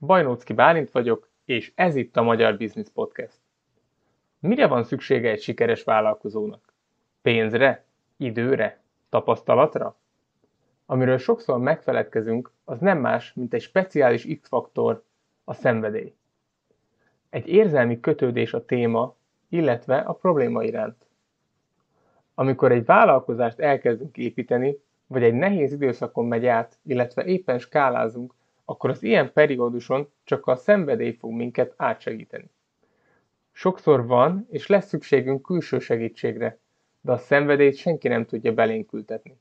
Bajnócki Bálint vagyok, és ez itt a Magyar Business Podcast. Mire van szüksége egy sikeres vállalkozónak? Pénzre? Időre? Tapasztalatra? Amiről sokszor megfeledkezünk, az nem más, mint egy speciális X-faktor, a szenvedély. Egy érzelmi kötődés a téma, illetve a probléma iránt. Amikor egy vállalkozást elkezdünk építeni, vagy egy nehéz időszakon megy át, illetve éppen skálázunk, akkor az ilyen perióduson csak a szenvedély fog minket átsegíteni. Sokszor van és lesz szükségünk külső segítségre, de a szenvedélyt senki nem tudja belénk ültetni.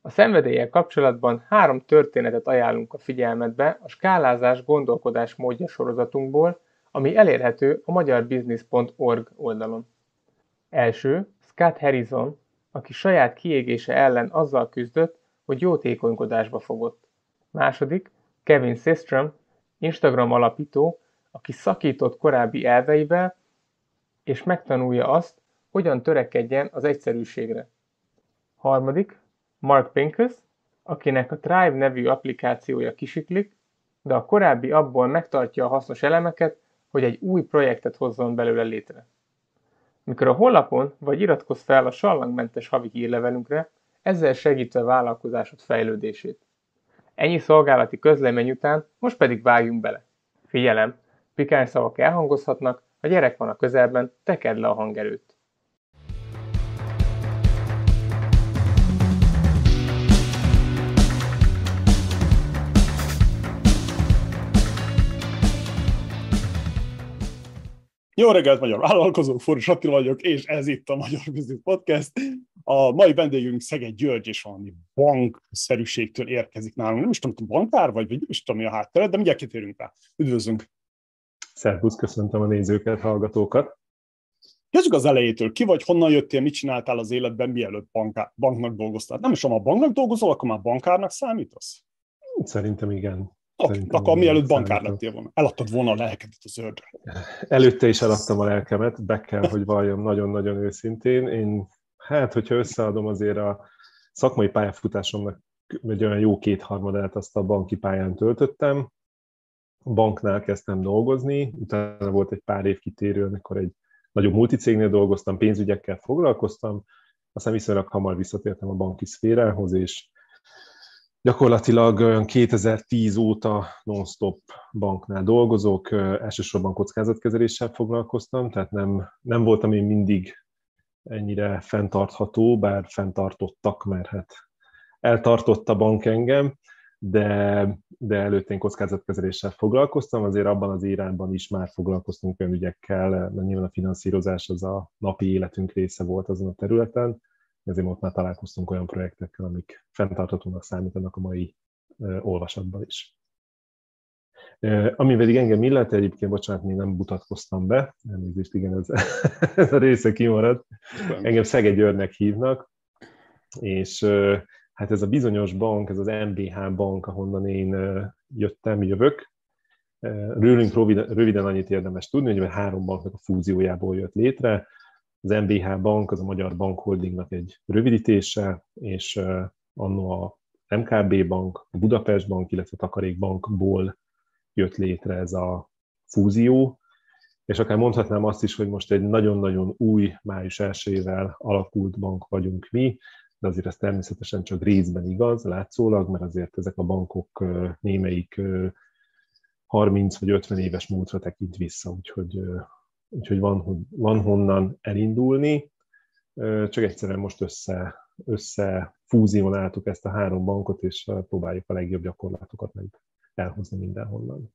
A szenvedéllyel kapcsolatban három történetet ajánlunk a figyelmetbe a skálázás gondolkodás módja sorozatunkból, ami elérhető a magyarbusiness.org oldalon. Első, Scott Harrison, aki saját kiégése ellen azzal küzdött, hogy jótékonykodásba fogott. Második, Kevin Systrom, Instagram alapító, aki szakított korábbi elveivel, és megtanulja azt, hogyan törekedjen az egyszerűségre. Harmadik, Mark Pincus, akinek a Thrive nevű applikációja kisiklik, de a korábbi abból megtartja a hasznos elemeket, hogy egy új projektet hozzon belőle létre. Mikor a honlapon vagy iratkozz fel a sallangmentes havi hírlevelünkre, ezzel segítve vállalkozásod fejlődését. Ennyi szolgálati közlemény után most pedig vágjunk bele. Figyelem! Pikány szavak elhangozhatnak, a gyerek van a közelben, tekerd le a hangerőt. Jó reggelt, magyar vállalkozók, Forrás Attila vagyok, és ez itt a Magyar Business Podcast. A mai vendégünk Szeged György, és valami bankszerűségtől érkezik nálunk. Nem is tudom, bankár vagy, vagy nem is tudom, mi a háttered, de mindjárt kitérünk rá. Üdvözlünk! Szervusz, köszöntöm a nézőket, hallgatókat! Kezdjük az elejétől. Ki vagy, honnan jöttél, mit csináltál az életben, mielőtt banká- banknak dolgoztál? Nem is, ha a banknak dolgozol, akkor már bankárnak számítasz? Szerintem igen. Szerintem akkor mielőtt bankár lettél volna, eladtad volna a lelkedet az zöldre. Előtte is eladtam a lelkemet, be kell, hogy valljam nagyon-nagyon őszintén. Én, hát, hogyha összeadom azért a szakmai pályafutásomnak egy olyan jó kétharmadát azt a banki pályán töltöttem. A banknál kezdtem dolgozni, utána volt egy pár év kitérő, amikor egy nagyobb multicégnél dolgoztam, pénzügyekkel foglalkoztam, aztán viszonylag hamar visszatértem a banki szférához, és Gyakorlatilag olyan 2010 óta non-stop banknál dolgozok, elsősorban kockázatkezeléssel foglalkoztam, tehát nem, nem voltam én mindig ennyire fenntartható, bár fenntartottak, mert hát eltartott a bank engem, de, de előtte én kockázatkezeléssel foglalkoztam, azért abban az irányban is már foglalkoztunk olyan ügyekkel, mert nyilván a finanszírozás az a napi életünk része volt azon a területen, ezért ott már találkoztunk olyan projektekkel, amik fenntartatónak számítanak a mai olvasatban is. Ami pedig engem illet, egyébként, bocsánat, még nem mutatkoztam be, elnézést, igen, ez, ez a része kimaradt. Engem Szeged Györgynek hívnak, és hát ez a bizonyos bank, ez az MBH bank, ahonnan én jöttem, jövök. Rőlünk röviden, annyit érdemes tudni, hogy három banknak a fúziójából jött létre, az MBH Bank az a Magyar Bank Holdingnak egy rövidítése, és annó a MKB Bank, a Budapest Bank, illetve a Takarék Bankból jött létre ez a fúzió, és akár mondhatnám azt is, hogy most egy nagyon-nagyon új május 1 alakult bank vagyunk mi, de azért ez természetesen csak részben igaz, látszólag, mert azért ezek a bankok némelyik 30 vagy 50 éves múltra tekint vissza, úgyhogy úgyhogy van, van honnan elindulni, csak egyszerűen most össze, össze fúzionáltuk ezt a három bankot, és próbáljuk a legjobb gyakorlatokat meg elhozni mindenhonnan.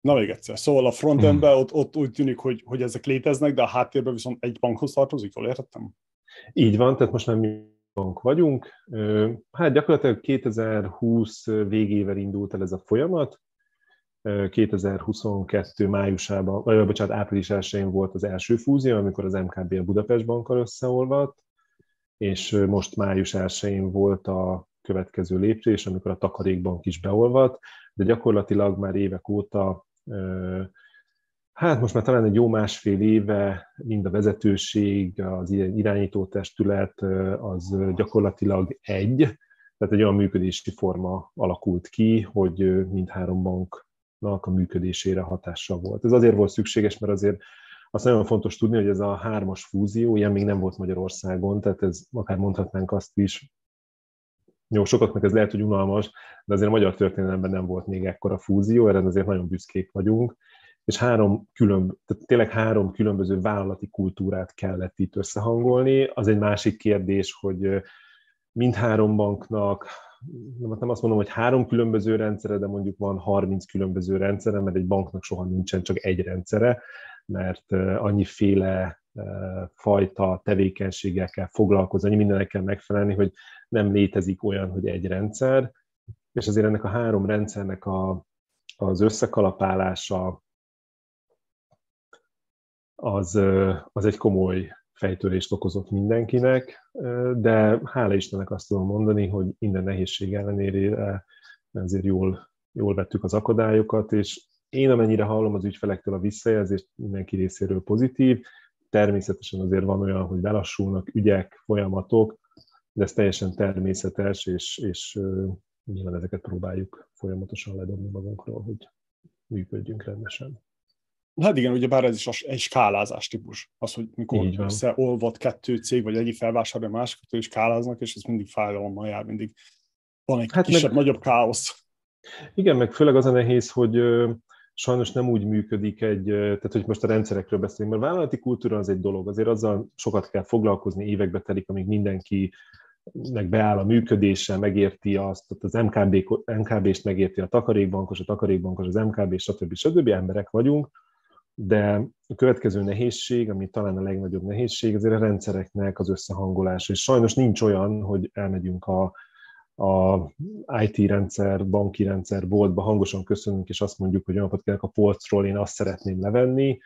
Na még egyszer. Szóval a frontendben ott, ott úgy tűnik, hogy, hogy ezek léteznek, de a háttérben viszont egy bankhoz tartozik, jól értettem? Így van, tehát most nem mi bank vagyunk. Hát gyakorlatilag 2020 végével indult el ez a folyamat. 2022 májusában, vagy bocsánat, április 1 volt az első fúzió, amikor az MKB a Budapest bankkal összeolvadt, és most május 1 volt a következő lépés, amikor a Takarékbank is beolvadt, de gyakorlatilag már évek óta Hát most már talán egy jó másfél éve mind a vezetőség, az irányító testület az gyakorlatilag egy, Tehát egy olyan működési forma alakult ki, hogy mindhárom banknak a működésére hatással volt. Ez azért volt szükséges, mert azért azt nagyon fontos tudni, hogy ez a hármas fúzió, ilyen még nem volt Magyarországon, tehát ez akár mondhatnánk azt is, jó, sokaknak ez lehet, hogy unalmas, de azért a magyar történelemben nem volt még ekkora fúzió, erre azért nagyon büszkék vagyunk, és három különb, tehát tényleg három különböző vállalati kultúrát kellett itt összehangolni. Az egy másik kérdés, hogy mindhárom banknak, nem azt mondom, hogy három különböző rendszere, de mondjuk van 30 különböző rendszere, mert egy banknak soha nincsen csak egy rendszere, mert annyiféle fajta tevékenységgel kell foglalkozni, annyi mindenek kell megfelelni, hogy nem létezik olyan, hogy egy rendszer, és azért ennek a három rendszernek a, az összekalapálása az, az egy komoly fejtörést okozott mindenkinek, de hála Istennek azt tudom mondani, hogy minden nehézség ellenére ezért jól, jól vettük az akadályokat, és én amennyire hallom az ügyfelektől a visszajelzést, mindenki részéről pozitív, természetesen azért van olyan, hogy belassulnak ügyek, folyamatok, de ez teljesen természetes, és, és nyilván ezeket próbáljuk folyamatosan ledobni magunkról, hogy működjünk rendesen. Hát igen, ugye bár ez is egy skálázás típus. Az, hogy mikor összeolvad kettő cég, vagy egyik felvásárolja másikat, és skáláznak, és ez mindig fájdalommal jár, mindig van egy hát kisebb, meg... nagyobb káosz. Igen, meg főleg az a nehéz, hogy sajnos nem úgy működik egy, tehát hogy most a rendszerekről beszélünk, mert vállalati kultúra az egy dolog, azért azzal sokat kell foglalkozni, évekbe telik, amíg mindenki meg beáll a működése, megérti azt, az MKB, MKB-st megérti a takarékbankos, a takarékbankos, az MKB, stb. stb. emberek vagyunk, de a következő nehézség, ami talán a legnagyobb nehézség, azért a rendszereknek az összehangolása. És sajnos nincs olyan, hogy elmegyünk a, a IT rendszer, banki rendszer boltba, hangosan köszönünk, és azt mondjuk, hogy olyan kérek a polcról, én azt szeretném levenni,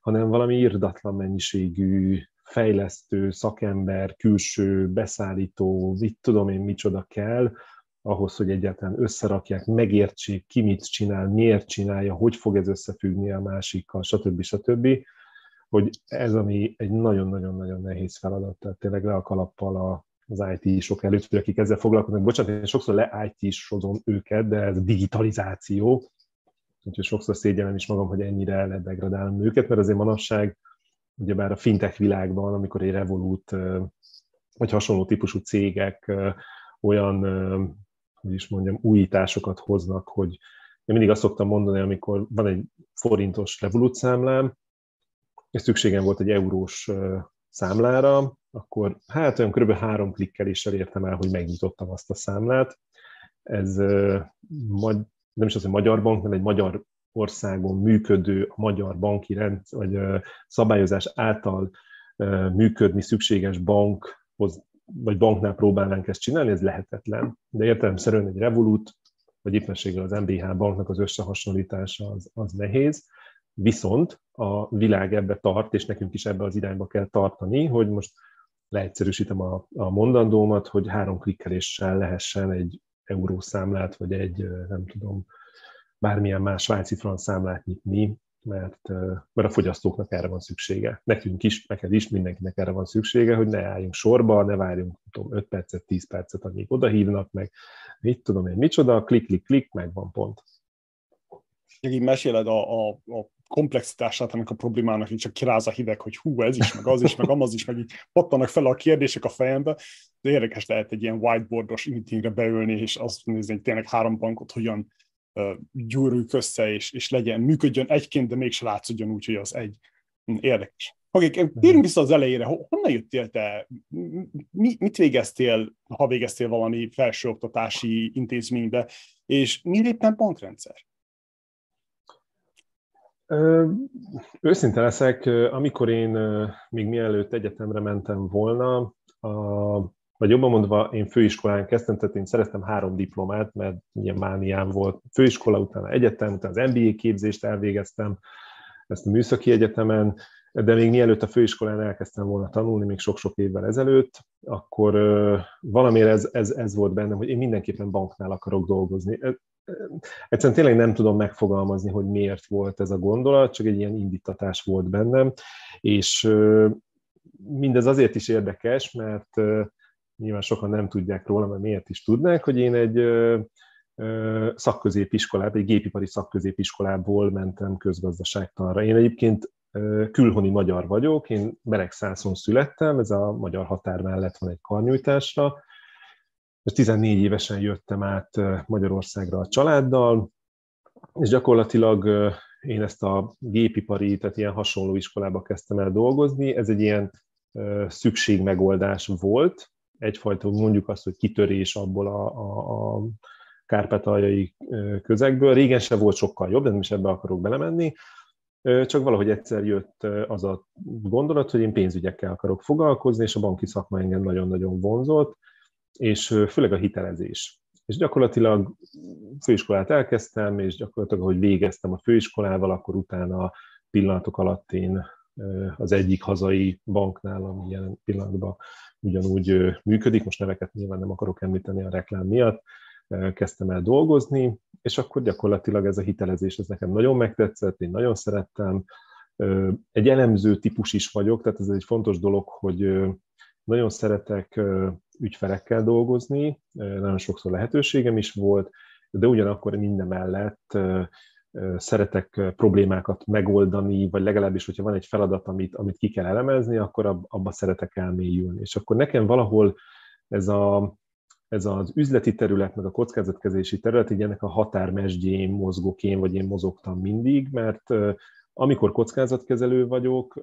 hanem valami irdatlan mennyiségű fejlesztő, szakember, külső, beszállító, mit tudom én micsoda kell, ahhoz, hogy egyáltalán összerakják, megértsék, ki mit csinál, miért csinálja, hogy fog ez összefüggni a másikkal, stb. stb. Hogy ez, ami egy nagyon-nagyon-nagyon nehéz feladat, tehát tényleg le a kalappal a, az IT-sok előtt, hogy akik ezzel foglalkoznak. Bocsánat, én sokszor le IT-sozom őket, de ez digitalizáció, úgyhogy sokszor szégyellem is magam, hogy ennyire ledegradálom őket, mert azért manapság, ugyebár a fintech világban, amikor egy Revolut vagy hasonló típusú cégek olyan hogy is mondjam, újításokat hoznak, hogy én mindig azt szoktam mondani, amikor van egy forintos Revolut számlám, és szükségem volt egy eurós számlára, akkor hát olyan kb. három klikkeléssel értem el, hogy megnyitottam azt a számlát. Ez nem is az, hogy magyar bank, hanem egy magyar országon működő a magyar banki rend, vagy szabályozás által működni szükséges bankhoz vagy banknál próbálnánk ezt csinálni, ez lehetetlen. De értelemszerűen egy Revolut, vagy éppenséggel az MBH banknak az összehasonlítása az, az nehéz. Viszont a világ ebbe tart, és nekünk is ebbe az irányba kell tartani, hogy most leegyszerűsítem a, a mondandómat, hogy három klikkeléssel lehessen egy eurószámlát, vagy egy, nem tudom, bármilyen más svájci franc számlát nyitni mert, mert a fogyasztóknak erre van szüksége. Nekünk is, neked is, mindenkinek erre van szüksége, hogy ne álljunk sorba, ne várjunk tudom, 5 percet, 10 percet, amíg odahívnak, meg mit tudom én, micsoda, klik, klik, klik, megvan pont. Így meséled a, a, a komplexitását ennek a problémának, így csak kiráz a hideg, hogy hú, ez is, meg az is, meg amaz is, meg így pattanak fel a kérdések a fejembe, de érdekes lehet egy ilyen whiteboardos meetingre beülni, és azt nézni, hogy tényleg három bankot hogyan gyúrjuk össze, és, és legyen, működjön egyként, de mégse látszódjon úgy, hogy az egy. Hm, érdekes. Oké, okay, térjünk vissza az elejére. Honnan jöttél te? Mi, mit végeztél, ha végeztél valami felsőoktatási intézménybe, és mi éppen bankrendszer? Őszinte leszek, amikor én még mielőtt egyetemre mentem volna, a vagy jobban mondva, én főiskolán kezdtem, tehát én szereztem három diplomát, mert ilyen mániám volt. Főiskola utána egyetem, utána az MBA képzést elvégeztem, ezt a műszaki egyetemen, de még mielőtt a főiskolán elkezdtem volna tanulni, még sok-sok évvel ezelőtt, akkor valamiért ez, ez, ez volt bennem, hogy én mindenképpen banknál akarok dolgozni. Egyszerűen tényleg nem tudom megfogalmazni, hogy miért volt ez a gondolat, csak egy ilyen indítatás volt bennem, és mindez azért is érdekes, mert nyilván sokan nem tudják róla, mert miért is tudnák, hogy én egy szakközépiskolába, egy gépipari szakközépiskolából mentem közgazdaságtanra. Én egyébként külhoni magyar vagyok, én Beregszászon születtem, ez a magyar határ mellett van egy karnyújtásra, és 14 évesen jöttem át Magyarországra a családdal, és gyakorlatilag én ezt a gépipari, tehát ilyen hasonló iskolába kezdtem el dolgozni. Ez egy ilyen szükségmegoldás volt, egyfajta mondjuk azt, hogy kitörés abból a, a, a kárpátaljai közegből. Régen se volt sokkal jobb, de nem is ebbe akarok belemenni. Csak valahogy egyszer jött az a gondolat, hogy én pénzügyekkel akarok foglalkozni, és a banki szakma engem nagyon-nagyon vonzott, és főleg a hitelezés. És gyakorlatilag főiskolát elkezdtem, és gyakorlatilag, hogy végeztem a főiskolával, akkor utána pillanatok alatt én az egyik hazai banknál, ami jelen pillanatban ugyanúgy működik, most neveket nyilván nem akarok említeni a reklám miatt, kezdtem el dolgozni, és akkor gyakorlatilag ez a hitelezés, ez nekem nagyon megtetszett, én nagyon szerettem. Egy elemző típus is vagyok, tehát ez egy fontos dolog, hogy nagyon szeretek ügyfelekkel dolgozni, nagyon sokszor lehetőségem is volt, de ugyanakkor minden mellett szeretek problémákat megoldani, vagy legalábbis, hogyha van egy feladat, amit, amit ki kell elemezni, akkor abba szeretek elmélyülni. És akkor nekem valahol ez, a, ez az üzleti terület, meg a kockázatkezési terület, így ennek a határmesdjén mozgok én, vagy én mozogtam mindig, mert amikor kockázatkezelő vagyok,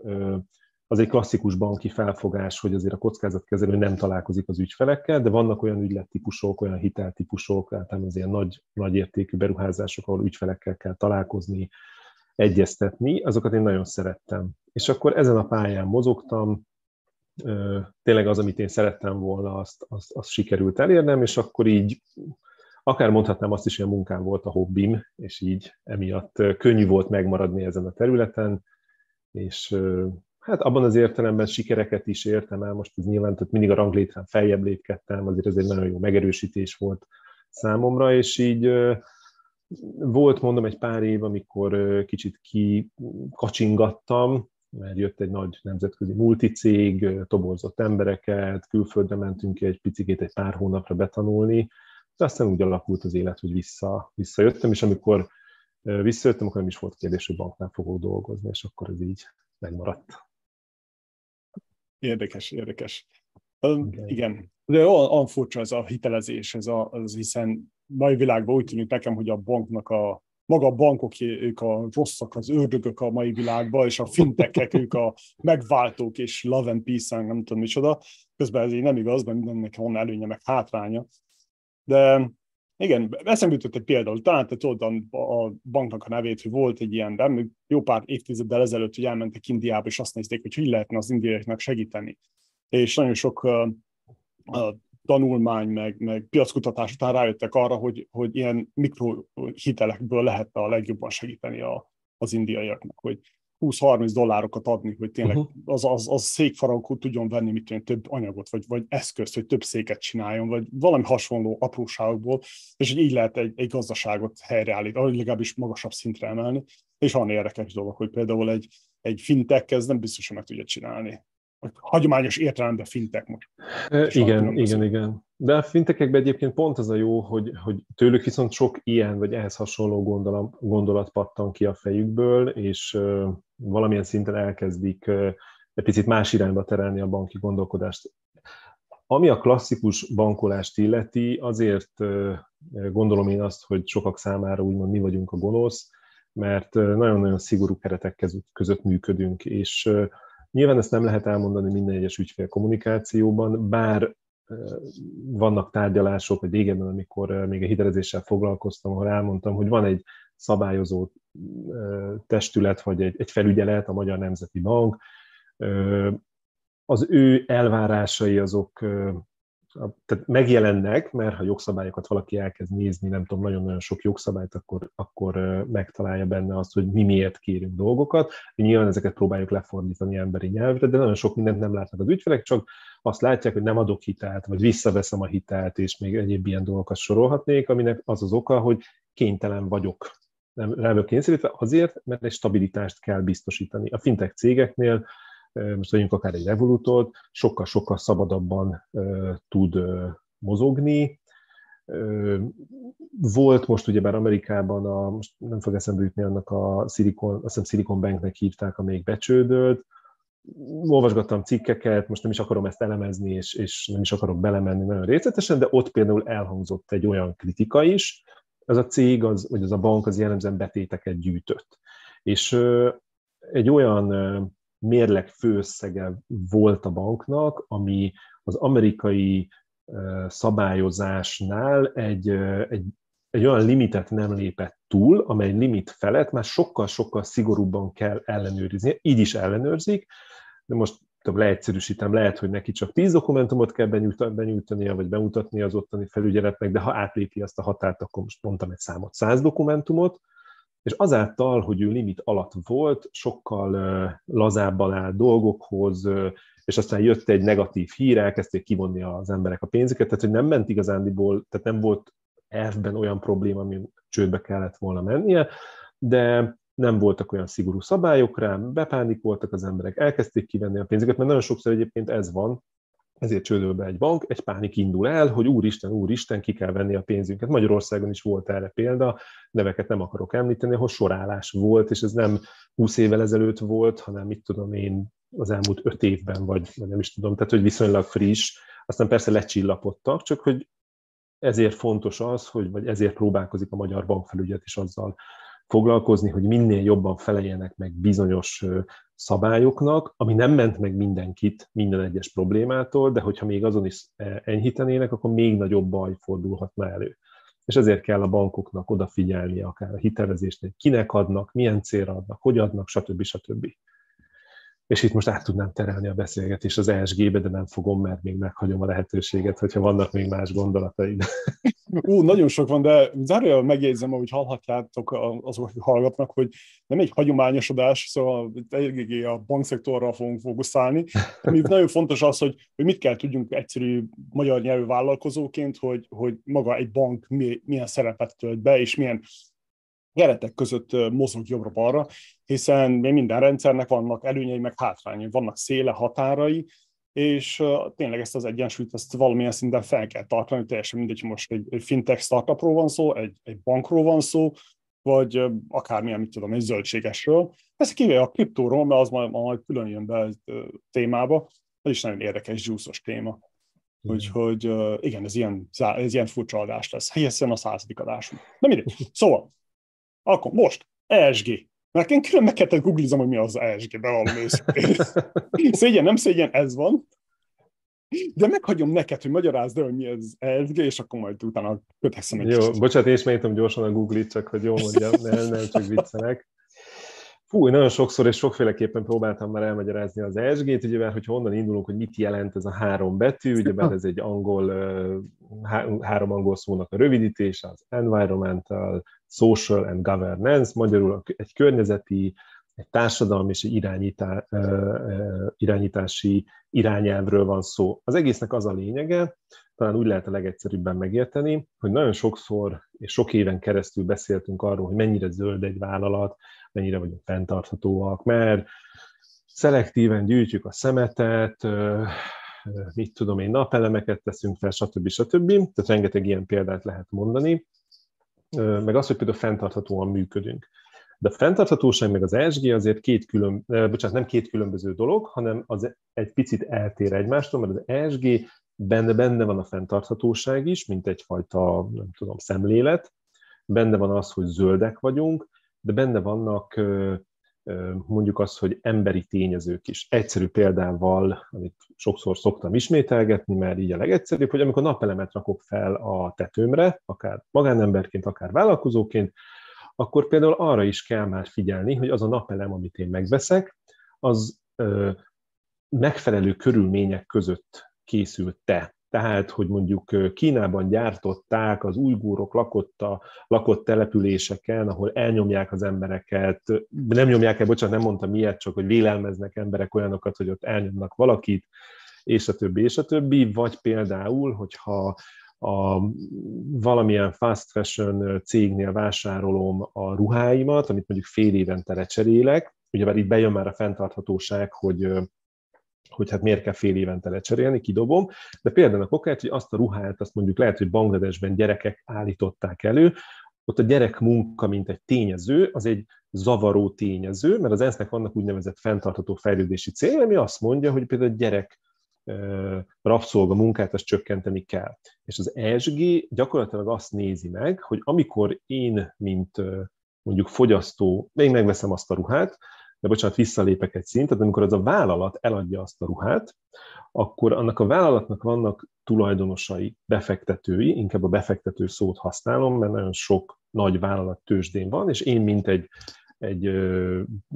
az egy klasszikus banki felfogás, hogy azért a kockázatkezelő nem találkozik az ügyfelekkel, de vannak olyan ügylettípusok, olyan hiteltípusok, általában az ilyen nagy, nagy értékű beruházások, ahol ügyfelekkel kell találkozni, egyeztetni, azokat én nagyon szerettem. És akkor ezen a pályán mozogtam, tényleg az, amit én szerettem volna, azt, azt, azt sikerült elérnem, és akkor így akár mondhatnám azt is, hogy a munkám volt a hobbim, és így emiatt könnyű volt megmaradni ezen a területen, és hát abban az értelemben sikereket is értem el, most ez nyilván, tehát mindig a ranglétrán feljebb lépkedtem, azért ez egy nagyon jó megerősítés volt számomra, és így volt, mondom, egy pár év, amikor kicsit kikacsingattam, mert jött egy nagy nemzetközi multicég, toborzott embereket, külföldre mentünk ki egy picit egy pár hónapra betanulni, de aztán úgy alakult az élet, hogy vissza, visszajöttem, és amikor visszajöttem, akkor nem is volt kérdés, hogy banknál fogok dolgozni, és akkor ez így megmaradt. Érdekes, érdekes. Igen. igen. De olyan, olyan furcsa ez a hitelezés, ez a, az hiszen mai világban úgy tűnik nekem, hogy a banknak a maga a bankok, ők a rosszak, az ördögök a mai világban, és a fintekek, ők a megváltók, és love and peace nem tudom micsoda. Közben ez így nem igaz, mert mindennek van előnye, meg hátránya. De igen, eszembe jutott egy példa, talán te tudod a banknak a nevét, hogy volt egy ilyen, de jó pár évtizeddel ezelőtt, hogy elmentek Indiába, és azt nézték, hogy hogy lehetne az indiaiaknak segíteni. És nagyon sok uh, uh, tanulmány, meg, meg piackutatás után rájöttek arra, hogy, hogy ilyen mikrohitelekből lehetne a legjobban segíteni a, az indiaiaknak, hogy 20-30 dollárokat adni, hogy tényleg uh-huh. az, az, az székfaragó tudjon venni mit tudom, több anyagot, vagy, vagy eszközt, hogy több széket csináljon, vagy valami hasonló apróságokból, és így lehet egy, egy gazdaságot helyreállítani, vagy legalábbis magasabb szintre emelni. És van érdekes dolog, hogy például egy, egy fintech ez nem biztos, hogy meg tudja csinálni hagyományos értelemben fintek most. E, igen, igen, igen. De a fintekekben egyébként pont az a jó, hogy, hogy tőlük viszont sok ilyen, vagy ehhez hasonló gondolat, gondolat pattan ki a fejükből, és valamilyen szinten elkezdik egy picit más irányba terelni a banki gondolkodást. Ami a klasszikus bankolást illeti, azért gondolom én azt, hogy sokak számára úgymond mi vagyunk a gonosz, mert nagyon-nagyon szigorú keretek között működünk, és Nyilván ezt nem lehet elmondani minden egyes ügyfél kommunikációban, bár vannak tárgyalások, vagy régebben, amikor még a hitelezéssel foglalkoztam, ahol elmondtam, hogy van egy szabályozó testület, vagy egy, egy felügyelet, a Magyar Nemzeti Bank, az ő elvárásai azok tehát megjelennek, mert ha jogszabályokat valaki elkezd nézni, nem tudom, nagyon-nagyon sok jogszabályt, akkor, akkor megtalálja benne azt, hogy mi miért kérünk dolgokat. Nyilván ezeket próbáljuk lefordítani emberi nyelvre, de nagyon sok mindent nem látnak az ügyfelek, csak azt látják, hogy nem adok hitelt, vagy visszaveszem a hitelt, és még egyéb ilyen dolgokat sorolhatnék, aminek az az oka, hogy kénytelen vagyok rá kényszerítve azért, mert egy stabilitást kell biztosítani. A fintech cégeknél most vegyünk akár egy Revolutot, sokkal-sokkal szabadabban tud mozogni. Volt most ugyebár Amerikában, a, most nem fog eszembe jutni annak a Silicon, azt hiszem Silicon Banknek hívták, amelyik becsődölt, olvasgattam cikkeket, most nem is akarom ezt elemezni, és, és nem is akarok belemenni nagyon részletesen, de ott például elhangzott egy olyan kritika is, az a cég, az, vagy az a bank az jellemzően betéteket gyűjtött. És egy olyan mérleg főösszege volt a banknak, ami az amerikai szabályozásnál egy, egy, egy olyan limitet nem lépett túl, amely limit felett már sokkal-sokkal szigorúbban kell ellenőrizni. Így is ellenőrzik, de most több leegyszerűsítem, lehet, hogy neki csak 10 dokumentumot kell benyújtania, vagy bemutatnia az ottani felügyeletnek, de ha átlépi azt a határt, akkor most mondtam egy számot, 100 dokumentumot, és azáltal, hogy ő limit alatt volt, sokkal lazábban áll dolgokhoz, és aztán jött egy negatív hír, elkezdték kivonni az emberek a pénzüket, tehát hogy nem ment igazándiból, tehát nem volt elfben olyan probléma, ami csődbe kellett volna mennie, de nem voltak olyan szigorú szabályok rá, bepánikoltak az emberek, elkezdték kivenni a pénzüket, mert nagyon sokszor egyébként ez van, ezért csődöl be egy bank, egy pánik indul el, hogy úristen, úristen, ki kell venni a pénzünket. Magyarországon is volt erre példa, neveket nem akarok említeni, ahol sorálás volt, és ez nem 20 évvel ezelőtt volt, hanem mit tudom én, az elmúlt öt évben, vagy nem is tudom, tehát hogy viszonylag friss, aztán persze lecsillapodtak, csak hogy ezért fontos az, hogy, vagy ezért próbálkozik a magyar bankfelügyet is azzal foglalkozni, hogy minél jobban feleljenek meg bizonyos szabályoknak, ami nem ment meg mindenkit minden egyes problémától, de hogyha még azon is e, enyhítenének, akkor még nagyobb baj fordulhatna elő. És ezért kell a bankoknak odafigyelni akár a hitelezésnél, kinek adnak, milyen célra adnak, hogy adnak, stb. stb. És itt most át tudnám terelni a beszélgetést az ESG-be, de nem fogom, mert még meghagyom a lehetőséget, hogyha vannak még más gondolataid. Ú, nagyon sok van, de zárójel megjegyzem, ahogy hallhatjátok azok, akik hallgatnak, hogy nem egy hagyományosodás, szóval eléggé a bankszektorral fogunk fókuszálni. Ami nagyon fontos az, hogy, hogy mit kell tudjunk egyszerű magyar nyelvű vállalkozóként, hogy, hogy maga egy bank milyen szerepet tölt be, és milyen keretek között mozog jobbra-balra, hiszen minden rendszernek vannak előnyei, meg hátrányai, vannak széle, határai, és tényleg ezt az egyensúlyt ezt valamilyen szinten fel kell tartani, teljesen mindegy, hogy most egy, egy fintech startupról van szó, egy, egy bankról van szó, vagy akármilyen, mit tudom, egy zöldségesről. Ez kivéve a kriptóról, mert az majd, majd külön jön be a témába, ez is nagyon érdekes, zsúszos téma. Úgyhogy igen, ez ilyen, ez ilyen furcsa adás lesz, hiszen a századik adásunk. De mindegy. Szóval, akkor most, ESG. Mert én külön meg kellett googlizom, hogy mi az ESG, bevallom őszintén. szégyen, nem szégyen, ez van. De meghagyom neked, hogy magyarázd el, hogy mi az ESG, és akkor majd utána kötekszem egy Jó, kicsit. bocsánat, én gyorsan a Google-it, csak hogy jól mondjam, nem, nem csak viccelek. Fú, nagyon sokszor és sokféleképpen próbáltam már elmagyarázni az ESG-t, ugye, mert hogyha onnan indulunk, hogy mit jelent ez a három betű, ugye, mert ez egy angol, három angol szónak a rövidítése, az environmental, social and governance, magyarul egy környezeti, egy társadalmi és egy irányítá, irányítási irányelvről van szó. Az egésznek az a lényege, talán úgy lehet a legegyszerűbben megérteni, hogy nagyon sokszor és sok éven keresztül beszéltünk arról, hogy mennyire zöld egy vállalat, mennyire vagyunk fenntarthatóak, mert szelektíven gyűjtjük a szemetet, mit tudom én, napelemeket teszünk fel, stb. stb. Tehát rengeteg ilyen példát lehet mondani, meg az, hogy például fenntarthatóan működünk. De a fenntarthatóság meg az ESG azért két külön, bocsánat, nem két különböző dolog, hanem az egy picit eltér egymástól, mert az ESG benne, benne van a fenntarthatóság is, mint egyfajta, nem tudom, szemlélet, benne van az, hogy zöldek vagyunk, de benne vannak mondjuk az, hogy emberi tényezők is. Egyszerű példával, amit sokszor szoktam ismételgetni, mert így a legegyszerűbb, hogy amikor napelemet rakok fel a tetőmre, akár magánemberként, akár vállalkozóként, akkor például arra is kell már figyelni, hogy az a napelem, amit én megveszek, az megfelelő körülmények között készült-e. Tehát, hogy mondjuk Kínában gyártották az ujgúrok a, lakott településeken, ahol elnyomják az embereket, nem nyomják el, bocsánat, nem mondtam ilyet, csak hogy vélelmeznek emberek olyanokat, hogy ott elnyomnak valakit, és a többi, és a többi, vagy például, hogyha a valamilyen fast fashion cégnél vásárolom a ruháimat, amit mondjuk fél évente lecserélek, ugye már itt bejön már a fenntarthatóság, hogy hogy hát miért kell fél évente lecserélni, kidobom, de például a kokát, hogy azt a ruhát, azt mondjuk lehet, hogy Bangladesben gyerekek állították elő, ott a gyerek munka, mint egy tényező, az egy zavaró tényező, mert az ENSZ-nek vannak úgynevezett fenntartható fejlődési célja, ami azt mondja, hogy például a gyerek rabszolga munkát, azt csökkenteni kell. És az ESG gyakorlatilag azt nézi meg, hogy amikor én, mint mondjuk fogyasztó, én megveszem azt a ruhát, de bocsánat, visszalépek egy szintet, amikor az a vállalat eladja azt a ruhát, akkor annak a vállalatnak vannak tulajdonosai, befektetői, inkább a befektető szót használom, mert nagyon sok nagy vállalat tőzsdén van, és én, mint egy, egy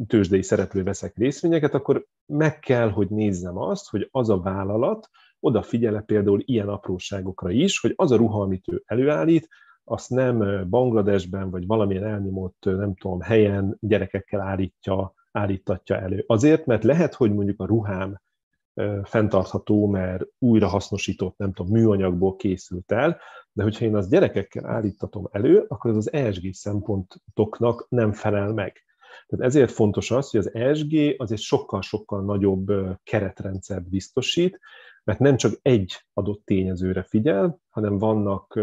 tőzsdei szereplő veszek részvényeket, akkor meg kell, hogy nézzem azt, hogy az a vállalat odafigyele például ilyen apróságokra is, hogy az a ruha, amit ő előállít, azt nem Bangladesben, vagy valamilyen elnyomott, nem tudom, helyen gyerekekkel állítja, állítatja elő. Azért, mert lehet, hogy mondjuk a ruhám fenntartható, mert újra hasznosított, nem tudom, műanyagból készült el, de hogyha én azt gyerekekkel állítatom elő, akkor ez az ESG szempontoknak nem felel meg. Tehát ezért fontos az, hogy az ESG az egy sokkal-sokkal nagyobb keretrendszert biztosít, mert nem csak egy adott tényezőre figyel, hanem vannak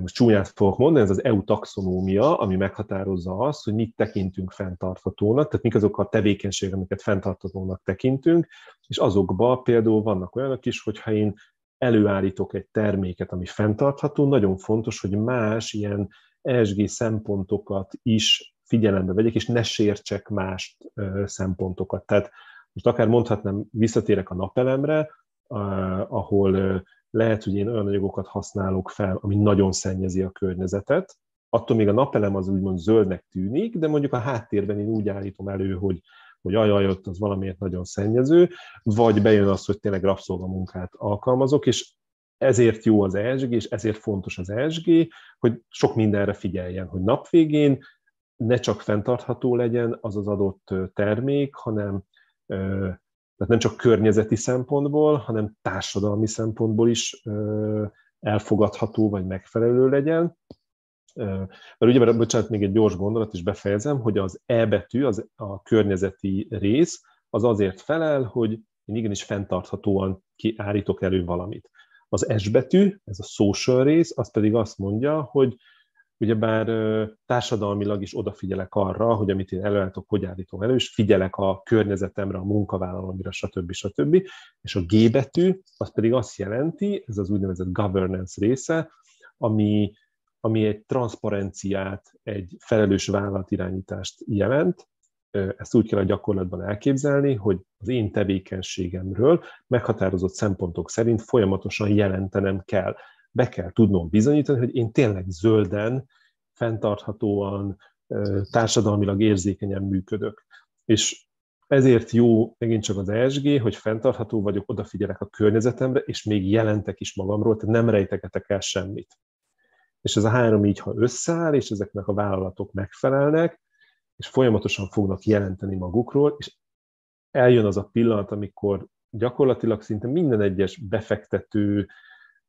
most csúnyát fogok mondani, ez az EU taxonómia, ami meghatározza azt, hogy mit tekintünk fenntarthatónak, tehát mik azok a tevékenységek, amiket fenntarthatónak tekintünk, és azokban például vannak olyanok is, hogyha én előállítok egy terméket, ami fenntartható, nagyon fontos, hogy más ilyen ESG szempontokat is figyelembe vegyek, és ne sértsek más szempontokat. Tehát most akár mondhatnám, visszatérek a napelemre, ahol lehet, hogy én olyan anyagokat használok fel, ami nagyon szennyezi a környezetet, attól még a napelem az úgymond zöldnek tűnik, de mondjuk a háttérben én úgy állítom elő, hogy hogy ajaj, ott az valamiért nagyon szennyező, vagy bejön az, hogy tényleg rabszolgamunkát alkalmazok, és ezért jó az ESG, és ezért fontos az ESG, hogy sok mindenre figyeljen, hogy napvégén ne csak fenntartható legyen az az adott termék, hanem tehát nem csak környezeti szempontból, hanem társadalmi szempontból is elfogadható vagy megfelelő legyen. Mert ugye, bocsánat, még egy gyors gondolat, is befejezem, hogy az E betű, az a környezeti rész, az azért felel, hogy én igenis fenntarthatóan kiállítok elő valamit. Az S betű, ez a social rész, az pedig azt mondja, hogy ugyebár társadalmilag is odafigyelek arra, hogy amit én előállítok, hogy állítom elő, és figyelek a környezetemre, a munkavállalomra, stb. stb. És a G betű, az pedig azt jelenti, ez az úgynevezett governance része, ami, ami egy transzparenciát, egy felelős vállalatirányítást jelent, ezt úgy kell a gyakorlatban elképzelni, hogy az én tevékenységemről meghatározott szempontok szerint folyamatosan jelentenem kell be kell tudnom bizonyítani, hogy én tényleg zölden, fenntarthatóan, társadalmilag érzékenyen működök. És ezért jó megint csak az ESG, hogy fenntartható vagyok, odafigyelek a környezetemre, és még jelentek is magamról, tehát nem rejtegetek el semmit. És ez a három így, ha összeáll, és ezeknek a vállalatok megfelelnek, és folyamatosan fognak jelenteni magukról, és eljön az a pillanat, amikor gyakorlatilag szinte minden egyes befektető,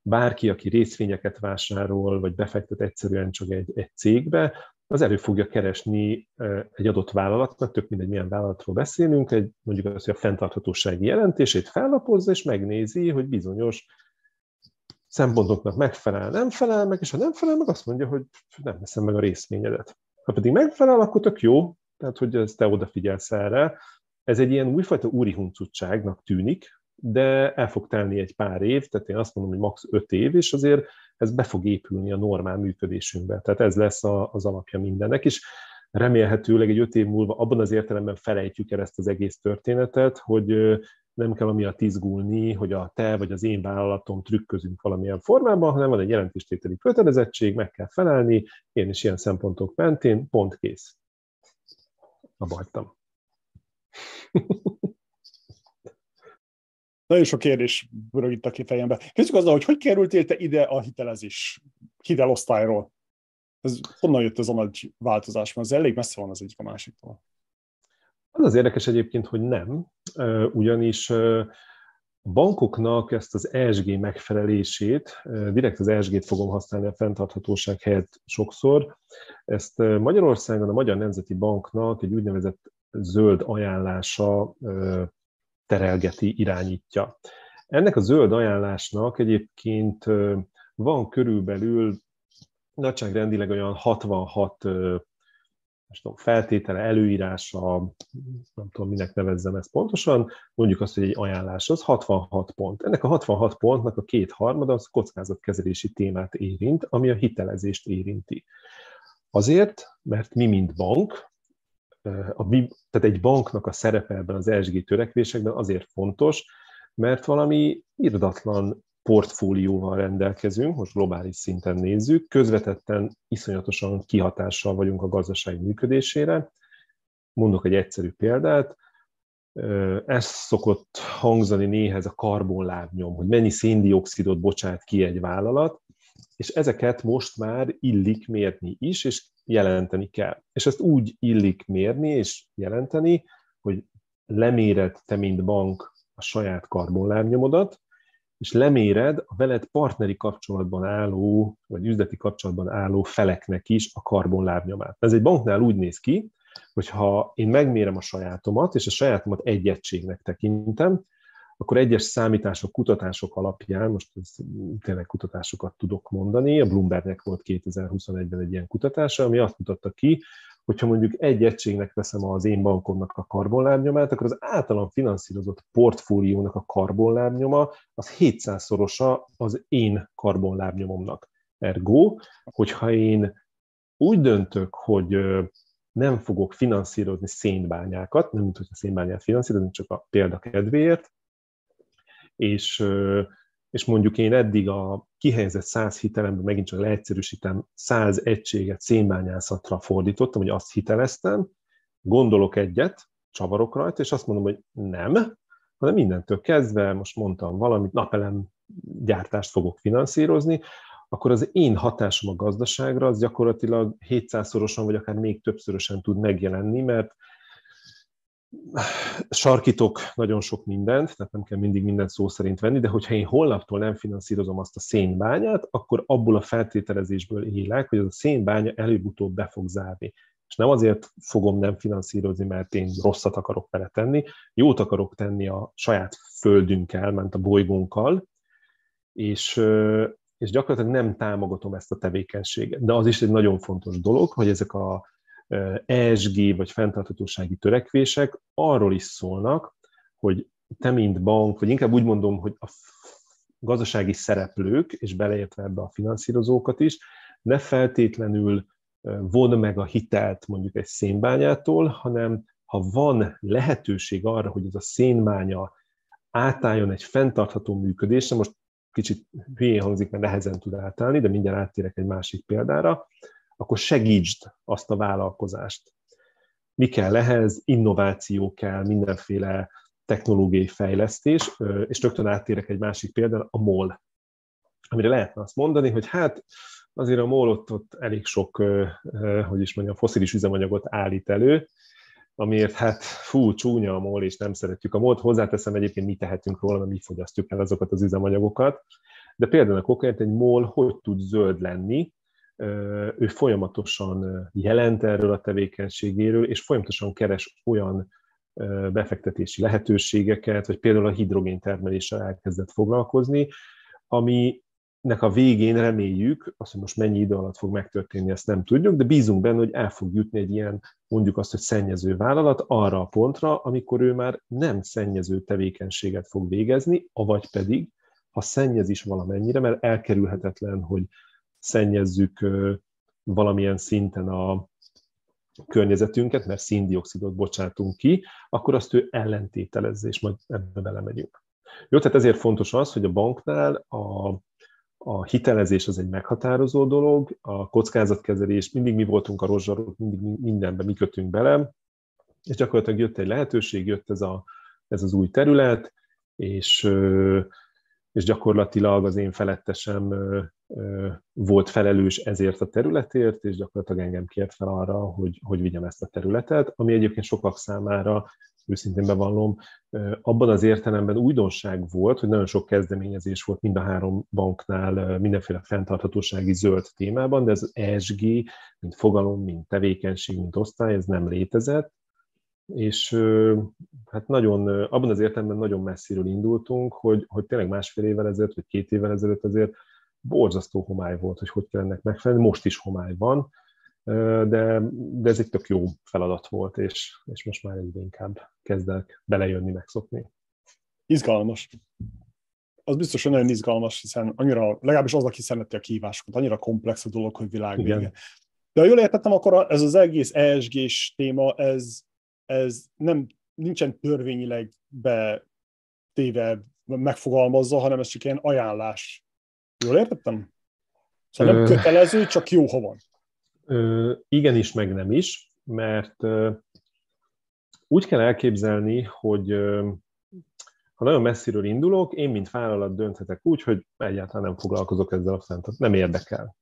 bárki, aki részvényeket vásárol, vagy befektet egyszerűen csak egy, egy cégbe, az elő fogja keresni egy adott vállalatnak, tök mindegy milyen vállalatról beszélünk, egy, mondjuk azt, hogy a fenntarthatósági jelentését fellapozza, és megnézi, hogy bizonyos szempontoknak megfelel, nem felel meg, és ha nem felel meg, azt mondja, hogy nem veszem meg a részvényedet. Ha pedig megfelel, akkor tök jó, tehát hogy ezt te odafigyelsz erre. Ez egy ilyen újfajta úri huncutságnak tűnik, de el fog telni egy pár év, tehát én azt mondom, hogy max. 5 év, és azért ez be fog épülni a normál működésünkbe. Tehát ez lesz a, az alapja mindennek, és remélhetőleg egy öt év múlva abban az értelemben felejtjük el ezt az egész történetet, hogy nem kell amiatt izgulni, hogy a te vagy az én vállalatom trükközünk valamilyen formában, hanem van egy jelentéstételi kötelezettség, meg kell felelni, én is ilyen szempontok mentén, pont kész. A bajtam. Nagyon sok kérdés pörög itt a fejembe. Kezdjük azzal, hogy hogy kerültél te ide a hitelezés hitelosztályról? Ez, honnan jött ez a nagy változás? Mert ez elég messze van az egyik a másiktól. Az az érdekes egyébként, hogy nem, ugyanis a bankoknak ezt az ESG megfelelését, direkt az ESG-t fogom használni a fenntarthatóság helyett sokszor, ezt Magyarországon a Magyar Nemzeti Banknak egy úgynevezett zöld ajánlása terelgeti, irányítja. Ennek a zöld ajánlásnak egyébként van körülbelül nagyságrendileg olyan 66 most tudom, feltétele, előírása, nem tudom, minek nevezzem ezt pontosan, mondjuk azt, hogy egy ajánlás az 66 pont. Ennek a 66 pontnak a két harmada az kockázatkezelési témát érint, ami a hitelezést érinti. Azért, mert mi, mint bank, a, tehát egy banknak a szerepe ebben az ESG törekvésekben azért fontos, mert valami irdatlan portfólióval rendelkezünk, most globális szinten nézzük, közvetetten iszonyatosan kihatással vagyunk a gazdaság működésére. Mondok egy egyszerű példát, ez szokott hangzani néhez a karbonlábnyom, hogy mennyi széndiokszidot bocsát ki egy vállalat, és ezeket most már illik mérni is, és jelenteni kell. És ezt úgy illik mérni és jelenteni, hogy leméred te, mint bank, a saját karbonlábnyomodat, és leméred a veled partneri kapcsolatban álló, vagy üzleti kapcsolatban álló feleknek is a karbonlábnyomát. Ez egy banknál úgy néz ki, hogy ha én megmérem a sajátomat, és a sajátomat egy egységnek tekintem, akkor egyes számítások, kutatások alapján, most tényleg kutatásokat tudok mondani, a Bloombergnek volt 2021-ben egy ilyen kutatása, ami azt mutatta ki, hogyha mondjuk egy egységnek veszem az én bankomnak a karbonlábnyomát, akkor az általam finanszírozott portfóliónak a karbonlábnyoma az 700-szorosa az én karbonlábnyomomnak. Ergo, hogyha én úgy döntök, hogy nem fogok finanszírozni szénbányákat, nem mint hogy szénbányát finanszírozni, csak a példa kedvéért, és és mondjuk én eddig a kihelyezett 100 hitelemben, megint csak leegyszerűsítem, 100 egységet szénbányászatra fordítottam, hogy azt hiteleztem, gondolok egyet, csavarok rajta, és azt mondom, hogy nem, hanem mindentől kezdve, most mondtam valamit, napelem gyártást fogok finanszírozni, akkor az én hatásom a gazdaságra az gyakorlatilag 700-szorosan, vagy akár még többszörösen tud megjelenni, mert sarkítok nagyon sok mindent, tehát nem kell mindig mindent szó szerint venni, de hogyha én holnaptól nem finanszírozom azt a szénbányát, akkor abból a feltételezésből élek, hogy az a szénbánya előbb-utóbb be fog zárni. És nem azért fogom nem finanszírozni, mert én rosszat akarok vele tenni, jót akarok tenni a saját földünkkel, ment a bolygónkkal, és, és gyakorlatilag nem támogatom ezt a tevékenységet. De az is egy nagyon fontos dolog, hogy ezek a ESG vagy fenntarthatósági törekvések arról is szólnak, hogy te, mint bank, vagy inkább úgy mondom, hogy a gazdasági szereplők, és beleértve ebbe a finanszírozókat is, ne feltétlenül von meg a hitelt mondjuk egy szénbányától, hanem ha van lehetőség arra, hogy ez a szénbánya átálljon egy fenntartható működésre, most kicsit hülyén hangzik, mert nehezen tud átállni, de mindjárt áttérek egy másik példára, akkor segítsd azt a vállalkozást. Mi kell ehhez? Innováció kell, mindenféle technológiai fejlesztés, és rögtön áttérek egy másik példára, a MOL, amire lehetne azt mondani, hogy hát azért a MOL ott, ott elég sok, hogy is mondjam, foszilis üzemanyagot állít elő, amiért hát fú, csúnya a MOL, és nem szeretjük a MOL-t. Hozzáteszem egyébként, mi tehetünk róla, mert mi fogyasztjuk el azokat az üzemanyagokat. De például a kokért egy MOL hogy tud zöld lenni, ő folyamatosan jelent erről a tevékenységéről, és folyamatosan keres olyan befektetési lehetőségeket, vagy például a hidrogén termeléssel elkezdett foglalkozni, aminek a végén reméljük, azt, hogy most mennyi idő alatt fog megtörténni, ezt nem tudjuk, de bízunk benne, hogy el fog jutni egy ilyen, mondjuk azt, hogy szennyező vállalat arra a pontra, amikor ő már nem szennyező tevékenységet fog végezni, avagy pedig, ha szennyez is valamennyire, mert elkerülhetetlen, hogy szennyezzük valamilyen szinten a környezetünket, mert széndiokszidot bocsátunk ki, akkor azt ő ellentételezze, és majd ebbe belemegyünk. Jó, tehát ezért fontos az, hogy a banknál a, a hitelezés az egy meghatározó dolog, a kockázatkezelés, mindig mi voltunk a rozsarok, mindig mindenben mi kötünk bele, és gyakorlatilag jött egy lehetőség, jött ez, a, ez az új terület, és és gyakorlatilag az én felettesem volt felelős ezért a területért, és gyakorlatilag engem kért fel arra, hogy, hogy vigyem ezt a területet, ami egyébként sokak számára, őszintén bevallom, abban az értelemben újdonság volt, hogy nagyon sok kezdeményezés volt mind a három banknál mindenféle fenntarthatósági zöld témában, de ez az ESG, mint fogalom, mint tevékenység, mint osztály, ez nem létezett, és hát nagyon, abban az értelemben nagyon messziről indultunk, hogy, hogy tényleg másfél évvel ezelőtt, vagy két évvel ezelőtt azért borzasztó homály volt, hogy hogy kell ennek megfelelni. Most is homály van, de, de ez egy tök jó feladat volt, és, és most már egyre inkább kezdek belejönni, megszokni. Izgalmas. Az biztos, hogy nagyon izgalmas, hiszen annyira, legalábbis az, aki szereti a kihívásokat, annyira komplex a dolog, hogy világ vége. De ha jól értettem, akkor ez az egész ESG-s téma, ez, ez nem, nincsen törvényileg betéve megfogalmazza, hanem ez csak ilyen ajánlás. Jól értettem? Szóval nem kötelező, csak jó, ha van. Ö, igenis, meg nem is, mert ö, úgy kell elképzelni, hogy ö, ha nagyon messziről indulok, én, mint vállalat dönthetek úgy, hogy egyáltalán nem foglalkozok ezzel a fent, nem érdekel.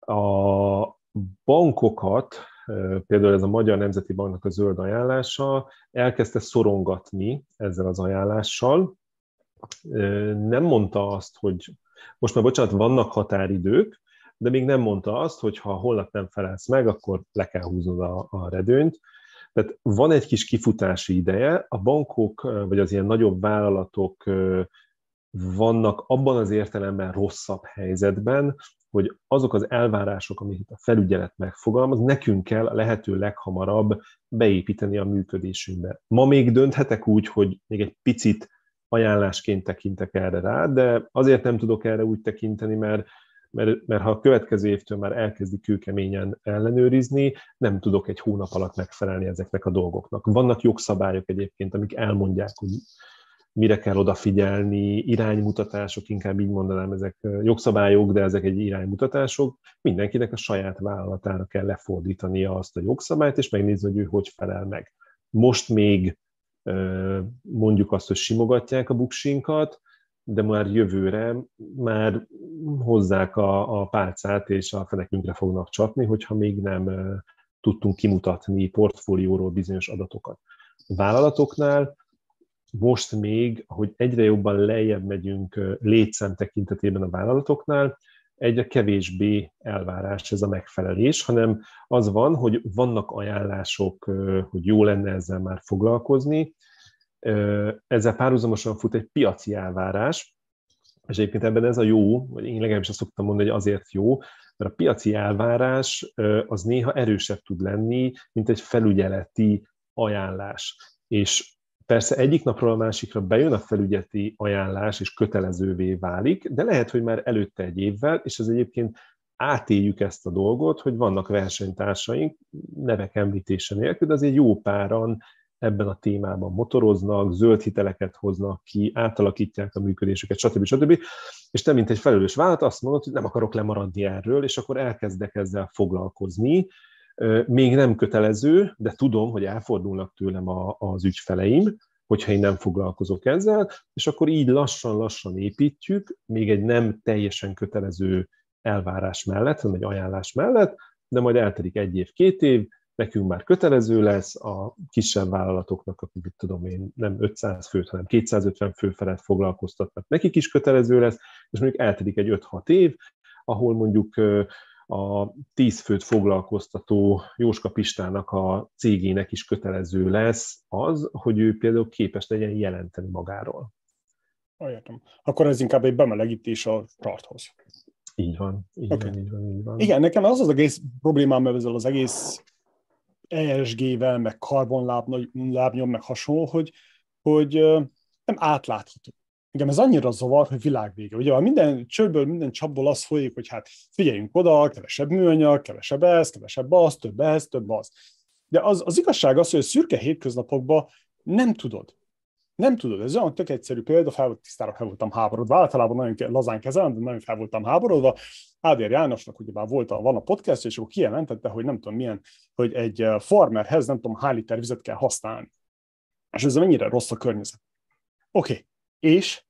A bankokat, például ez a Magyar Nemzeti Banknak a zöld ajánlása, elkezdte szorongatni ezzel az ajánlással. Nem mondta azt, hogy most már bocsánat, vannak határidők, de még nem mondta azt, hogy ha holnap nem felelsz meg, akkor le kell húznod a, a redőnyt. Tehát van egy kis kifutási ideje, a bankok, vagy az ilyen nagyobb vállalatok vannak abban az értelemben rosszabb helyzetben, hogy azok az elvárások, amiket a felügyelet megfogalmaz, nekünk kell a lehető leghamarabb beépíteni a működésünkbe. Ma még dönthetek úgy, hogy még egy picit ajánlásként tekintek erre rá, de azért nem tudok erre úgy tekinteni, mert mert, mert ha a következő évtől már elkezdik kőkeményen ellenőrizni, nem tudok egy hónap alatt megfelelni ezeknek a dolgoknak. Vannak jogszabályok egyébként, amik elmondják, hogy mire kell odafigyelni, iránymutatások, inkább így mondanám, ezek jogszabályok, de ezek egy iránymutatások. Mindenkinek a saját vállalatára kell lefordítania azt a jogszabályt, és megnézni, hogy ő hogy felel meg. Most még mondjuk azt, hogy simogatják a buksinkat, de már jövőre már hozzák a, a pálcát, és a fenekünkre fognak csapni, hogyha még nem tudtunk kimutatni portfólióról bizonyos adatokat. A vállalatoknál most még, hogy egyre jobban lejjebb megyünk létszám tekintetében a vállalatoknál, egyre kevésbé elvárás ez a megfelelés, hanem az van, hogy vannak ajánlások, hogy jó lenne ezzel már foglalkozni, ezzel párhuzamosan fut egy piaci elvárás, és egyébként ebben ez a jó, vagy én legalábbis azt szoktam mondani, hogy azért jó, mert a piaci elvárás az néha erősebb tud lenni, mint egy felügyeleti ajánlás. És persze egyik napról a másikra bejön a felügyeleti ajánlás, és kötelezővé válik, de lehet, hogy már előtte egy évvel, és ez egyébként átéljük ezt a dolgot, hogy vannak versenytársaink, nevek említése nélkül, de azért jó páran ebben a témában motoroznak, zöld hiteleket hoznak ki, átalakítják a működésüket, stb. stb. És te, mint egy felelős vállalat, azt mondod, hogy nem akarok lemaradni erről, és akkor elkezdek ezzel foglalkozni. Még nem kötelező, de tudom, hogy elfordulnak tőlem a, az ügyfeleim, hogyha én nem foglalkozok ezzel, és akkor így lassan-lassan építjük, még egy nem teljesen kötelező elvárás mellett, hanem egy ajánlás mellett, de majd eltelik egy év, két év, nekünk már kötelező lesz, a kisebb vállalatoknak, akik, mit tudom én, nem 500 főt, hanem 250 fő felett foglalkoztatnak, nekik is kötelező lesz, és mondjuk eltelik egy 5-6 év, ahol mondjuk a 10 főt foglalkoztató Jóska Pistának a cégének is kötelező lesz az, hogy ő például képes legyen jelenteni magáról. Értem. Akkor ez inkább egy bemelegítés a starthoz. Így van, így, okay. van, így van, így van. Igen, nekem az az egész problémám ezzel az egész ESG-vel, meg karbonlábnyom, meg hasonló, hogy, hogy nem átlátható. Igen, ez annyira zavar, hogy világvége. Ugye minden csőből, minden csapból az folyik, hogy hát figyeljünk oda, kevesebb műanyag, kevesebb ez, kevesebb az, több ez, több az. De az, az igazság az, hogy a szürke hétköznapokban nem tudod. Nem tudod, ez olyan tök egyszerű példa, fel, tisztára fel voltam háborodva, általában nagyon lazán kezelem, de nagyon fel voltam háborodva. Ádér Jánosnak ugyebár volt a, van a podcast, és akkor kijelentette, hogy nem tudom milyen, hogy egy eh, farmerhez nem tudom hány liter vizet kell használni. És ez mennyire rossz a környezet. Oké, okay. és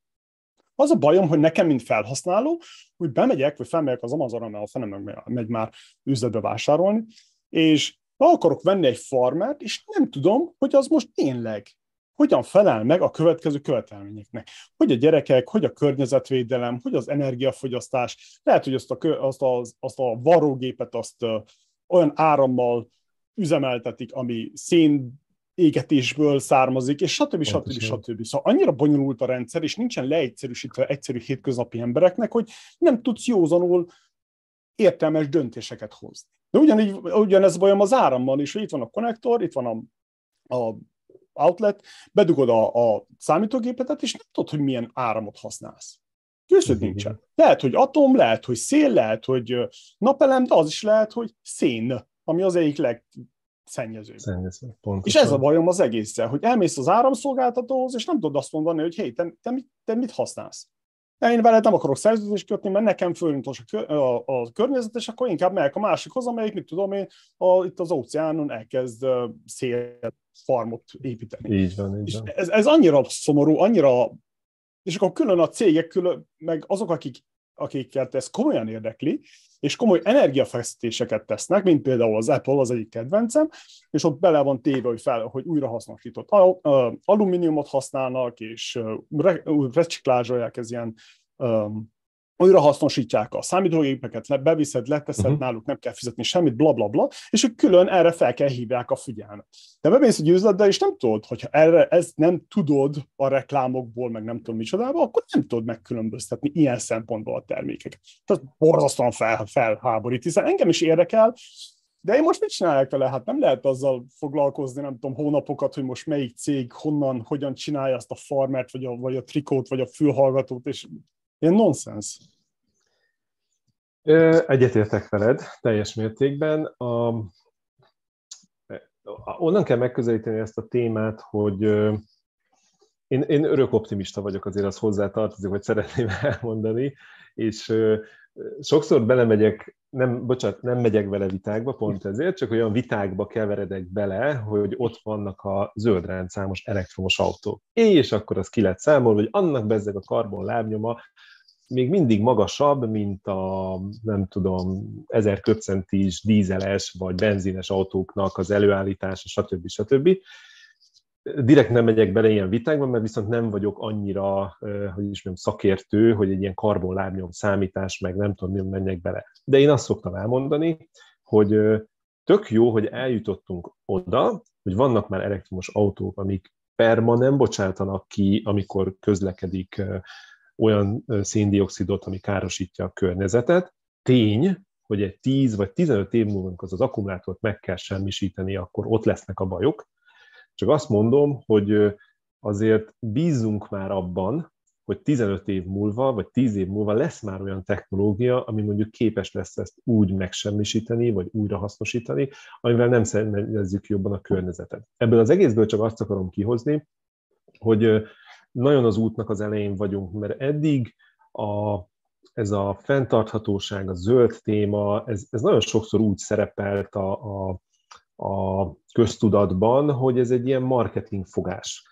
az a bajom, hogy nekem, mint felhasználó, hogy bemegyek, vagy felmegyek az Amazonra, mert a fenem meg megy már üzletbe vásárolni, és be akarok venni egy farmert, és nem tudom, hogy az most tényleg hogyan felel meg a következő követelményeknek. Hogy a gyerekek, hogy a környezetvédelem, hogy az energiafogyasztás. Lehet, hogy azt a, azt a, azt a varrógépet azt olyan árammal üzemeltetik, ami szén égetésből származik, és stb. stb. stb. stb. Szóval annyira bonyolult a rendszer, és nincsen leegyszerűsítve egyszerű hétköznapi embereknek, hogy nem tudsz józanul értelmes döntéseket hozni. De ugyanígy, ugyanez bajom az árammal is, hogy itt van a konnektor, itt van a, a outlet, bedugod a, a számítógépet, és nem tudod, hogy milyen áramot használsz. Készült nincsen. Lehet, hogy atom, lehet, hogy szél, lehet, hogy napelem, de az is lehet, hogy szén, ami az egyik legszennyezőbb. Szennyező, és ez a bajom az egészen, hogy elmész az áramszolgáltatóhoz, és nem tudod azt mondani, hogy hé, te, te, mit, te mit használsz? Én veled nem akarok szerződést kötni, mert nekem fölrintos a, a, a környezet, és akkor inkább megyek a másikhoz, amelyik, mit tudom én, a, itt az óceánon elkezd uh, szélfarmot építeni. Így van, így van. Ez, ez annyira szomorú, annyira és akkor külön a cégek, külön, meg azok, akik, akiket ez komolyan érdekli, és komoly energiafeszítéseket tesznek, mint például az Apple, az egyik kedvencem, és ott bele van téve, hogy, fel, hogy újrahasznosított alumíniumot használnak, és reciklázsolják ez ilyen um, újra hasznosítják a számítógépeket, beviszed, leteszed, uh-huh. náluk nem kell fizetni semmit, bla bla bla, és ők külön erre fel kell hívják a figyelmet. De bemész egy üzletbe, és nem tudod, hogyha erre ezt nem tudod a reklámokból, meg nem tudom micsodába, akkor nem tudod megkülönböztetni ilyen szempontból a termékeket. Tehát borzasztóan fel, felháborít, hiszen engem is érdekel, de én most mit csinálják vele? Hát nem lehet azzal foglalkozni, nem tudom, hónapokat, hogy most melyik cég honnan, hogyan csinálja azt a farmert, vagy a, vagy a trikót, vagy a fülhallgatót, és Ilyen nonsens. Egyetértek veled teljes mértékben. A, onnan kell megközelíteni ezt a témát, hogy én, én örök optimista vagyok, azért az hozzá tartozik, hogy szeretném elmondani, és sokszor belemegyek, nem, bocsánat, nem megyek vele vitákba, pont ezért, csak olyan vitákba keveredek bele, hogy ott vannak a zöld rendszámos elektromos autók. És akkor az ki lett számol, hogy annak bezzeg a karbon lábnyoma még mindig magasabb, mint a, nem tudom, 1000 köbcentis dízeles vagy benzines autóknak az előállítása, stb. stb. Direkt nem megyek bele ilyen vitákba, mert viszont nem vagyok annyira, hogy is mondjam, szakértő, hogy egy ilyen karbonlábnyom számítás, meg nem tudom, mi menjek bele. De én azt szoktam elmondani, hogy tök jó, hogy eljutottunk oda, hogy vannak már elektromos autók, amik perma nem bocsátanak ki, amikor közlekedik olyan széndiokszidot, ami károsítja a környezetet. Tény, hogy egy 10 vagy 15 év múlva, az az akkumulátort meg kell semmisíteni, akkor ott lesznek a bajok. Csak azt mondom, hogy azért bízunk már abban, hogy 15 év múlva, vagy 10 év múlva lesz már olyan technológia, ami mondjuk képes lesz ezt úgy megsemmisíteni, vagy újrahasznosítani, amivel nem szennyezzük jobban a környezetet. Ebből az egészből csak azt akarom kihozni, hogy nagyon az útnak az elején vagyunk, mert eddig a, ez a fenntarthatóság, a zöld téma, ez, ez nagyon sokszor úgy szerepelt a, a, a köztudatban, hogy ez egy ilyen marketing fogás.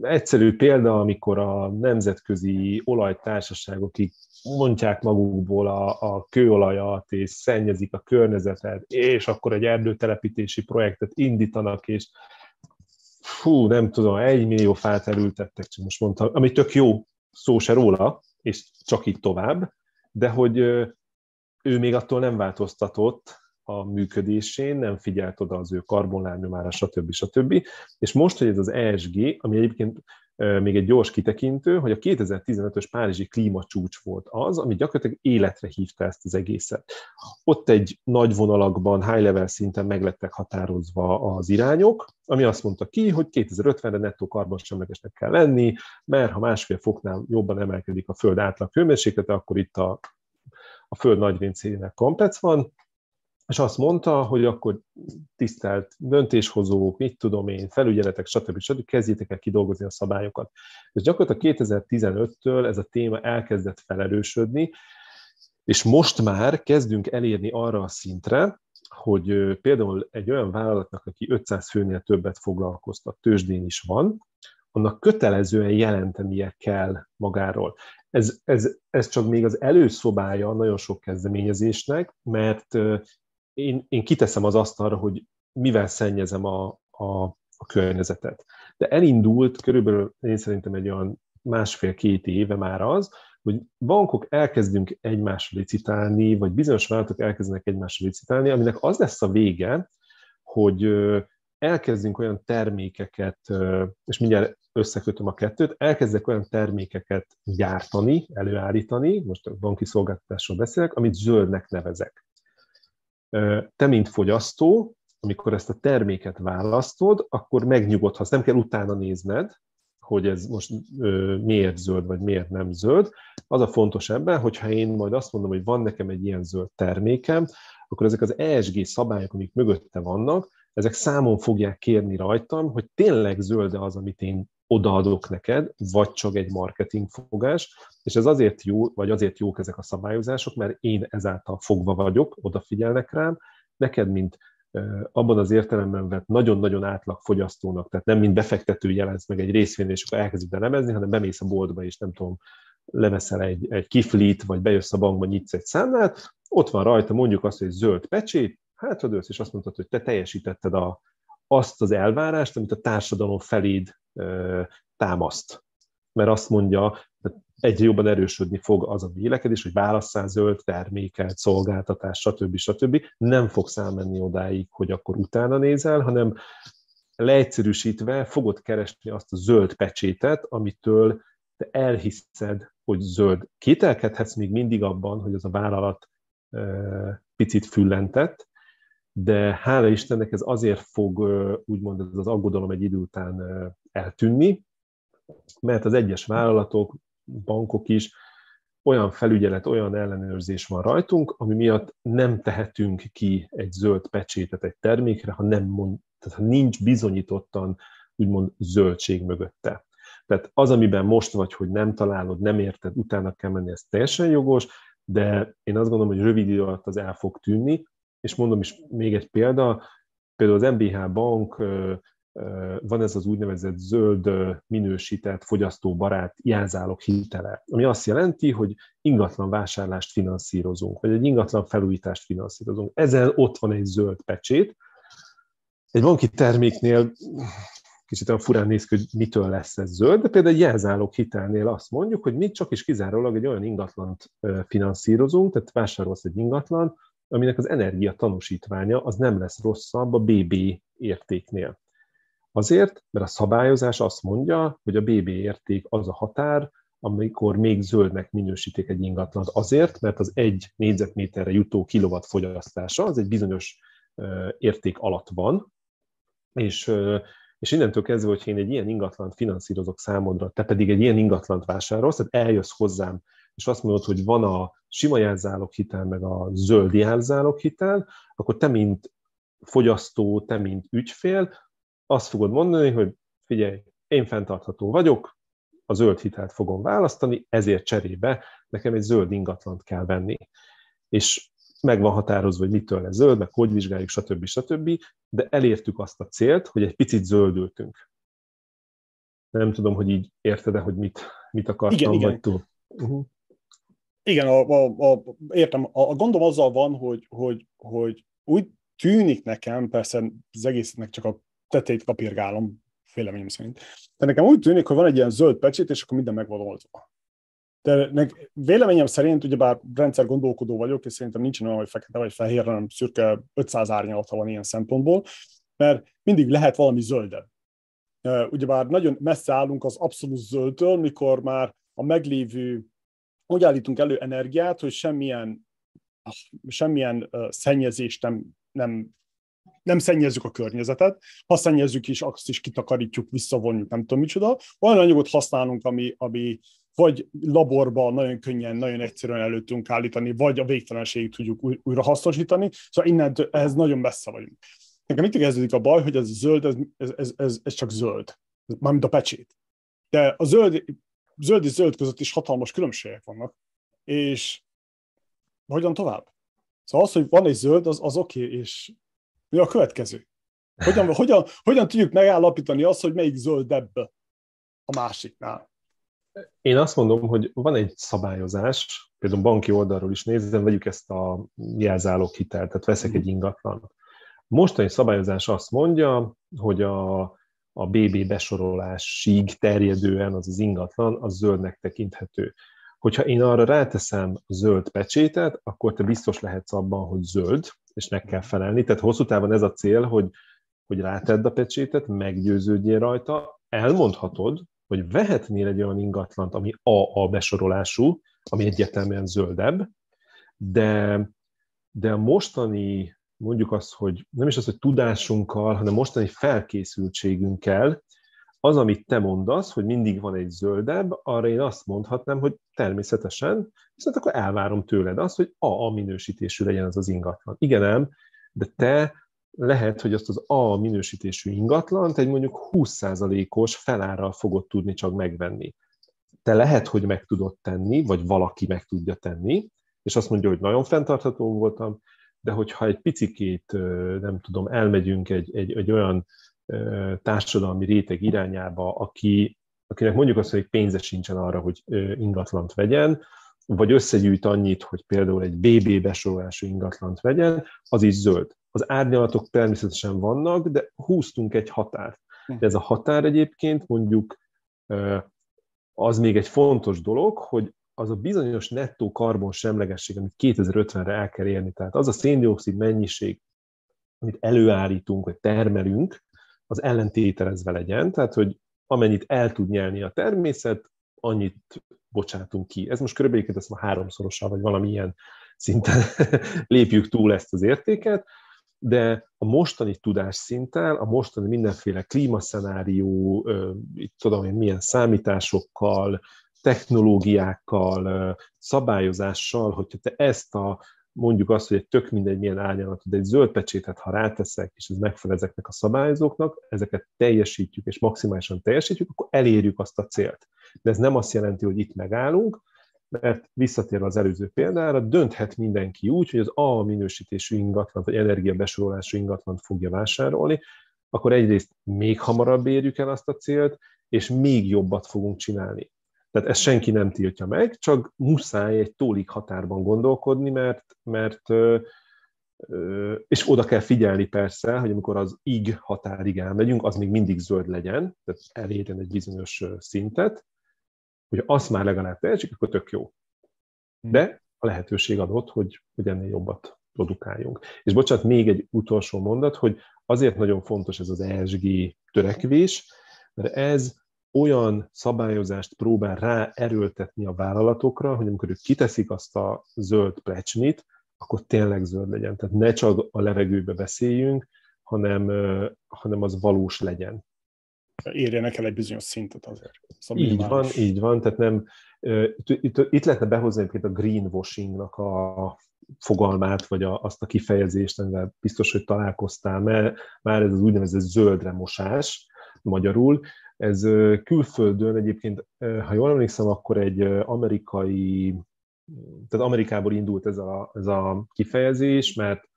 Egyszerű példa, amikor a nemzetközi olajtársaságok így mondják magukból a, a kőolajat, és szennyezik a környezetet, és akkor egy erdőtelepítési projektet indítanak, és fú, nem tudom, egy millió fát elültettek, csak most mondtam, ami tök jó, szó se róla, és csak így tovább, de hogy ő még attól nem változtatott a működésén, nem figyelt oda az ő karbonlábnyomára, stb. stb. És most, hogy ez az ESG, ami egyébként még egy gyors kitekintő, hogy a 2015-ös Párizsi klímacsúcs volt az, ami gyakorlatilag életre hívta ezt az egészet. Ott egy nagy vonalakban, high level szinten meglettek határozva az irányok, ami azt mondta ki, hogy 2050-re nettó karbonsemlegesnek kell lenni, mert ha másfél foknál jobban emelkedik a Föld átlag hőmérséklete, akkor itt a, a Föld nagy részének komplex van, és azt mondta, hogy akkor tisztelt döntéshozók, mit tudom én, felügyeletek, stb. stb. kezdjétek el kidolgozni a szabályokat. És gyakorlatilag 2015-től ez a téma elkezdett felerősödni, és most már kezdünk elérni arra a szintre, hogy például egy olyan vállalatnak, aki 500 főnél többet foglalkoztat, tőzsdén is van, annak kötelezően jelentenie kell magáról. Ez, ez, ez csak még az előszobája nagyon sok kezdeményezésnek, mert én, én kiteszem az asztalra, hogy mivel szennyezem a, a, a környezetet. De elindult körülbelül én szerintem egy olyan másfél-két éve már az, hogy bankok elkezdünk egymásra licitálni, vagy bizonyos vállalatok elkezdenek egymásra licitálni, aminek az lesz a vége, hogy elkezdünk olyan termékeket, és mindjárt összekötöm a kettőt, elkezdek olyan termékeket gyártani, előállítani, most a banki szolgáltatásról beszélek, amit zöldnek nevezek. Te, mint fogyasztó, amikor ezt a terméket választod, akkor megnyugodhatsz, nem kell utána nézned, hogy ez most ö, miért zöld, vagy miért nem zöld. Az a fontos ebben, hogyha én majd azt mondom, hogy van nekem egy ilyen zöld termékem, akkor ezek az ESG szabályok, amik mögötte vannak, ezek számon fogják kérni rajtam, hogy tényleg zöld az, amit én odaadok neked, vagy csak egy marketing fogás, és ez azért jó, vagy azért jók ezek a szabályozások, mert én ezáltal fogva vagyok, odafigyelnek rám, neked, mint abban az értelemben vett nagyon-nagyon átlag fogyasztónak, tehát nem mint befektető jelensz meg egy részvényt, és akkor elkezded elemezni, hanem bemész a boltba, és nem tudom, leveszel egy, egy kiflit, vagy bejössz a bankba, nyitsz egy számlát, ott van rajta mondjuk azt, hogy zöld pecsét, hátradőlsz, és azt mondtad, hogy te teljesítetted a, azt az elvárást, amit a társadalom feléd támaszt. Mert azt mondja, egyre jobban erősödni fog az a vélekedés, hogy válasszál zöld terméket, szolgáltatás, stb. stb. Nem fogsz elmenni odáig, hogy akkor utána nézel, hanem leegyszerűsítve fogod keresni azt a zöld pecsétet, amitől te elhiszed, hogy zöld. Kételkedhetsz még mindig abban, hogy az a vállalat picit füllentett, de hála Istennek ez azért fog, úgymond ez az aggodalom egy idő után eltűnni, mert az egyes vállalatok, bankok is olyan felügyelet, olyan ellenőrzés van rajtunk, ami miatt nem tehetünk ki egy zöld pecsétet egy termékre, ha, nem mond, tehát ha nincs bizonyítottan úgymond zöldség mögötte. Tehát az, amiben most vagy, hogy nem találod, nem érted, utána kell menni, ez teljesen jogos, de én azt gondolom, hogy rövid idő alatt az el fog tűnni, és mondom is még egy példa, például az MBH bank van ez az úgynevezett zöld minősített fogyasztóbarát jelzálog hitele, ami azt jelenti, hogy ingatlan vásárlást finanszírozunk, vagy egy ingatlan felújítást finanszírozunk. Ezen ott van egy zöld pecsét. Egy banki terméknél kicsit olyan furán néz ki, hogy mitől lesz ez zöld, de például egy jelzálog hitelnél azt mondjuk, hogy mi csak is kizárólag egy olyan ingatlant finanszírozunk, tehát vásárolsz egy ingatlan, aminek az energia tanúsítványa az nem lesz rosszabb a BB értéknél. Azért, mert a szabályozás azt mondja, hogy a BB érték az a határ, amikor még zöldnek minősítik egy ingatlant. Azért, mert az egy négyzetméterre jutó kilowatt fogyasztása az egy bizonyos érték alatt van, és, és innentől kezdve, hogy én egy ilyen ingatlant finanszírozok számodra, te pedig egy ilyen ingatlant vásárolsz, tehát eljössz hozzám, és azt mondod, hogy van a sima jelzáloghitel, meg a zöld jelzáloghitel, akkor te, mint fogyasztó, te, mint ügyfél, azt fogod mondani, hogy figyelj, én fenntartható vagyok, a zöld hitelt fogom választani, ezért cserébe nekem egy zöld ingatlant kell venni. És meg van határozva, hogy mitől lesz zöld, meg hogy vizsgáljuk, stb. stb. De elértük azt a célt, hogy egy picit zöldültünk. Nem tudom, hogy így érted-e, hogy mit, mit akartam, igen, igen. vagy túl. Uh-huh. Igen, a, a, a, értem. A, a gondom azzal van, hogy, hogy, hogy úgy tűnik nekem, persze az egésznek csak a tetét kapirgálom, véleményem szerint. De nekem úgy tűnik, hogy van egy ilyen zöld pecsét, és akkor minden meg van oldva. De nek, véleményem szerint, ugyebár rendszer gondolkodó vagyok, és szerintem nincsen olyan, hogy fekete vagy fehér, hanem szürke 500 árnyalata van ilyen szempontból, mert mindig lehet valami zöldebb. Ugyebár nagyon messze állunk az abszolút zöldtől, mikor már a meglévő, úgy állítunk elő energiát, hogy semmilyen, semmilyen szennyezést nem, nem nem szennyezzük a környezetet, ha szennyezzük is, azt is kitakarítjuk, visszavonjuk, nem tudom micsoda. Olyan anyagot használunk, ami, ami vagy laborban nagyon könnyen, nagyon egyszerűen elő tudunk állítani, vagy a végtelenségig tudjuk új, újra hasznosítani. Szóval innen ehhez nagyon messze vagyunk. Nekem itt kezdődik a baj, hogy ez zöld, ez, ez, ez, ez csak zöld, mármint a pecsét. De a zöld, zöld és zöld között is hatalmas különbségek vannak. És hogyan tovább? Szóval az, hogy van egy zöld, az, az oké, okay, és mi a következő? Hogyan, hogyan, hogyan tudjuk megállapítani azt, hogy melyik zöldebb a másiknál? Én azt mondom, hogy van egy szabályozás, például banki oldalról is nézem, vegyük ezt a jelzálók hitelt, tehát veszek egy ingatlan. Mostani szabályozás azt mondja, hogy a, a BB besorolásig terjedően az az ingatlan, az zöldnek tekinthető. Hogyha én arra ráteszem zöld pecsétet, akkor te biztos lehetsz abban, hogy zöld, és meg kell felelni. Tehát hosszú távon ez a cél, hogy, hogy rátedd a pecsétet, meggyőződjél rajta, elmondhatod, hogy vehetnél egy olyan ingatlant, ami AA besorolású, ami egyértelműen zöldebb, de, de a mostani, mondjuk azt, hogy nem is az, hogy tudásunkkal, hanem mostani felkészültségünkkel, az, amit te mondasz, hogy mindig van egy zöldebb, arra én azt mondhatnám, hogy természetesen, viszont akkor elvárom tőled azt, hogy AA minősítésű legyen az az ingatlan. Igen, nem, de te lehet, hogy azt az A minősítésű ingatlant egy mondjuk 20%-os felárral fogod tudni csak megvenni. Te lehet, hogy meg tudod tenni, vagy valaki meg tudja tenni, és azt mondja, hogy nagyon fenntartható voltam, de hogyha egy picikét, nem tudom, elmegyünk egy, egy, egy olyan társadalmi réteg irányába, aki, akinek mondjuk azt, hogy pénze sincsen arra, hogy ingatlant vegyen, vagy összegyűjt annyit, hogy például egy BB besorolású ingatlant vegyen, az is zöld. Az árnyalatok természetesen vannak, de húztunk egy határt. De ez a határ egyébként mondjuk az még egy fontos dolog, hogy az a bizonyos nettó karbon semlegesség, amit 2050-re el kell érni, tehát az a széndiokszid mennyiség, amit előállítunk, vagy termelünk, az ellentételezve legyen, tehát hogy amennyit el tud nyelni a természet, annyit bocsátunk ki. Ez most körülbelül ezt a háromszorosa, vagy valamilyen szinten lépjük túl ezt az értéket, de a mostani tudásszinttel, a mostani mindenféle klímaszenárió, itt tudom én milyen számításokkal, technológiákkal, szabályozással, hogyha te ezt a mondjuk azt, hogy egy tök mindegy milyen árnyalatot, egy zöld pecsétet, ha ráteszek, és ez megfelel ezeknek a szabályozóknak, ezeket teljesítjük, és maximálisan teljesítjük, akkor elérjük azt a célt. De ez nem azt jelenti, hogy itt megállunk, mert visszatérve az előző példára, dönthet mindenki úgy, hogy az A minősítésű ingatlan, vagy energiabesorolású ingatlant fogja vásárolni, akkor egyrészt még hamarabb érjük el azt a célt, és még jobbat fogunk csinálni. Tehát ezt senki nem tiltja meg, csak muszáj egy tólig határban gondolkodni, mert, mert és oda kell figyelni persze, hogy amikor az ig határig elmegyünk, az még mindig zöld legyen, tehát elérjen egy bizonyos szintet, hogy azt már legalább teljesít, akkor tök jó. De a lehetőség adott, hogy, hogy ennél jobbat produkáljunk. És bocsánat, még egy utolsó mondat, hogy azért nagyon fontos ez az ESG törekvés, mert ez olyan szabályozást próbál rá erőltetni a vállalatokra, hogy amikor ők kiteszik azt a zöld plecsnit, akkor tényleg zöld legyen. Tehát ne csak a levegőbe beszéljünk, hanem, hanem az valós legyen. Érjenek el egy bizonyos szintet azért. Szóval így van, így van, tehát nem, itt, itt lehetne behozni a greenwashingnak a fogalmát, vagy a, azt a kifejezést, amivel biztos, hogy találkoztál, mert már ez az úgynevezett zöldre mosás magyarul, ez külföldön egyébként, ha jól emlékszem, akkor egy amerikai, tehát Amerikából indult ez a, ez a kifejezés, mert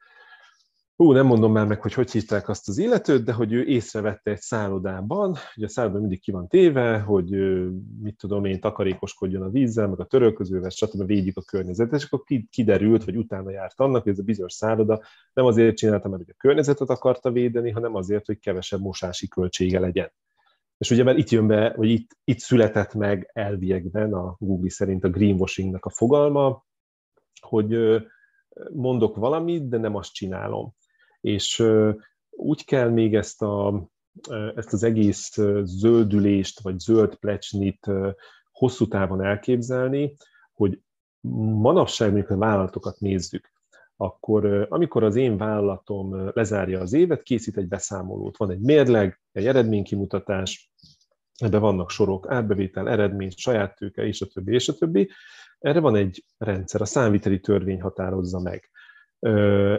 Hú, nem mondom már meg, hogy hogy hívták azt az illetőt, de hogy ő észrevette egy szállodában, hogy a szállodában mindig ki van téve, hogy mit tudom én, takarékoskodjon a vízzel, meg a törölközővel, stb. védjük a környezetet, és akkor kiderült, vagy utána járt annak, hogy ez a bizonyos szálloda nem azért csinálta, mert hogy a környezetet akarta védeni, hanem azért, hogy kevesebb mosási költsége legyen. És ugye mert itt jön be, vagy itt, itt született meg elviekben a Google szerint a greenwashingnak a fogalma, hogy mondok valamit, de nem azt csinálom. És úgy kell még ezt, a, ezt az egész zöldülést, vagy zöld plecsnit hosszú távon elképzelni, hogy manapság, amikor a vállalatokat nézzük, akkor amikor az én vállalatom lezárja az évet, készít egy beszámolót. Van egy mérleg, egy eredménykimutatás, ebben vannak sorok, átbevétel, eredmény, saját tőke, és a többi, és a többi. Erre van egy rendszer, a számviteli törvény határozza meg.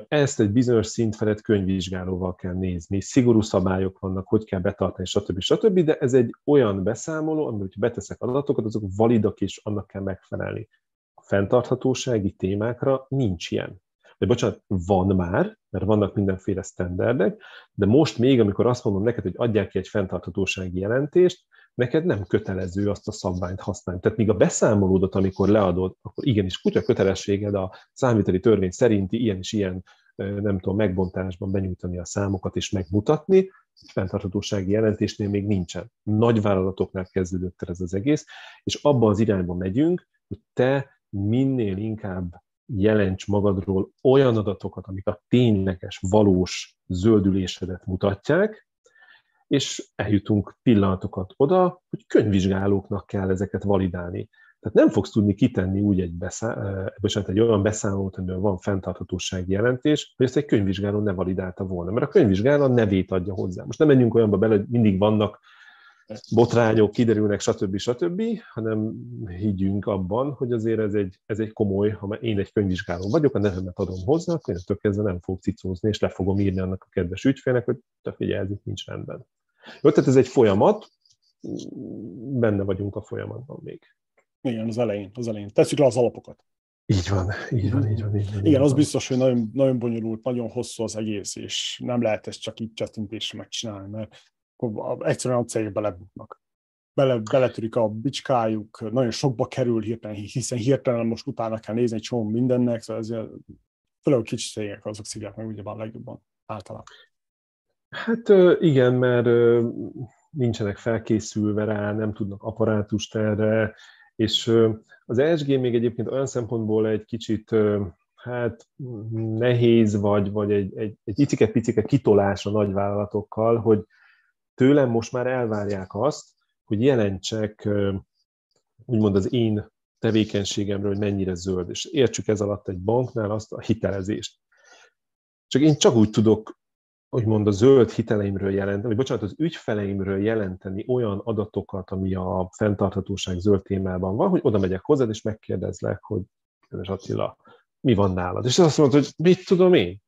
Ezt egy bizonyos szint felett könyvvizsgálóval kell nézni, szigorú szabályok vannak, hogy kell betartani, stb. stb. De ez egy olyan beszámoló, amiben, hogyha beteszek adatokat, azok validak és annak kell megfelelni. A fenntarthatósági témákra nincs ilyen de bocsánat, van már, mert vannak mindenféle standardek, de most még, amikor azt mondom neked, hogy adják ki egy fenntarthatósági jelentést, neked nem kötelező azt a szabványt használni. Tehát míg a beszámolódat, amikor leadod, akkor igenis kutya kötelességed a számviteli törvény szerinti ilyen és ilyen, nem tudom, megbontásban benyújtani a számokat és megmutatni, fenntarthatósági jelentésnél még nincsen. Nagy vállalatoknál kezdődött el ez az egész, és abba az irányba megyünk, hogy te minél inkább jelents magadról olyan adatokat, amik a tényleges, valós zöldülésedet mutatják, és eljutunk pillanatokat oda, hogy könyvvizsgálóknak kell ezeket validálni. Tehát nem fogsz tudni kitenni úgy egy, beszá- bocsánat, egy olyan beszámolót, amiben van fenntarthatósági jelentés, hogy ezt egy könyvvizsgáló ne validálta volna, mert a könyvvizsgáló a nevét adja hozzá. Most nem menjünk olyanba bele, hogy mindig vannak botrányok, kiderülnek, stb. stb., hanem higgyünk abban, hogy azért ez egy, ez egy komoly, ha én egy könyvvizsgáló vagyok, a nevemet adom hozzá, akkor én kezdve nem fog cicózni, és le fogom írni annak a kedves ügyfélnek, hogy te figyelj, ez itt nincs rendben. Jó, tehát ez egy folyamat, benne vagyunk a folyamatban még. Igen, az elején, az elején. Tesszük le az alapokat. Így van, így van, így van. Így van Igen, így az van. biztos, hogy nagyon, nagyon bonyolult, nagyon hosszú az egész, és nem lehet ezt csak így csettintésre megcsinálni, mert akkor egyszerűen a cégek belebuknak. Bele, beletörik a bicskájuk, nagyon sokba kerül hirtelen, hiszen hirtelen most utána kell nézni egy csomó mindennek, szóval ezért főleg a kicsi cégek azok szívják meg ugyebár legjobban általában. Hát igen, mert nincsenek felkészülve rá, nem tudnak apparátust erre, és az ESG még egyébként olyan szempontból egy kicsit hát nehéz, vagy, vagy egy, egy, egy icike-picike kitolás a nagyvállalatokkal, hogy tőlem most már elvárják azt, hogy jelentsek úgymond az én tevékenységemről, hogy mennyire zöld, és értsük ez alatt egy banknál azt a hitelezést. Csak én csak úgy tudok úgymond a zöld hiteleimről jelenteni, vagy bocsánat, az ügyfeleimről jelenteni olyan adatokat, ami a fenntarthatóság zöld témában van, hogy oda megyek hozzád, és megkérdezlek, hogy kedves Attila, mi van nálad? És azt mondod, hogy mit tudom én?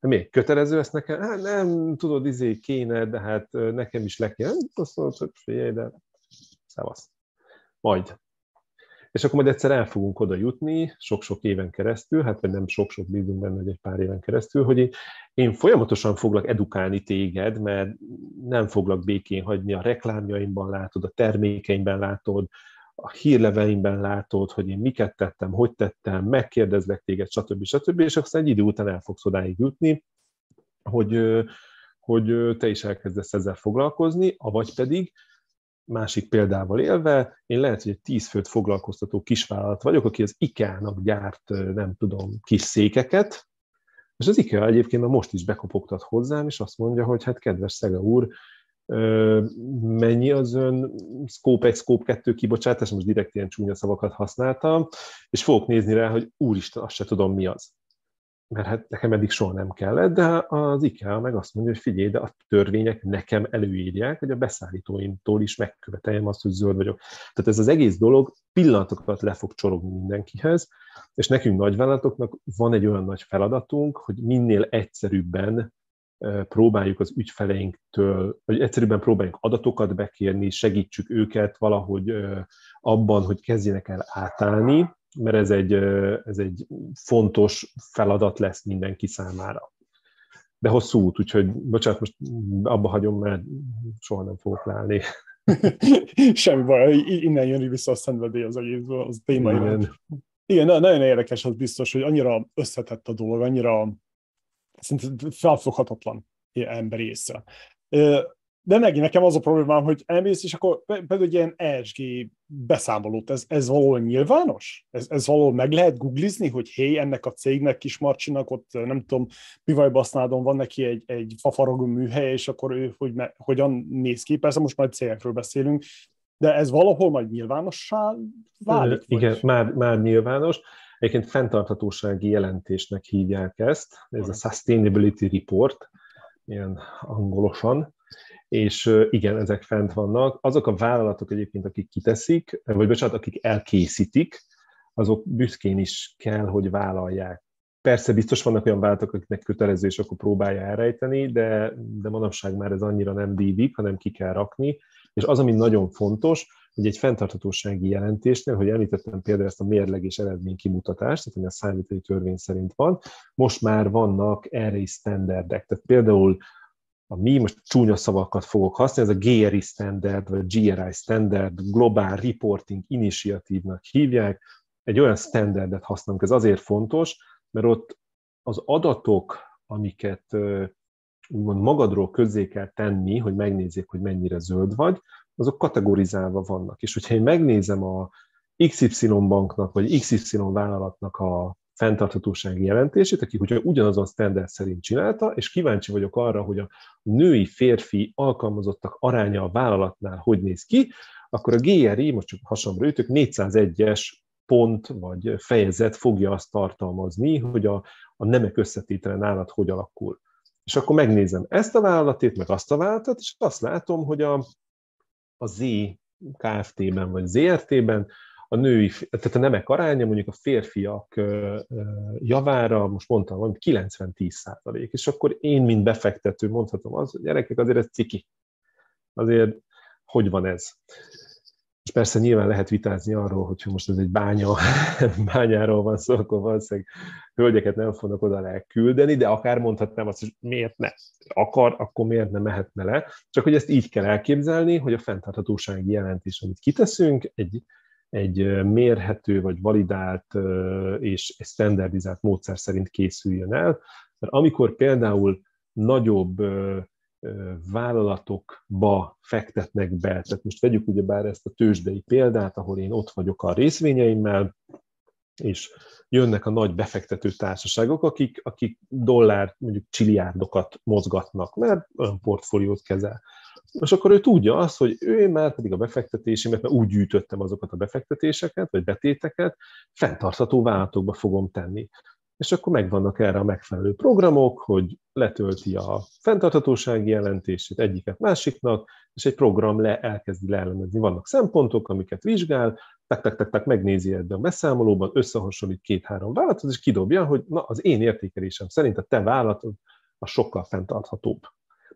De miért? Kötelező ezt nekem? Hát nem, tudod, izé kéne, de hát nekem is le kéne. Azt mondod, hogy figyelj, de szevasz. Majd. És akkor majd egyszer el fogunk oda jutni, sok-sok éven keresztül, hát vagy nem sok-sok bízunk benne, hogy egy pár éven keresztül, hogy én folyamatosan foglak edukálni téged, mert nem foglak békén hagyni, a reklámjaimban látod, a termékeimben látod, a hírleveimben látod, hogy én miket tettem, hogy tettem, megkérdezlek téged, stb. stb. És aztán egy idő után el fogsz odáig jutni, hogy, hogy te is elkezdesz ezzel foglalkozni, avagy pedig másik példával élve, én lehet, hogy egy tíz főt foglalkoztató kisvállalat vagyok, aki az IKEA-nak gyárt, nem tudom, kis székeket, és az IKEA egyébként már most is bekopogtat hozzám, és azt mondja, hogy hát kedves Szega úr, mennyi az ön Scope 1, Scope 2 kibocsátás, most direkt ilyen csúnya szavakat használtam, és fogok nézni rá, hogy úristen, azt se tudom mi az. Mert hát nekem eddig soha nem kellett, de az IKEA meg azt mondja, hogy figyelj, de a törvények nekem előírják, hogy a beszállítóimtól is megköveteljem azt, hogy zöld vagyok. Tehát ez az egész dolog pillanatokat le fog csorogni mindenkihez, és nekünk nagyvállalatoknak van egy olyan nagy feladatunk, hogy minél egyszerűbben próbáljuk az ügyfeleinktől, vagy egyszerűbben próbáljuk adatokat bekérni, segítsük őket valahogy abban, hogy kezdjenek el átállni, mert ez egy, ez egy fontos feladat lesz mindenki számára. De hosszú út, úgyhogy bocsánat, most abba hagyom, mert soha nem fogok leállni. Semmi baj, innen jön vissza a szenvedély az egészből, az téma. Igen, Igen. Igen na- nagyon érdekes az biztos, hogy annyira összetett a dolog, annyira szinte felfoghatatlan emberi észre. De megint nekem az a problémám, hogy elmész, és akkor pedig egy ilyen ESG beszámolót, ez, ez valahol nyilvános? Ez, ez valahol meg lehet googlizni, hogy hé, ennek a cégnek, Kismarcsinak, ott nem tudom, Pivajbasznádon van neki egy, egy fafaragó műhely, és akkor ő hogy, me- hogyan néz ki, persze most majd cégekről beszélünk, de ez valahol majd nyilvánossá válik? vagy? Igen, már, már nyilvános. Egyébként fenntarthatósági jelentésnek hívják ezt, ez a Sustainability Report, ilyen angolosan, és igen, ezek fent vannak. Azok a vállalatok egyébként, akik kiteszik, vagy bocsánat, akik elkészítik, azok büszkén is kell, hogy vállalják. Persze biztos vannak olyan vállalatok, akiknek kötelező, és akkor próbálja elrejteni, de, de manapság már ez annyira nem dívik, hanem ki kell rakni. És az, ami nagyon fontos, hogy egy fenntarthatósági jelentésnél, hogy említettem például ezt a mérleg és eredmény kimutatást, tehát ami a számítani törvény szerint van, most már vannak erre is standardek. Tehát például a mi, most csúnya szavakat fogok használni, ez a GRI standard, vagy GRI standard, Global Reporting Initiative-nak hívják, egy olyan standardet használunk. Ez azért fontos, mert ott az adatok, amiket úgymond magadról közzé kell tenni, hogy megnézzék, hogy mennyire zöld vagy, azok kategorizálva vannak. És hogyha én megnézem a XY banknak, vagy XY vállalatnak a fenntarthatósági jelentését, aki hogyha ugyanazon standard szerint csinálta, és kíváncsi vagyok arra, hogy a női-férfi alkalmazottak aránya a vállalatnál hogy néz ki, akkor a GRI, most csak hasonló őtök, 401-es pont vagy fejezet fogja azt tartalmazni, hogy a, a nemek összetétele nálad hogy alakul. És akkor megnézem ezt a vállalatét, meg azt a vállalatot, és azt látom, hogy a, a Z Kft-ben vagy ZRT-ben a női, tehát a nemek aránya mondjuk a férfiak javára, most mondtam, hogy 90-10 százalék, és akkor én, mint befektető mondhatom az, hogy gyerekek, azért ez ciki. Azért hogy van ez? És persze nyilván lehet vitázni arról, hogyha most ez egy bánya, bányáról van szó, akkor valószínűleg hölgyeket nem fognak oda küldeni, de akár mondhatnám azt, hogy miért ne akar, akkor miért ne mehetne le. Csak hogy ezt így kell elképzelni, hogy a fenntarthatósági jelentés, amit kiteszünk, egy, egy mérhető vagy validált és standardizált módszer szerint készüljön el. Mert amikor például nagyobb vállalatokba fektetnek be. Tehát most vegyük ugyebár ezt a tőzsdei példát, ahol én ott vagyok a részvényeimmel, és jönnek a nagy befektető társaságok, akik, akik dollár, mondjuk csiliárdokat mozgatnak, mert olyan portfóliót kezel. És akkor ő tudja azt, hogy ő már pedig a befektetésémet, mert úgy gyűjtöttem azokat a befektetéseket, vagy betéteket, fenntartható vállalatokba fogom tenni és akkor megvannak erre a megfelelő programok, hogy letölti a fenntarthatósági jelentését egyiket másiknak, és egy program le, elkezdi leellenezni. Vannak szempontok, amiket vizsgál, tak, tak, tak, tak, megnézi ebben a beszámolóban, összehasonlít két-három vállalatot, és kidobja, hogy na, az én értékelésem szerint a te vállalatod a sokkal fenntarthatóbb.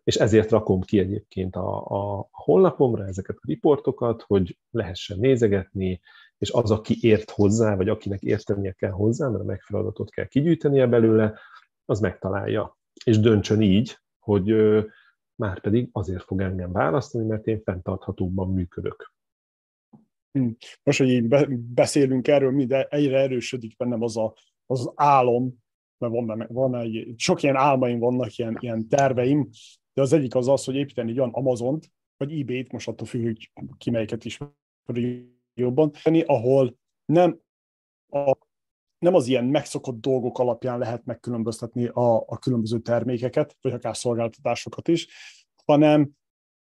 És ezért rakom ki egyébként a, a honlapomra ezeket a riportokat, hogy lehessen nézegetni, és az, aki ért hozzá, vagy akinek értenie kell hozzá, mert a megfelelő kell kigyűjtenie belőle, az megtalálja. És döntsön így, hogy már pedig azért fog engem választani, mert én fenntarthatóbban működök. Hm. Most, hogy így beszélünk erről, minden egyre erősödik bennem az a, az, álom, mert van, van egy, sok ilyen álmaim vannak, ilyen, ilyen terveim, de az egyik az az, hogy építeni egy olyan Amazont, vagy eBay-t, most attól függ, hogy ki melyiket is jobban, ahol nem, a, nem az ilyen megszokott dolgok alapján lehet megkülönböztetni a, a különböző termékeket, vagy akár szolgáltatásokat is, hanem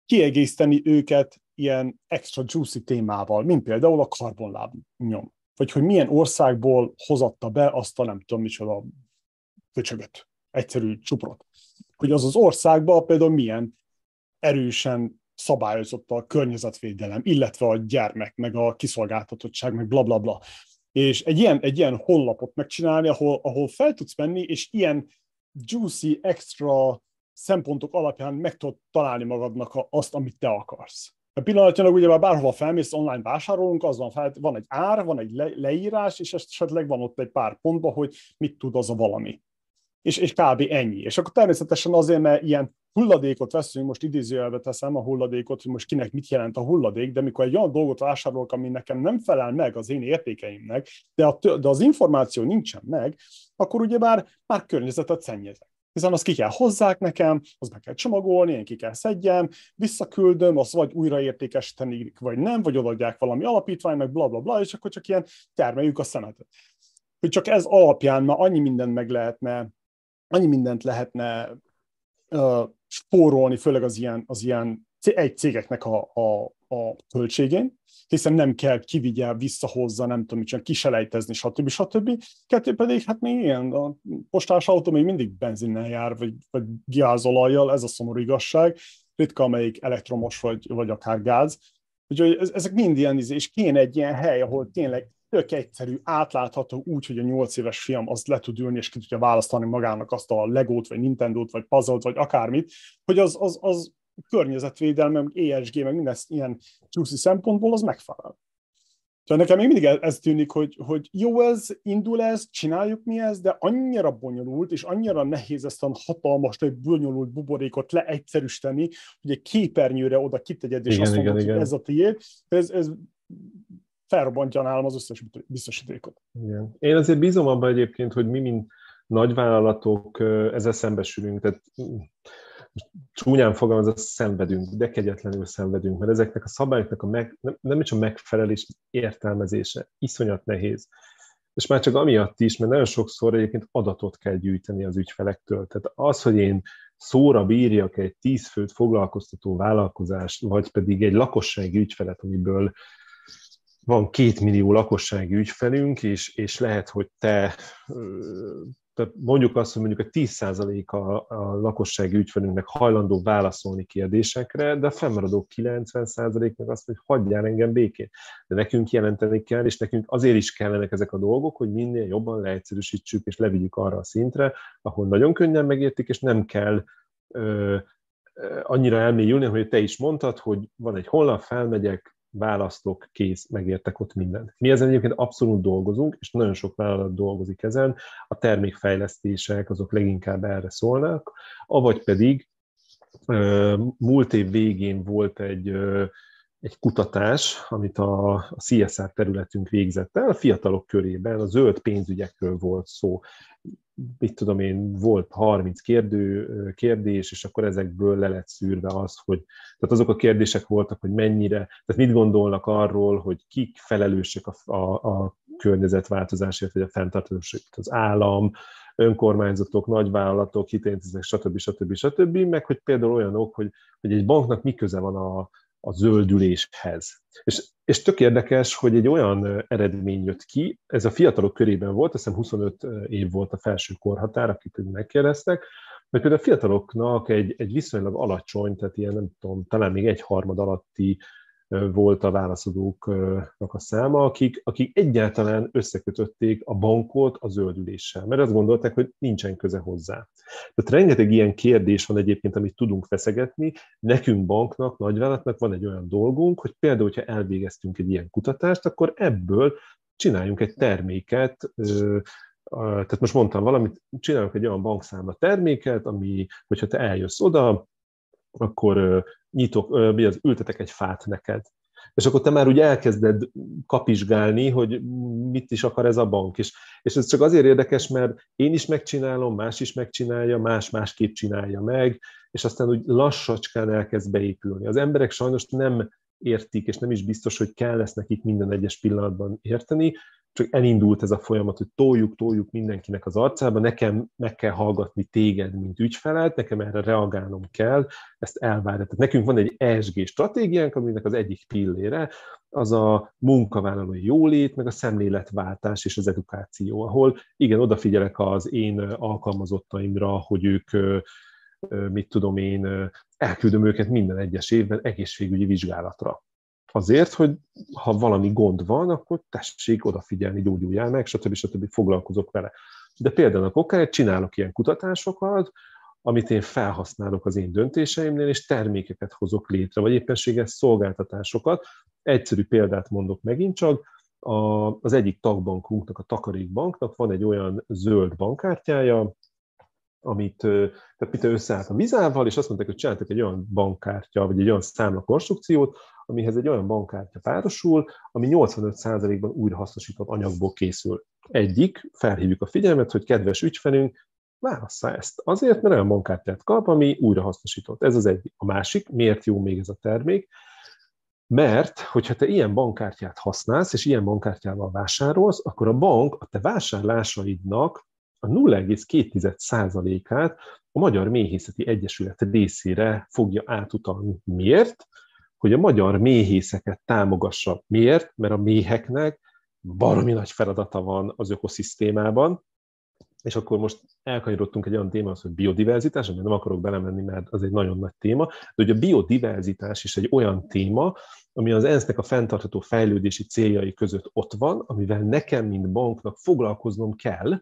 kiegészíteni őket ilyen extra juicy témával, mint például a karbonlábnyom. Vagy hogy milyen országból hozatta be azt a nem tudom micsoda köcsögöt, egyszerű csuprot. Hogy az az országban például milyen erősen szabályozott a környezetvédelem, illetve a gyermek, meg a kiszolgáltatottság, meg bla bla bla. És egy ilyen, egy ilyen honlapot megcsinálni, ahol, ahol fel tudsz menni, és ilyen juicy, extra szempontok alapján meg tudod találni magadnak azt, amit te akarsz. Pillanatnyilag ugye bárhova felmész, online vásárolunk, az van, fel, van egy ár, van egy le, leírás, és esetleg van ott egy pár pontba, hogy mit tud az a valami. És, és kb. ennyi. És akkor természetesen azért, mert ilyen hulladékot veszünk, most idézőjelbe teszem a hulladékot, hogy most kinek mit jelent a hulladék, de mikor egy olyan dolgot vásárolok, ami nekem nem felel meg az én értékeimnek, de, a, de az információ nincsen meg, akkor ugye már, már környezetet szennyezek. Hiszen azt ki kell hozzák nekem, az be kell csomagolni, én ki kell szedjem, visszaküldöm, azt vagy újraértékesíteni, vagy nem, vagy odaadják valami alapítvány, meg bla bla bla, és akkor csak ilyen termeljük a szemetet. Hogy csak ez alapján már annyi mindent meg lehetne, annyi mindent lehetne spórolni, főleg az ilyen, az ilyen egy cégeknek a, a, a költségén, hiszen nem kell kivigye, visszahozza, nem tudom, mit kiselejtezni, stb. stb. Kettő pedig, hát még ilyen, a postás autó még mindig benzinnel jár, vagy, vagy gázolajjal, ez a szomorú igazság, ritka amelyik elektromos, vagy, vagy akár gáz. Úgyhogy ezek mind ilyen, és kéne egy ilyen hely, ahol tényleg tök egyszerű, átlátható úgy, hogy a nyolc éves fiam az le tud ülni, és ki tudja választani magának azt a Legót, vagy Nintendo-t, vagy puzzle vagy akármit, hogy az, az, az környezetvédelme, meg ESG, meg minden ilyen csúszi szempontból az megfelel. Tehát nekem még mindig ez tűnik, hogy, hogy jó ez, indul ez, csináljuk mi ez, de annyira bonyolult, és annyira nehéz ezt a hatalmas, bonyolult buborékot leegyszerűsíteni, hogy egy képernyőre oda kitegyed, és igen, azt mondod, igen, hogy igen. ez a tiéd. Ez, ez felrobbantja nálam az összes biztosítékot. Igen. Én azért bízom abban egyébként, hogy mi, mint nagyvállalatok ezzel szembesülünk, tehát csúnyán fogalmazva szenvedünk, de kegyetlenül szenvedünk, mert ezeknek a szabályoknak a meg, nem, nem csak a megfelelés értelmezése iszonyat nehéz. És már csak amiatt is, mert nagyon sokszor egyébként adatot kell gyűjteni az ügyfelektől. Tehát az, hogy én szóra bírjak egy tíz főt foglalkoztató vállalkozást, vagy pedig egy lakossági ügyfelet, amiből van két millió lakossági ügyfelünk, és, és lehet, hogy te mondjuk azt, hogy mondjuk a 10% a, a lakossági ügyfelünknek hajlandó válaszolni kérdésekre, de a fennmaradó 90% meg azt, hogy hagyjál engem békén. De nekünk jelenteni kell, és nekünk azért is kellenek ezek a dolgok, hogy minél jobban leegyszerűsítsük és levigyük arra a szintre, ahol nagyon könnyen megértik, és nem kell ö, annyira elmélyülni, hogy te is mondtad, hogy van egy honlap, felmegyek, választok, kész, megértek ott mindent. Mi ezen egyébként abszolút dolgozunk, és nagyon sok vállalat dolgozik ezen, a termékfejlesztések azok leginkább erre szólnak, avagy pedig múlt év végén volt egy, egy kutatás, amit a CSR területünk végzett el, a fiatalok körében a zöld pénzügyekről volt szó mit tudom én, volt 30 kérdő, kérdés, és akkor ezekből le lett szűrve az, hogy tehát azok a kérdések voltak, hogy mennyire, tehát mit gondolnak arról, hogy kik felelősek a, a, a környezetváltozásért, vagy a fenntartásért, az állam, önkormányzatok, nagyvállalatok, hitelintézetek, stb. stb. stb. meg hogy például olyanok, hogy, hogy egy banknak mi köze van a, a zöldüléshez. És, és tök érdekes, hogy egy olyan eredmény jött ki, ez a fiatalok körében volt, azt hiszem 25 év volt a felső korhatár, akik megkérdeztek, mert például a fiataloknak egy, egy viszonylag alacsony, tehát ilyen nem tudom, talán még egy harmad alatti volt a válaszadóknak a száma, akik, akik egyáltalán összekötötték a bankot a zöldüléssel, mert azt gondolták, hogy nincsen köze hozzá. Tehát rengeteg ilyen kérdés van egyébként, amit tudunk feszegetni. Nekünk banknak, nagyvállalatnak van egy olyan dolgunk, hogy például, hogyha elvégeztünk egy ilyen kutatást, akkor ebből csináljunk egy terméket, tehát most mondtam valamit, csinálunk egy olyan bankszámla terméket, ami, hogyha te eljössz oda, akkor nyitok, az ültetek egy fát neked. És akkor te már úgy elkezded kapizsgálni, hogy mit is akar ez a bank. És, és ez csak azért érdekes, mert én is megcsinálom, más is megcsinálja, más másképp csinálja meg, és aztán úgy lassacskán elkezd beépülni. Az emberek sajnos nem értik, és nem is biztos, hogy kell lesz nekik minden egyes pillanatban érteni, csak elindult ez a folyamat, hogy toljuk, toljuk mindenkinek az arcába, nekem meg kell hallgatni téged, mint ügyfelet, nekem erre reagálnom kell, ezt elvárja. Tehát nekünk van egy ESG stratégiánk, aminek az egyik pillére az a munkavállalói jólét, meg a szemléletváltás és az edukáció, ahol igen, odafigyelek az én alkalmazottaimra, hogy ők mit tudom én, elküldöm őket minden egyes évben egészségügyi vizsgálatra azért, hogy ha valami gond van, akkor tessék odafigyelni, gyógyuljál meg, stb. stb. foglalkozok vele. De például oké, csinálok ilyen kutatásokat, amit én felhasználok az én döntéseimnél, és termékeket hozok létre, vagy éppenséges szolgáltatásokat. Egyszerű példát mondok megint csak, a, az egyik tagbankunknak, a Takarékbanknak van egy olyan zöld bankkártyája, amit tehát mit összeállt a vizával, és azt mondták, hogy csináltak egy olyan bankkártya, vagy egy olyan számla konstrukciót, amihez egy olyan bankkártya párosul, ami 85%-ban újrahasznosított anyagból készül. Egyik, felhívjuk a figyelmet, hogy kedves ügyfelünk, válassza ezt. Azért, mert olyan bankkártyát kap, ami újrahasznosított. Ez az egyik. A másik, miért jó még ez a termék? Mert, hogyha te ilyen bankkártyát használsz, és ilyen bankkártyával vásárolsz, akkor a bank a te vásárlásaidnak a 0,2%-át a Magyar Méhészeti Egyesület részére fogja átutalni. Miért? Hogy a magyar méhészeket támogassa. Miért? Mert a méheknek baromi nagy feladata van az ökoszisztémában, és akkor most elkanyarodtunk egy olyan témához, hogy biodiverzitás, amiben nem akarok belemenni, mert az egy nagyon nagy téma, de hogy a biodiverzitás is egy olyan téma, ami az ENSZ-nek a fenntartható fejlődési céljai között ott van, amivel nekem, mint banknak foglalkoznom kell,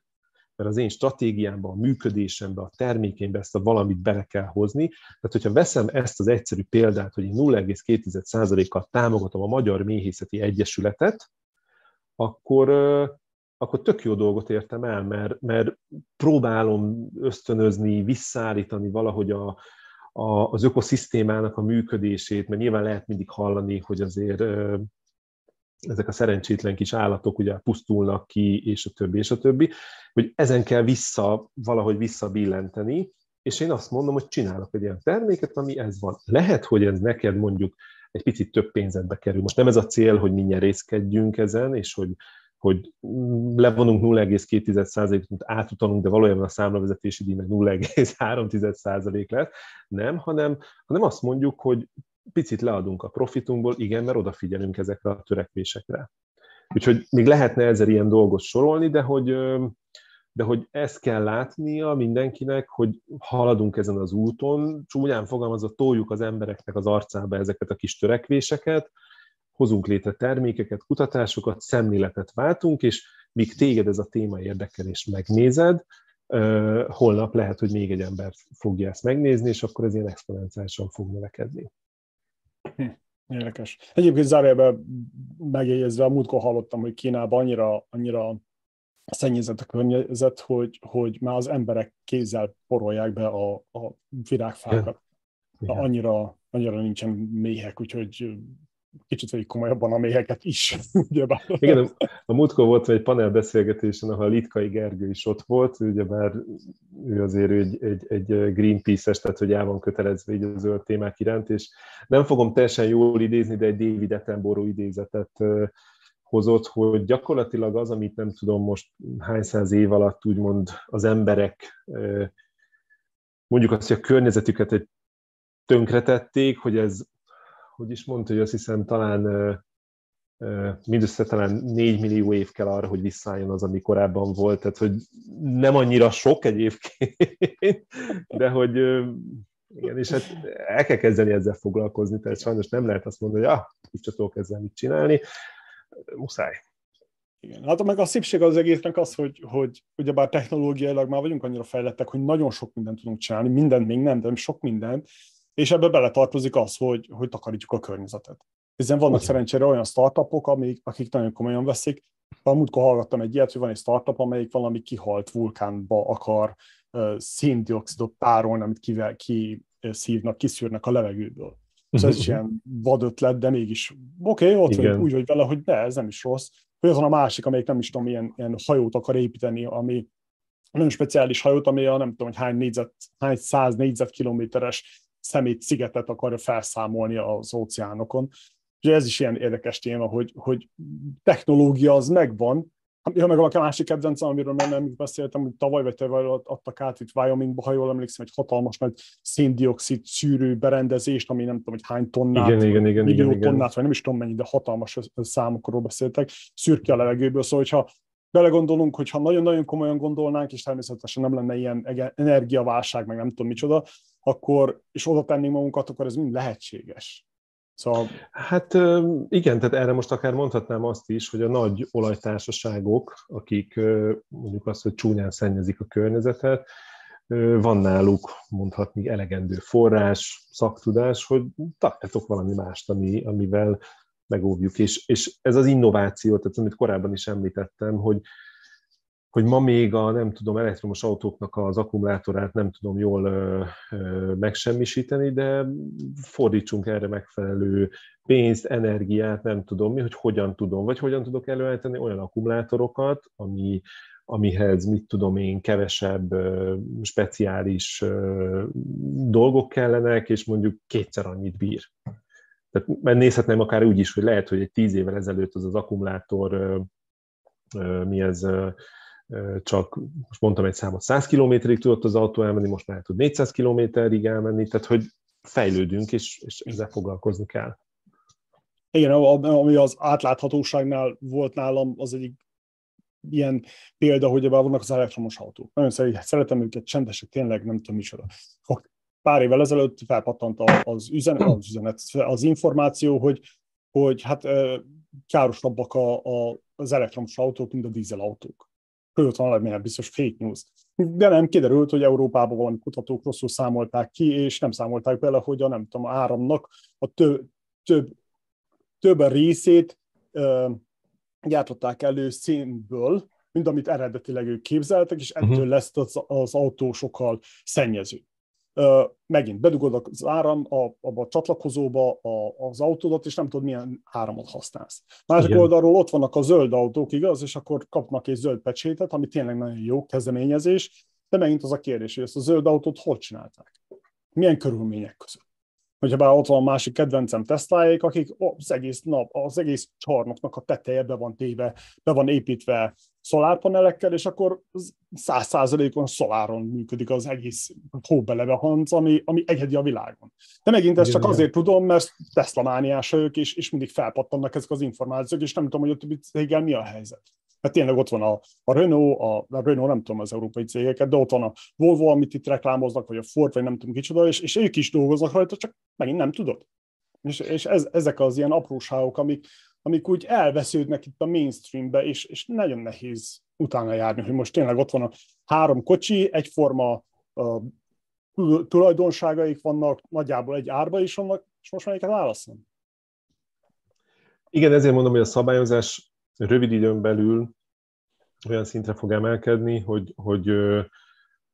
mert az én stratégiámban, a működésemben, a termékeimben ezt a valamit bele kell hozni. Tehát, hogyha veszem ezt az egyszerű példát, hogy én 0,2%-kal támogatom a Magyar Méhészeti Egyesületet, akkor, akkor tök jó dolgot értem el, mert, mert próbálom ösztönözni, visszaállítani valahogy a, a, az ökoszisztémának a működését, mert nyilván lehet mindig hallani, hogy azért ezek a szerencsétlen kis állatok ugye pusztulnak ki, és a többi, és a többi, hogy ezen kell vissza, valahogy visszabillenteni, és én azt mondom, hogy csinálok egy ilyen terméket, ami ez van. Lehet, hogy ez neked mondjuk egy picit több pénzedbe kerül. Most nem ez a cél, hogy mi nyerészkedjünk ezen, és hogy hogy levonunk 0,2%-ot, átutalunk, de valójában a számlavezetési díj meg 0,3% lett. Nem, hanem, hanem azt mondjuk, hogy picit leadunk a profitunkból, igen, mert odafigyelünk ezekre a törekvésekre. Úgyhogy még lehetne ezer ilyen dolgot sorolni, de hogy, de hogy ezt kell látnia mindenkinek, hogy haladunk ezen az úton, csúnyán fogalmazva toljuk az embereknek az arcába ezeket a kis törekvéseket, hozunk létre termékeket, kutatásokat, szemléletet váltunk, és míg téged ez a téma érdekel és megnézed, holnap lehet, hogy még egy ember fogja ezt megnézni, és akkor ez ilyen exponenciálisan fog növekedni. Érdekes. Egyébként zárójelben megjegyezve, a múltkor hallottam, hogy Kínában annyira, annyira szennyezett a környezet, hogy, hogy már az emberek kézzel porolják be a, a virágfákat. Igen. Annyira, annyira nincsen méhek, úgyhogy kicsit vegyük komolyabban a méheket is. Igen, a, a múltkor volt egy panelbeszélgetésen, ahol Litkai Gergő is ott volt, ugyebár ő azért egy, egy, egy Greenpeace-es, tehát hogy el van kötelezve így a zöld témák iránt, és nem fogom teljesen jól idézni, de egy David Attenborough idézetet hozott, hogy gyakorlatilag az, amit nem tudom most hány száz év alatt úgymond az emberek mondjuk azt, hogy a környezetüket egy tönkretették, hogy ez hogy is mondta, hogy azt hiszem talán mindössze talán 4 millió év kell arra, hogy visszaálljon az, ami korábban volt, tehát hogy nem annyira sok egyébként, de hogy igen, és hát el kell kezdeni ezzel foglalkozni, tehát sajnos nem lehet azt mondani, hogy ah, tudok ezzel mit csinálni, muszáj. Igen, hát meg a szépség az egésznek az, hogy, hogy ugyebár technológiailag már vagyunk annyira fejlettek, hogy nagyon sok mindent tudunk csinálni, mindent még nem, de sok mindent, és ebbe beletartozik az, hogy, hogy takarítjuk a környezetet. Hiszen vannak szerencsére olyan startupok, amik, akik nagyon komolyan veszik. A múltkor hallgattam egy ilyet, hogy van egy startup, amelyik valami kihalt vulkánba akar uh, széndiokszidot tárolni, amit kivel, ki szívnak, kiszűrnek a levegőből. És ez is ilyen vad ötlet, de mégis oké, okay, ott vagy, úgy vagy vele, hogy de, ez nem is rossz. Vagy van a másik, amelyik nem is tudom, ilyen, ilyen hajót akar építeni, ami nagyon speciális hajót, ami a nem tudom, hogy hány, négyzet, hány száz négyzetkilométeres szemét szigetet akarja felszámolni az óceánokon. Ugye ez is ilyen érdekes téma, hogy, hogy technológia az megvan, Ja, meg a másik kedvencem, amiről már nem beszéltem, hogy tavaly vagy tavaly adtak át itt Wyomingba, ha jól emlékszem, egy hatalmas nagy széndiokszid szűrő berendezést, ami nem tudom, hogy hány tonnát, igen, igen, igen, millió igen, tonnát, vagy nem is tudom mennyi, de hatalmas számokról beszéltek, szűr ki a levegőből, szóval hogyha belegondolunk, hogy ha nagyon-nagyon komolyan gondolnánk, és természetesen nem lenne ilyen energiaválság, meg nem tudom micsoda, akkor, és oda tennénk magunkat, akkor ez mind lehetséges. Szóval... Hát igen, tehát erre most akár mondhatnám azt is, hogy a nagy olajtársaságok, akik mondjuk azt, hogy csúnyán szennyezik a környezetet, van náluk mondhatni elegendő forrás, szaktudás, hogy találjatok valami mást, ami, amivel megóvjuk. És, és ez az innováció, tehát amit korábban is említettem, hogy hogy ma még a, nem tudom, elektromos autóknak az akkumulátorát nem tudom jól ö, ö, megsemmisíteni, de fordítsunk erre megfelelő pénzt, energiát, nem tudom mi, hogy hogyan tudom, vagy hogyan tudok előállítani olyan akkumulátorokat, ami, amihez, mit tudom én, kevesebb speciális dolgok kellenek, és mondjuk kétszer annyit bír. Tehát mert nézhetném akár úgy is, hogy lehet, hogy egy tíz évvel ezelőtt az az akkumulátor, mi ez, csak most mondtam egy számot, 100 kilométerig tudott az autó elmenni, most már tud 400 kilométerig elmenni, tehát hogy fejlődünk, és, és ezzel foglalkozni kell. Igen, ami az átláthatóságnál volt nálam, az egyik ilyen példa, hogy ebben vannak az elektromos autók. Nagyon szeretem őket, csendesek, tényleg nem tudom micsoda. Pár évvel ezelőtt felpattant az üzenet, az, üzenet, az információ, hogy, hogy hát károsabbak a, a, az elektromos autók, mint a dízelautók fölött van valamilyen biztos fake news. De nem, kiderült, hogy Európában valami kutatók rosszul számolták ki, és nem számolták bele, hogy a nem tudom, a áramnak a több, több, több részét uh, gyártották elő szénből, mint amit eredetileg ők képzeltek, és ettől uh-huh. lesz az, az autó sokkal szennyező megint bedugod az áram a, abba a csatlakozóba a, az autódat, és nem tudod, milyen áramot használsz. Másik Igen. oldalról ott vannak a zöld autók, igaz, és akkor kapnak egy zöld pecsétet, ami tényleg nagyon jó kezdeményezés, de megint az a kérdés, hogy ezt a zöld autót hol csinálták? Milyen körülmények között? Hogyha bár ott van a másik kedvencem tesztáik, akik az egész nap, az egész csarnoknak a teteje be van téve, be van építve szolárpanelekkel, és akkor száz százalékon szoláron működik az egész hóbeleve hanc, ami, ami egyedi a világon. De megint ezt csak azért tudom, mert Tesla mániás vagyok, és, és mindig felpattannak ezek az információk, és nem tudom, hogy a többi céggel mi a helyzet. Mert tényleg ott van a, a Renault, a, a Renault nem tudom az európai cégeket, de ott van a Volvo, amit itt reklámoznak, vagy a Ford, vagy nem tudom kicsoda, és, és ők is dolgoznak rajta, csak megint nem tudod. És, és ez, ezek az ilyen apróságok, amik, amik úgy elvesződnek itt a mainstreambe, és, és nagyon nehéz utána járni, hogy most tényleg ott van a három kocsi, egyforma uh, tulajdonságaik vannak, nagyjából egy árba is vannak, és most melyiket válaszom? Igen, ezért mondom, hogy a szabályozás rövid időn belül olyan szintre fog emelkedni, hogy, hogy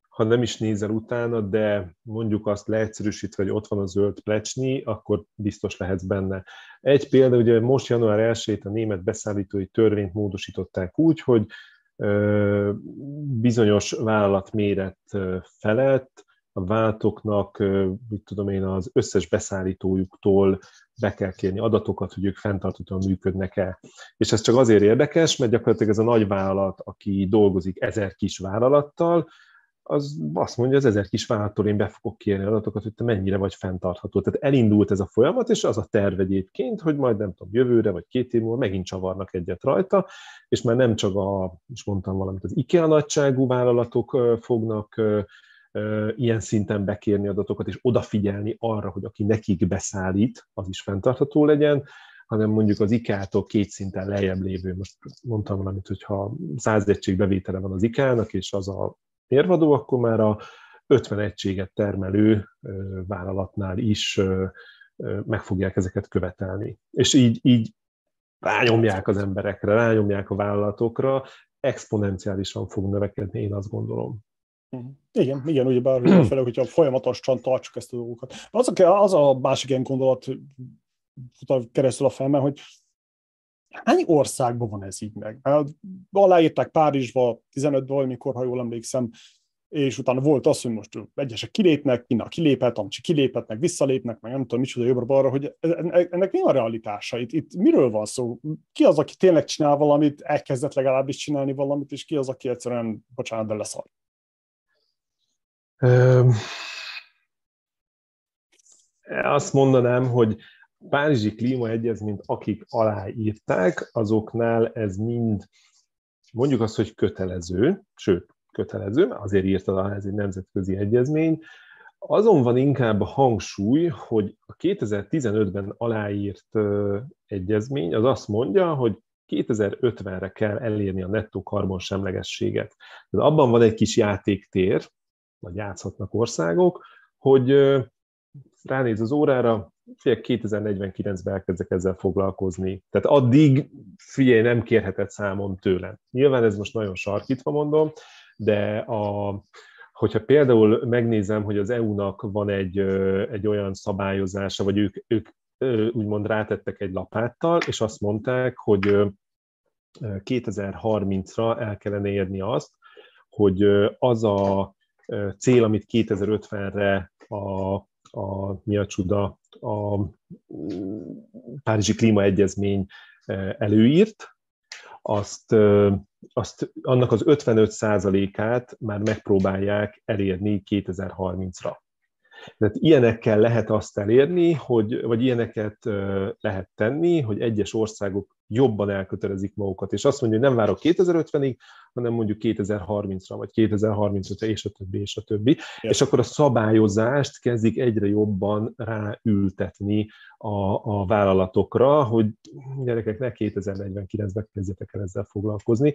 ha nem is nézel utána, de mondjuk azt leegyszerűsítve, hogy ott van a zöld plecsni, akkor biztos lehetsz benne. Egy példa, ugye most január 1-ét a német beszállítói törvényt módosították úgy, hogy bizonyos vállalatméret felett a váltoknak, mit tudom én, az összes beszállítójuktól be kell kérni adatokat, hogy ők fenntartatóan működnek-e. És ez csak azért érdekes, mert gyakorlatilag ez a nagy vállalat, aki dolgozik ezer kis vállalattal, az azt mondja, az ezer kis vállalattól én be fogok kérni adatokat, hogy te mennyire vagy fenntartható. Tehát elindult ez a folyamat, és az a terv egyébként, hogy majd nem tudom, jövőre vagy két év múlva megint csavarnak egyet rajta, és már nem csak a, is mondtam valamit, az IKEA nagyságú vállalatok fognak ilyen szinten bekérni adatokat, és odafigyelni arra, hogy aki nekik beszállít, az is fenntartható legyen, hanem mondjuk az IKEA-tól két szinten lejjebb lévő, most mondtam valamit, hogyha 100 egység bevétele van az IKEA-nak, és az a érvadó, akkor már a 50 egységet termelő vállalatnál is meg fogják ezeket követelni. És így, így rányomják az emberekre, rányomják a vállalatokra, exponenciálisan fog növekedni, én azt gondolom. Mhm. Igen, igen, ugye bár fele, hogyha folyamatosan tartsuk ezt a dolgokat. Az a, az a másik ilyen gondolat keresztül a felmen, hogy hány országban van ez így meg? Aláírták Párizsba 15-ből, amikor, ha jól emlékszem, és utána volt az, hogy most egyesek kilépnek, minden kilépett, amcsi kilépett, meg visszalépnek, meg nem tudom, micsoda jobbra-balra, hogy e- e- ennek mi a realitása? Itt, itt miről van szó? Ki az, aki tényleg csinál valamit, elkezdett legalábbis csinálni valamit, és ki az, aki egyszerűen, bocsánat, de leszar? Azt mondanám, hogy Párizsi klímaegyezményt, akik aláírták, azoknál ez mind mondjuk azt, hogy kötelező, sőt, kötelező, azért írta alá, ez egy nemzetközi egyezmény, azon van inkább a hangsúly, hogy a 2015-ben aláírt egyezmény az azt mondja, hogy 2050-re kell elérni a nettó karbonsemlegességet. De abban van egy kis játéktér, vagy játszhatnak országok, hogy ránéz az órára, figyelj, 2049-ben elkezdek ezzel foglalkozni. Tehát addig, figyelj, nem kérhetett számon tőlem. Nyilván ez most nagyon sarkítva mondom, de a, hogyha például megnézem, hogy az EU-nak van egy, egy olyan szabályozása, vagy ők, ők úgymond rátettek egy lapáttal, és azt mondták, hogy 2030-ra el kellene érni azt, hogy az a cél, amit 2050-re a, a mi a csuda, a Párizsi Klímaegyezmény előírt, azt, azt annak az 55%-át már megpróbálják elérni 2030-ra. Tehát ilyenekkel lehet azt elérni, hogy, vagy ilyeneket lehet tenni, hogy egyes országok jobban elkötelezik magukat, és azt mondja, hogy nem várok 2050-ig, hanem mondjuk 2030-ra, vagy 2035-re, és a többi, és a többi. Ja. És akkor a szabályozást kezdik egyre jobban ráültetni a, a vállalatokra, hogy gyerekek, ne 2049-ben kezdjetek el ezzel foglalkozni.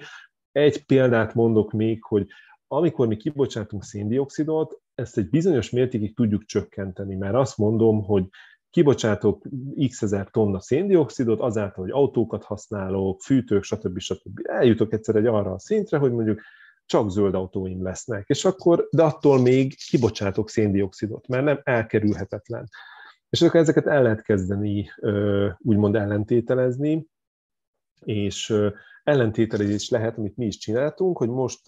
Egy példát mondok még, hogy amikor mi kibocsátunk széndiokszidot, ezt egy bizonyos mértékig tudjuk csökkenteni, mert azt mondom, hogy kibocsátok x ezer tonna széndiokszidot, azáltal, hogy autókat használok, fűtők, stb. stb. Eljutok egyszer egy arra a szintre, hogy mondjuk csak zöld autóim lesznek, és akkor, de attól még kibocsátok széndiokszidot, mert nem elkerülhetetlen. És akkor ezeket el lehet kezdeni úgymond ellentételezni, és ellentételezés lehet, amit mi is csináltunk, hogy most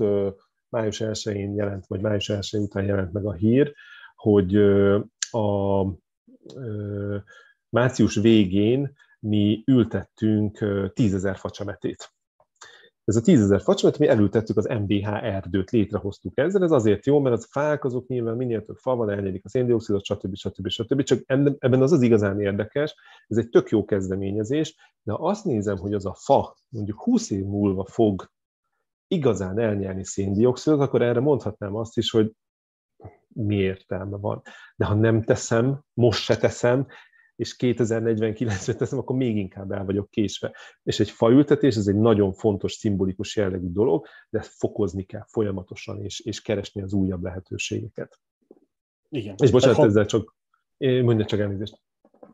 május 1-én jelent, vagy május 1 után jelent meg a hír, hogy a március végén mi ültettünk tízezer facsemetét. Ez a tízezer facsemet, mi elültettük az MBH erdőt, létrehoztuk ezzel, ez azért jó, mert az fák azok nyilván minél több fa van, elnyedik a széndiokszidot, stb. stb. stb. Csak ebben az az igazán érdekes, ez egy tök jó kezdeményezés, de ha azt nézem, hogy az a fa mondjuk 20 év múlva fog igazán elnyerni széndiokszidot, akkor erre mondhatnám azt is, hogy mi értelme van. De ha nem teszem, most se teszem, és 2049-re teszem, akkor még inkább el vagyok késve. És egy faültetés, ez egy nagyon fontos, szimbolikus jellegű dolog, de ezt fokozni kell folyamatosan, és, és keresni az újabb lehetőségeket. Igen. És bocsánat, ha... ezzel csak, mondja csak elnézést.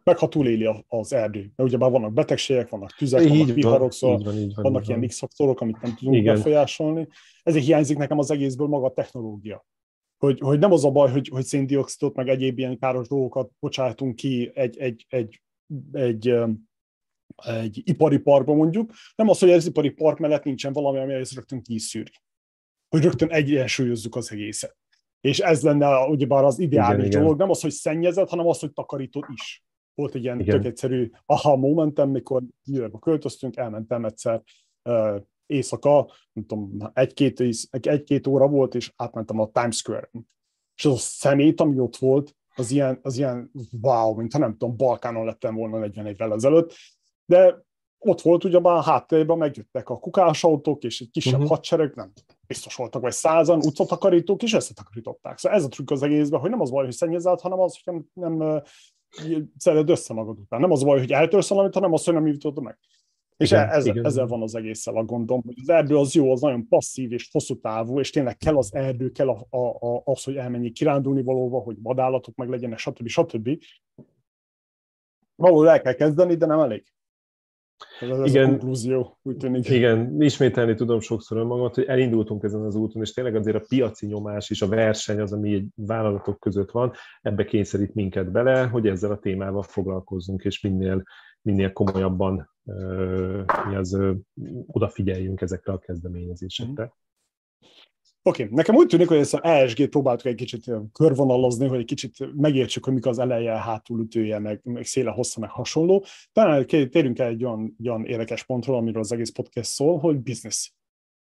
Meg ha túléli az erdő. Mert ugye már vannak betegségek, vannak tüzek, így vannak viharok, szóval van, így van, vannak így ilyen X-faktorok, amit nem tudunk Igen. befolyásolni. Ezért hiányzik nekem az egészből maga a technológia hogy, hogy nem az a baj, hogy, hogy széndiokszidot, meg egyéb ilyen káros dolgokat bocsátunk ki egy, egy, egy, egy, egy ipari parkba mondjuk, nem az, hogy az ipari park mellett nincsen valami, ami ezt rögtön kiszűri. Hogy rögtön egyensúlyozzuk az egészet. És ez lenne ugyebár az ideális igen, dolog, igen. nem az, hogy szennyezett, hanem az, hogy takarítod is. Volt egy ilyen igen. tök egyszerű aha momentem, mikor New költöztünk, elmentem egyszer éjszaka, nem tudom, egy-két, egy-két óra volt, és átmentem a Times Square-en. És az a szemét, ami ott volt, az ilyen, az ilyen wow, mint ha nem tudom, Balkánon lettem volna 40 évvel ezelőtt, de ott volt ugyebár a háttérben, megjöttek a kukásautók, és egy kisebb uh-huh. hadsereg, nem biztos voltak, vagy százan utcatakarítók, és összetakarították. Szóval ez a trükk az egészben, hogy nem az baj, hogy szennyezett, hanem az, hogy nem, nem szeded össze magad után. Nem az baj, hogy eltörsz valamit, hanem az, hogy nem jutottad meg. És igen, ezzel, igen. ezzel van az egésszel a gondom, hogy az erdő az jó, az nagyon passzív és hosszú távú, és tényleg kell az erdő, kell a, a, a, az, hogy elmenjék kirándulni valóva, hogy vadállatok meg legyenek, stb. stb. Valahol el kell kezdeni, de nem elég. Ez, ez igen, a konklúzió, úgy tűnik. Igen, ismételni tudom sokszor önmagamat, hogy elindultunk ezen az úton, és tényleg azért a piaci nyomás és a verseny az, ami egy vállalatok között van, ebbe kényszerít minket bele, hogy ezzel a témával foglalkozzunk, és minél, minél komolyabban mi az, odafigyeljünk ezekre a kezdeményezésekre. Mm. Oké, okay. nekem úgy tűnik, hogy ezt az ESG-t próbáltuk egy kicsit körvonalazni, hogy egy kicsit megértsük, hogy mik az eleje, hátulütője, meg, meg széle, hossza, meg hasonló. Talán térjünk el egy olyan, olyan érdekes pontról, amiről az egész podcast szól, hogy business.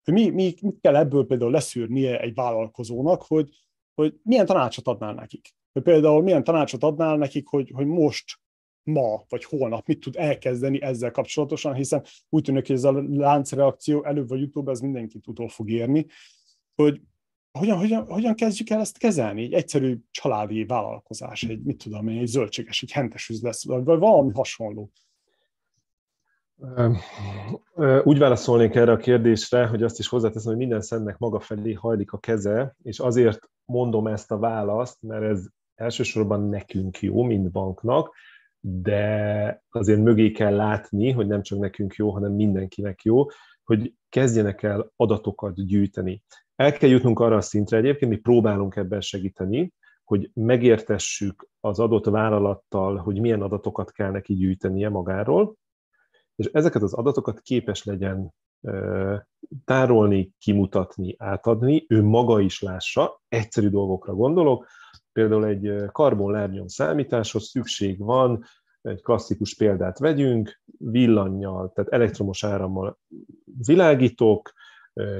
Mi, mi, kell ebből például leszűrnie egy vállalkozónak, hogy, hogy milyen tanácsot adnál nekik. Hogy például milyen tanácsot adnál nekik, hogy, hogy most ma vagy holnap mit tud elkezdeni ezzel kapcsolatosan, hiszen úgy tűnik, hogy ez a láncreakció előbb vagy utóbb ez mindenkit utol fog érni, hogy hogyan, hogyan, hogyan kezdjük el ezt kezelni? Egy egyszerű családi vállalkozás, egy mit tudom én, egy zöldséges, egy hentes üzlet, vagy valami hasonló. Úgy válaszolnék erre a kérdésre, hogy azt is hozzáteszem, hogy minden szennek maga felé hajlik a keze, és azért mondom ezt a választ, mert ez elsősorban nekünk jó, mint banknak, de azért mögé kell látni, hogy nem csak nekünk jó, hanem mindenkinek jó, hogy kezdjenek el adatokat gyűjteni. El kell jutnunk arra a szintre, egyébként mi próbálunk ebben segíteni, hogy megértessük az adott vállalattal, hogy milyen adatokat kell neki gyűjtenie magáról, és ezeket az adatokat képes legyen tárolni, kimutatni, átadni, ő maga is lássa, egyszerű dolgokra gondolok, Például egy karbonlábnyom számításhoz szükség van, egy klasszikus példát vegyünk, villannyal, tehát elektromos árammal világítok,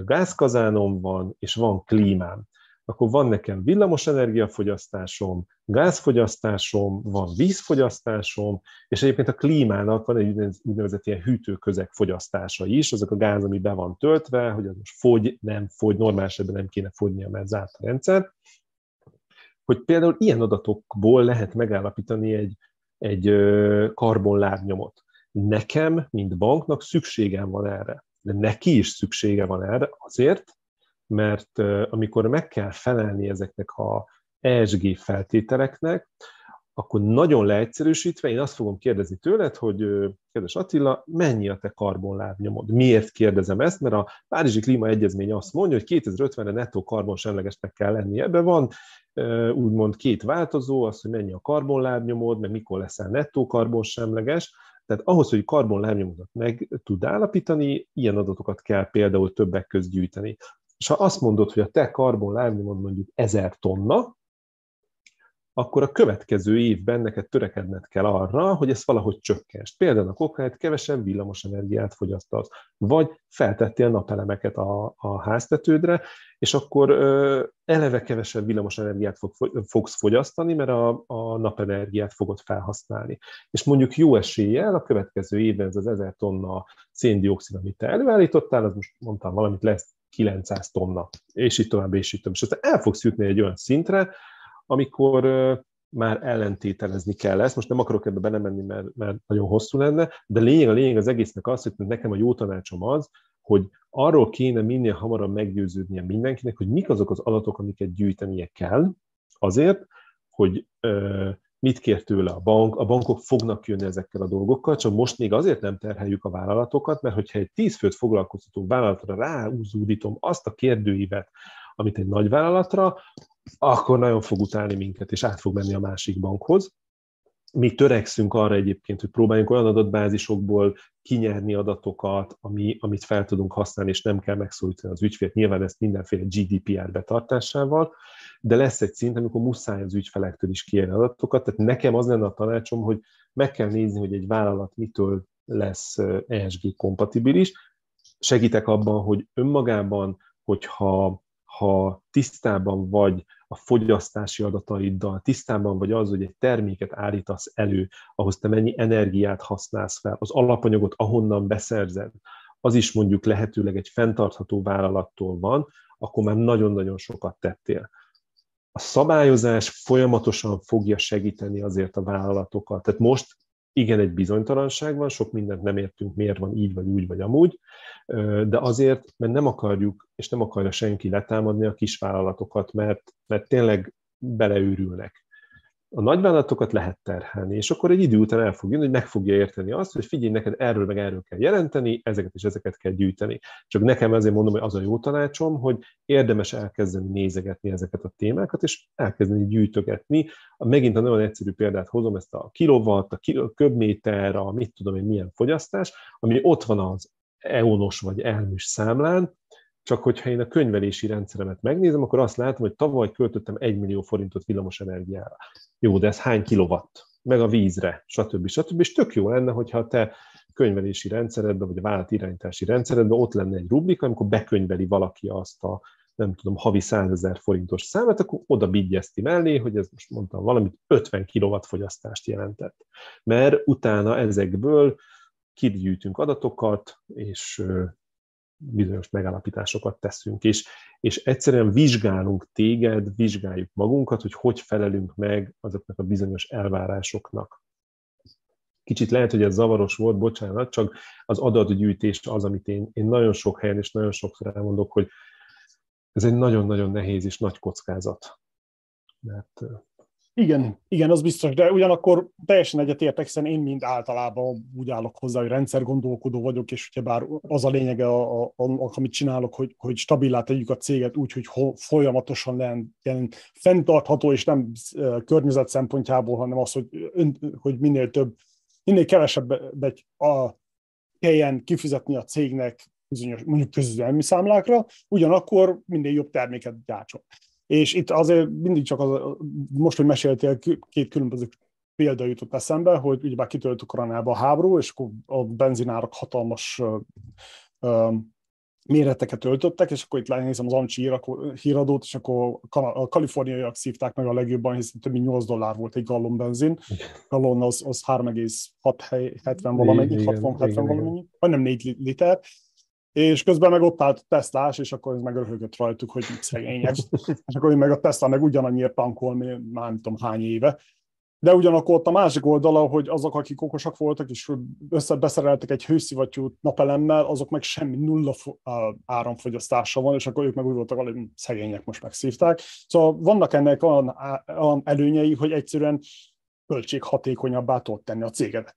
gázkazánom van, és van klímám. Akkor van nekem villamos energiafogyasztásom, gázfogyasztásom, van vízfogyasztásom, és egyébként a klímának van egy úgynevezett ilyen hűtőközeg fogyasztása is, azok a gáz, ami be van töltve, hogy az most fogy, nem fogy, normál esetben nem kéne fogynia, mert zárt a rendszer hogy például ilyen adatokból lehet megállapítani egy, egy karbonlábnyomot. Nekem, mint banknak szükségem van erre, de neki is szüksége van erre azért, mert amikor meg kell felelni ezeknek a ESG feltételeknek, akkor nagyon leegyszerűsítve én azt fogom kérdezni tőled, hogy kedves Attila, mennyi a te karbonlábnyomod? Miért kérdezem ezt? Mert a Párizsi Klímaegyezmény azt mondja, hogy 2050-re nettó karbonsemlegesnek kell lennie. Ebben van úgymond két változó, az, hogy mennyi a karbonlábnyomod, meg mikor leszel nettó karbonsemleges, tehát ahhoz, hogy karbonlábnyomodat meg tud állapítani, ilyen adatokat kell például többek közt gyűjteni. És ha azt mondod, hogy a te karbonlábnyomod mondjuk 1000 tonna, akkor a következő évben neked törekedned kell arra, hogy ezt valahogy csökkents. Például a kokáért kevesebb villamos energiát fogyasztasz, vagy feltettél napelemeket a, a háztetődre, és akkor ö, eleve kevesebb villamos energiát fog, fogsz fogyasztani, mert a, a napenergiát fogod felhasználni. És mondjuk jó eséllyel a következő évben ez az 1000 tonna széndiokszid, amit te előállítottál, az most mondtam valamit, lesz 900 tonna, és így tovább, és így tovább. És aztán el fogsz jutni egy olyan szintre, amikor már ellentételezni kell ezt. Most nem akarok ebbe belemenni, mert, mert nagyon hosszú lenne, de lényeg a lényeg az egésznek az, hogy nekem a jó tanácsom az, hogy arról kéne minél hamarabb meggyőződnie mindenkinek, hogy mik azok az adatok, amiket gyűjtenie kell, azért, hogy mit kér tőle a bank, a bankok fognak jönni ezekkel a dolgokkal, csak most még azért nem terheljük a vállalatokat, mert hogyha egy tíz főt foglalkoztató vállalatra ráúzódítom azt a kérdőívet, amit egy nagy vállalatra, akkor nagyon fog utálni minket, és át fog menni a másik bankhoz. Mi törekszünk arra egyébként, hogy próbáljunk olyan adatbázisokból kinyerni adatokat, ami, amit fel tudunk használni, és nem kell megszólítani az ügyfélt. Nyilván ezt mindenféle GDPR betartásával, de lesz egy szint, amikor muszáj az ügyfelektől is kérni adatokat. Tehát nekem az lenne a tanácsom, hogy meg kell nézni, hogy egy vállalat mitől lesz ESG kompatibilis. Segítek abban, hogy önmagában, hogyha ha tisztában vagy a fogyasztási adataiddal, tisztában vagy az, hogy egy terméket állítasz elő, ahhoz te mennyi energiát használsz fel, az alapanyagot ahonnan beszerzed, az is mondjuk lehetőleg egy fenntartható vállalattól van, akkor már nagyon-nagyon sokat tettél. A szabályozás folyamatosan fogja segíteni azért a vállalatokat. Tehát most igen, egy bizonytalanság van, sok mindent nem értünk, miért van így, vagy úgy, vagy amúgy, de azért, mert nem akarjuk, és nem akarja senki letámadni a kisvállalatokat, mert, mert tényleg beleőrülnek a nagyvállalatokat lehet terhelni, és akkor egy idő után el fog jönni, hogy meg fogja érteni azt, hogy figyelj, neked erről meg erről kell jelenteni, ezeket és ezeket kell gyűjteni. Csak nekem ezért mondom, hogy az a jó tanácsom, hogy érdemes elkezdeni nézegetni ezeket a témákat, és elkezdeni gyűjtögetni. Megint a nagyon egyszerű példát hozom, ezt a kilowatt, a kilo, köbméter, a mit tudom én milyen fogyasztás, ami ott van az EONOS vagy elműs számlán, csak hogyha én a könyvelési rendszeremet megnézem, akkor azt látom, hogy tavaly költöttem 1 millió forintot villamos energiára. Jó, de ez hány kilowatt? Meg a vízre, stb. stb. És tök jó lenne, hogyha te könyvelési rendszeredben, vagy a vállalat irányítási rendszeredben ott lenne egy rubrika, amikor bekönyveli valaki azt a nem tudom, havi 100 ezer forintos számát, akkor oda bigyezti mellé, hogy ez most mondtam valamit, 50 kilowatt fogyasztást jelentett. Mert utána ezekből kigyűjtünk adatokat, és bizonyos megállapításokat teszünk, és, és egyszerűen vizsgálunk téged, vizsgáljuk magunkat, hogy hogy felelünk meg azoknak a bizonyos elvárásoknak. Kicsit lehet, hogy ez zavaros volt, bocsánat, csak az adatgyűjtés az, amit én, én nagyon sok helyen és nagyon sokszor elmondok, hogy ez egy nagyon-nagyon nehéz és nagy kockázat. Mert igen, igen, az biztos, de ugyanakkor teljesen egyetértek, hiszen én mind általában úgy állok hozzá, hogy rendszergondolkodó vagyok, és bár az a lényege, a, a, a, amit csinálok, hogy, hogy stabilá tegyük a céget úgy, hogy folyamatosan legyen, fenntartható, és nem környezet szempontjából, hanem az, hogy, hogy minél több, minél kevesebb a kelljen kifizetni a cégnek bizonyos, mondjuk közüzemi számlákra, ugyanakkor minél jobb terméket gyártson. És itt azért mindig csak az, most, hogy meséltél, két különböző példa jutott eszembe, hogy ugyebár kitölt Ukrajnába a háború, és akkor a benzinárak hatalmas méreteket öltöttek, és akkor itt lenézem az Amcsi híradót, és akkor a kaliforniaiak szívták meg a legjobban, hiszen több mint 8 dollár volt egy gallon benzin. Gallon az, az 3,70 valamennyi, 60-70 valamennyi, vagy nem 4 liter, és közben meg ott állt a Teslás, és akkor ez meg röhögött rajtuk, hogy szegények. és akkor meg a Tesla meg ugyanannyiért tankol, már nem tudom hány éve. De ugyanakkor ott a másik oldala, hogy azok, akik okosak voltak, és összebeszereltek egy hőszivattyút napelemmel, azok meg semmi nulla áramfogyasztása van, és akkor ők meg úgy voltak, hogy szegények most megszívták. Szóval vannak ennek olyan, olyan előnyei, hogy egyszerűen költséghatékonyabbá tud tenni a cégedet.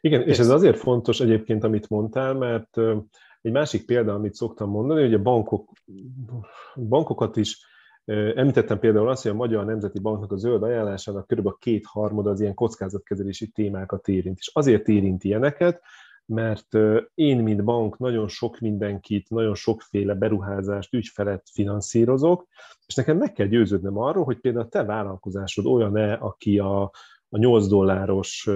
Igen, és ez azért fontos egyébként, amit mondtál, mert egy másik példa, amit szoktam mondani, hogy a bankok, bankokat is Említettem például azt, hogy a Magyar Nemzeti Banknak a zöld ajánlásának kb. kétharmada az ilyen kockázatkezelési témákat érint. És azért érint ilyeneket, mert én, mint bank, nagyon sok mindenkit, nagyon sokféle beruházást, ügyfelet finanszírozok, és nekem meg kell győződnem arról, hogy például a te vállalkozásod olyan-e, aki a, a 8 dolláros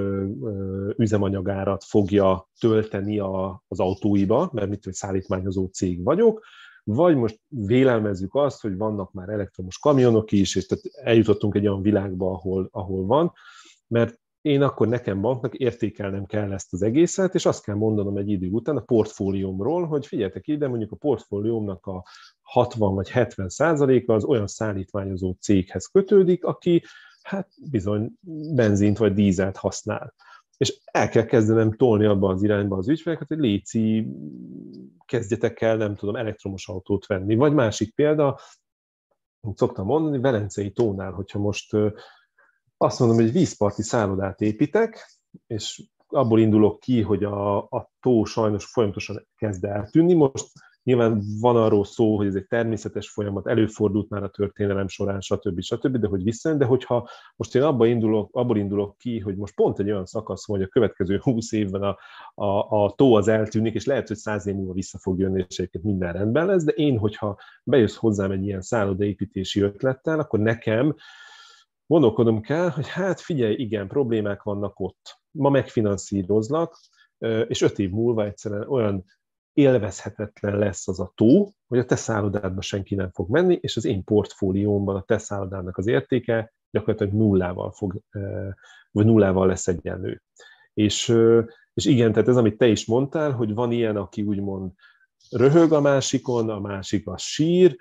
üzemanyagárat fogja tölteni a, az autóiba, mert mit hogy szállítmányozó cég vagyok, vagy most vélelmezzük azt, hogy vannak már elektromos kamionok is, és tehát eljutottunk egy olyan világba, ahol, ahol van, mert én akkor nekem banknak értékelnem kell ezt az egészet, és azt kell mondanom egy idő után a portfóliómról, hogy figyeljetek ide, mondjuk a portfóliómnak a 60 vagy 70 százaléka az olyan szállítmányozó céghez kötődik, aki hát bizony benzint vagy dízelt használ. És el kell kezdenem tolni abba az irányba az ügyfeleket, hogy léci, kezdjetek el, nem tudom, elektromos autót venni. Vagy másik példa, szoktam mondani, Velencei tónál, hogyha most azt mondom, hogy vízparti szállodát építek, és abból indulok ki, hogy a, a tó sajnos folyamatosan kezd eltűnni. Most nyilván van arról szó, hogy ez egy természetes folyamat, előfordult már a történelem során, stb. stb., de hogy visszajön, de hogyha most én abba indulok, abból indulok ki, hogy most pont egy olyan szakasz hogy a következő 20 évben a, a, a tó az eltűnik, és lehet, hogy száz év múlva vissza fog jönni, és egyébként minden rendben lesz, de én, hogyha bejössz hozzám egy ilyen szállodaépítési ötlettel, akkor nekem gondolkodom kell, hogy hát figyelj, igen, problémák vannak ott. Ma megfinanszírozlak, és öt év múlva egyszerűen olyan élvezhetetlen lesz az a tó, hogy a te szállodádba senki nem fog menni, és az én portfóliómban a te szállodának az értéke gyakorlatilag nullával, fog, vagy nullával lesz egyenlő. És, és igen, tehát ez, amit te is mondtál, hogy van ilyen, aki úgymond röhög a másikon, a másik a sír,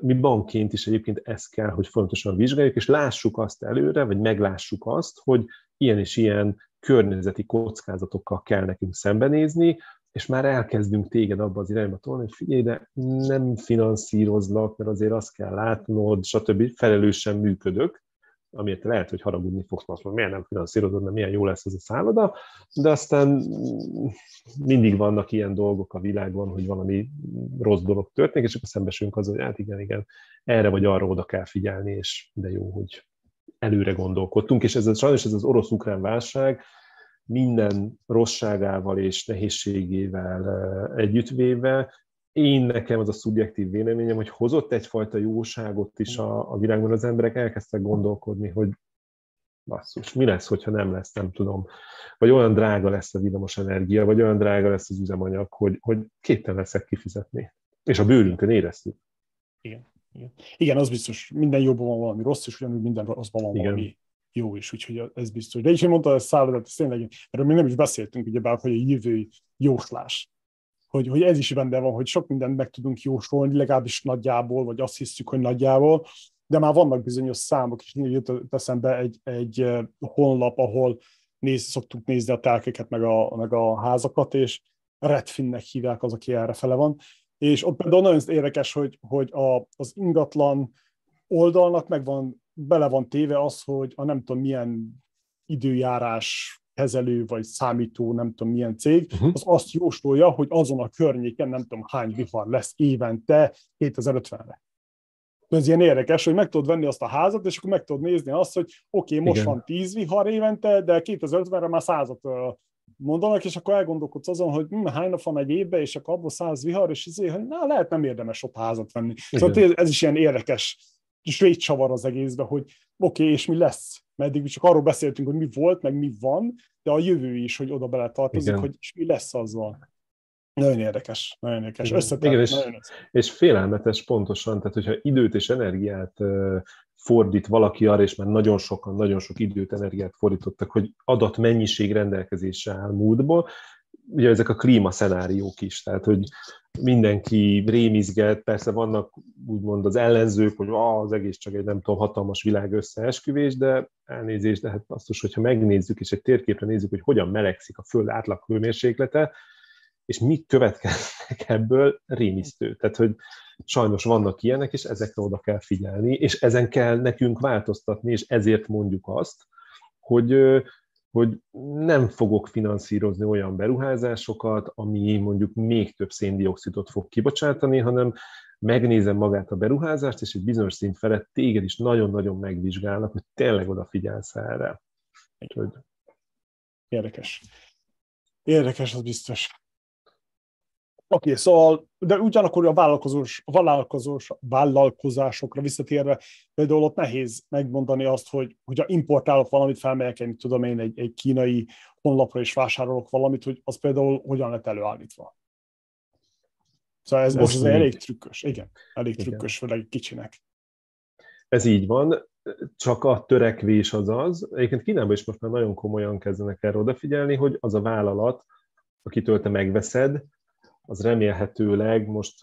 mi bankként is egyébként ezt kell, hogy fontosan vizsgáljuk, és lássuk azt előre, vagy meglássuk azt, hogy ilyen és ilyen környezeti kockázatokkal kell nekünk szembenézni, és már elkezdünk téged abba az irányba tolni, hogy figyelj, de nem finanszírozlak, mert azért azt kell látnod, stb. felelősen működök, amiért lehet, hogy haragudni fogsz, azt mondani, miért nem finanszírozod, mert milyen jó lesz ez a szálloda, de aztán mindig vannak ilyen dolgok a világban, hogy valami rossz dolog történik, és akkor szembesülünk azzal, hogy hát igen, igen, erre vagy arra oda kell figyelni, és de jó, hogy előre gondolkodtunk, és ez sajnos ez az orosz-ukrán válság minden rosszságával és nehézségével együttvéve én nekem az a szubjektív véleményem, hogy hozott egyfajta jóságot is a, a világban, az emberek elkezdtek gondolkodni, hogy basszus, mi lesz, hogyha nem lesz, nem tudom. Vagy olyan drága lesz a villamos energia, vagy olyan drága lesz az üzemanyag, hogy, hogy képtelen leszek kifizetni. És a bőrünkön éreztük. Igen. Igen. Igen, az biztos, minden jóban van valami rossz, és ugyanúgy minden rosszban van Igen. valami jó is, úgyhogy ez biztos. De is én mondta, hogy ez szállodat, ez tényleg, erről még nem is beszéltünk, ugye, bár, hogy a jövő jóslás hogy, hogy ez is benne van, hogy sok mindent meg tudunk jósolni, legalábbis nagyjából, vagy azt hiszük, hogy nagyjából, de már vannak bizonyos számok, és jött eszembe egy, egy honlap, ahol néz, szoktuk nézni a telkeket, meg a, meg a házakat, és Redfinnek hívják az, aki erre fele van. És ott például nagyon érdekes, hogy, hogy a, az ingatlan oldalnak meg van, bele van téve az, hogy a nem tudom milyen időjárás kezelő vagy számító, nem tudom milyen cég, uh-huh. az azt jósolja, hogy azon a környéken nem tudom hány vihar lesz évente 2050-re. Ez ilyen érdekes, hogy meg tudod venni azt a házat, és akkor meg tudod nézni azt, hogy oké, okay, most Igen. van 10 vihar évente, de 2050-re már százat mondanak, és akkor elgondolkodsz azon, hogy hm, hány nap van egy évben, és akkor abból száz vihar, és ezért, hogy na, lehet nem érdemes ott házat venni. Igen. Szóval ez is ilyen érdekes csavar az egészben, hogy oké, okay, és mi lesz? Mert eddig csak arról beszéltünk, hogy mi volt, meg mi van, de a jövő is, hogy oda bele tartozik, Igen. hogy és mi lesz azzal. Nagyon érdekes, nagyon érdekes. Igen, Igen és, nagyon és félelmetes pontosan, tehát hogyha időt és energiát fordít valaki arra, és már nagyon sokan, nagyon sok időt, energiát fordítottak, hogy adat mennyiség rendelkezésre áll múltból, ugye ezek a klímaszenáriók is, tehát hogy mindenki rémizget, persze vannak úgymond az ellenzők, hogy ah, az egész csak egy nem tudom, hatalmas világ összeesküvés, de elnézést, de hát azt, hogyha megnézzük, és egy térképre nézzük, hogy hogyan melegszik a Föld átlag hőmérséklete, és mit következnek ebből, rémisztő. Tehát, hogy sajnos vannak ilyenek, és ezekre oda kell figyelni, és ezen kell nekünk változtatni, és ezért mondjuk azt, hogy hogy nem fogok finanszírozni olyan beruházásokat, ami mondjuk még több széndiokszidot fog kibocsátani, hanem megnézem magát a beruházást, és egy bizonyos szint felett téged is nagyon-nagyon megvizsgálnak, hogy tényleg odafigyelsz erre. Úgyhogy... Érdekes. Érdekes, az biztos. Oké, okay, szóval, de ugyanakkor a vállalkozós, a vállalkozós, vállalkozásokra visszatérve, például ott nehéz megmondani azt, hogy, hogy ha importálok valamit, felmegyek én, tudom én, egy, egy kínai honlapra és vásárolok valamit, hogy az például hogyan lett előállítva. Szóval ez, ez, ez elég trükkös, igen, elég igen. trükkös, főleg kicsinek. Ez így van, csak a törekvés az az. Egyébként Kínában is most már nagyon komolyan kezdenek erre odafigyelni, hogy az a vállalat, akitől te megveszed, az remélhetőleg most,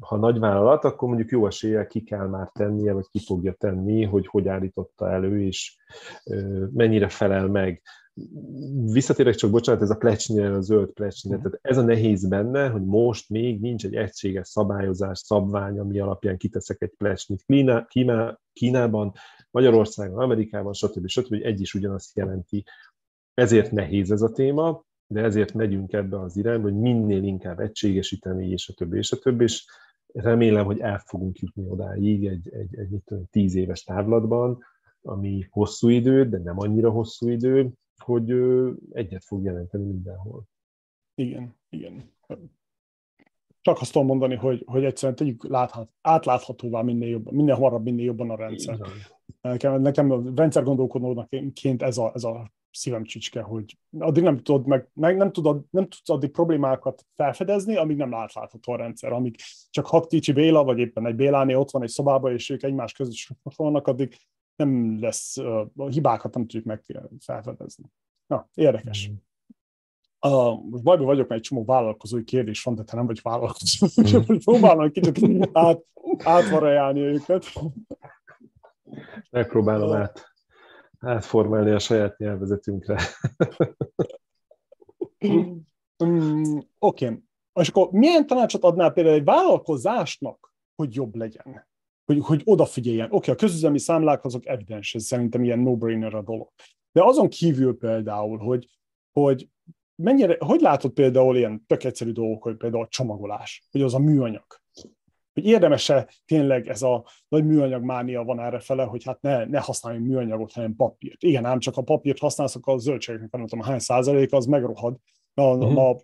ha nagy vállalat, akkor mondjuk jó eséllyel ki kell már tennie, vagy ki fogja tenni, hogy hogy állította elő, és mennyire felel meg. Visszatérek csak, bocsánat, ez a plecsnyire, a zöld plecsnyire, tehát ez a nehéz benne, hogy most még nincs egy egységes szabályozás, szabvány, ami alapján kiteszek egy plecsnit. Kína, Kína, Kínában, Magyarországon, Amerikában, stb. stb. stb. egy is ugyanazt jelenti. Ezért nehéz ez a téma, de ezért megyünk ebbe az irányba, hogy minél inkább egységesíteni, és a többi, és a többi, és remélem, hogy el fogunk jutni odáig egy, egy, egy mit tudom, tíz éves távlatban, ami hosszú idő, de nem annyira hosszú idő, hogy egyet fog jelenteni mindenhol. Igen, igen. Csak azt tudom mondani, hogy, hogy egyszerűen tegyük láthat, átláthatóvá minél jobban, minél hamarabb, minél jobban a rendszer. Nekem, nekem a rendszer gondolkodóként ez a, ez a szívem csicske, hogy addig nem tudod, meg, meg nem, tudod, nem tudsz addig problémákat felfedezni, amíg nem átlátható a rendszer. Amíg csak hat kicsi Béla, vagy éppen egy Béláné ott van egy szobában, és ők egymás között vannak, addig nem lesz, a hibákat nem tudjuk meg felfedezni. Na, érdekes. Mm. Uh, most bajban vagyok, mert egy csomó vállalkozói kérdés van, de te nem vagy vállalkozó. Mm. Próbálom kicsit át, átvarajálni őket. Megpróbálom át átformálni a saját nyelvezetünkre. mm, Oké. Okay. És akkor milyen tanácsot adnál például egy vállalkozásnak, hogy jobb legyen? Hogy, hogy odafigyeljen. Oké, okay, a közüzemi számlák azok evidens, ez szerintem ilyen no-brainer a dolog. De azon kívül például, hogy, hogy mennyire, hogy látod például ilyen tök egyszerű dolgok, hogy például a csomagolás, hogy az a műanyag hogy érdemes-e tényleg ez a nagy műanyag mánia van erre fele, hogy hát ne, ne használjunk műanyagot, hanem papírt. Igen, ám csak a papírt használsz, akkor a zöldségeknek nem tudom hány százalék, az megrohad. A, uh-huh. a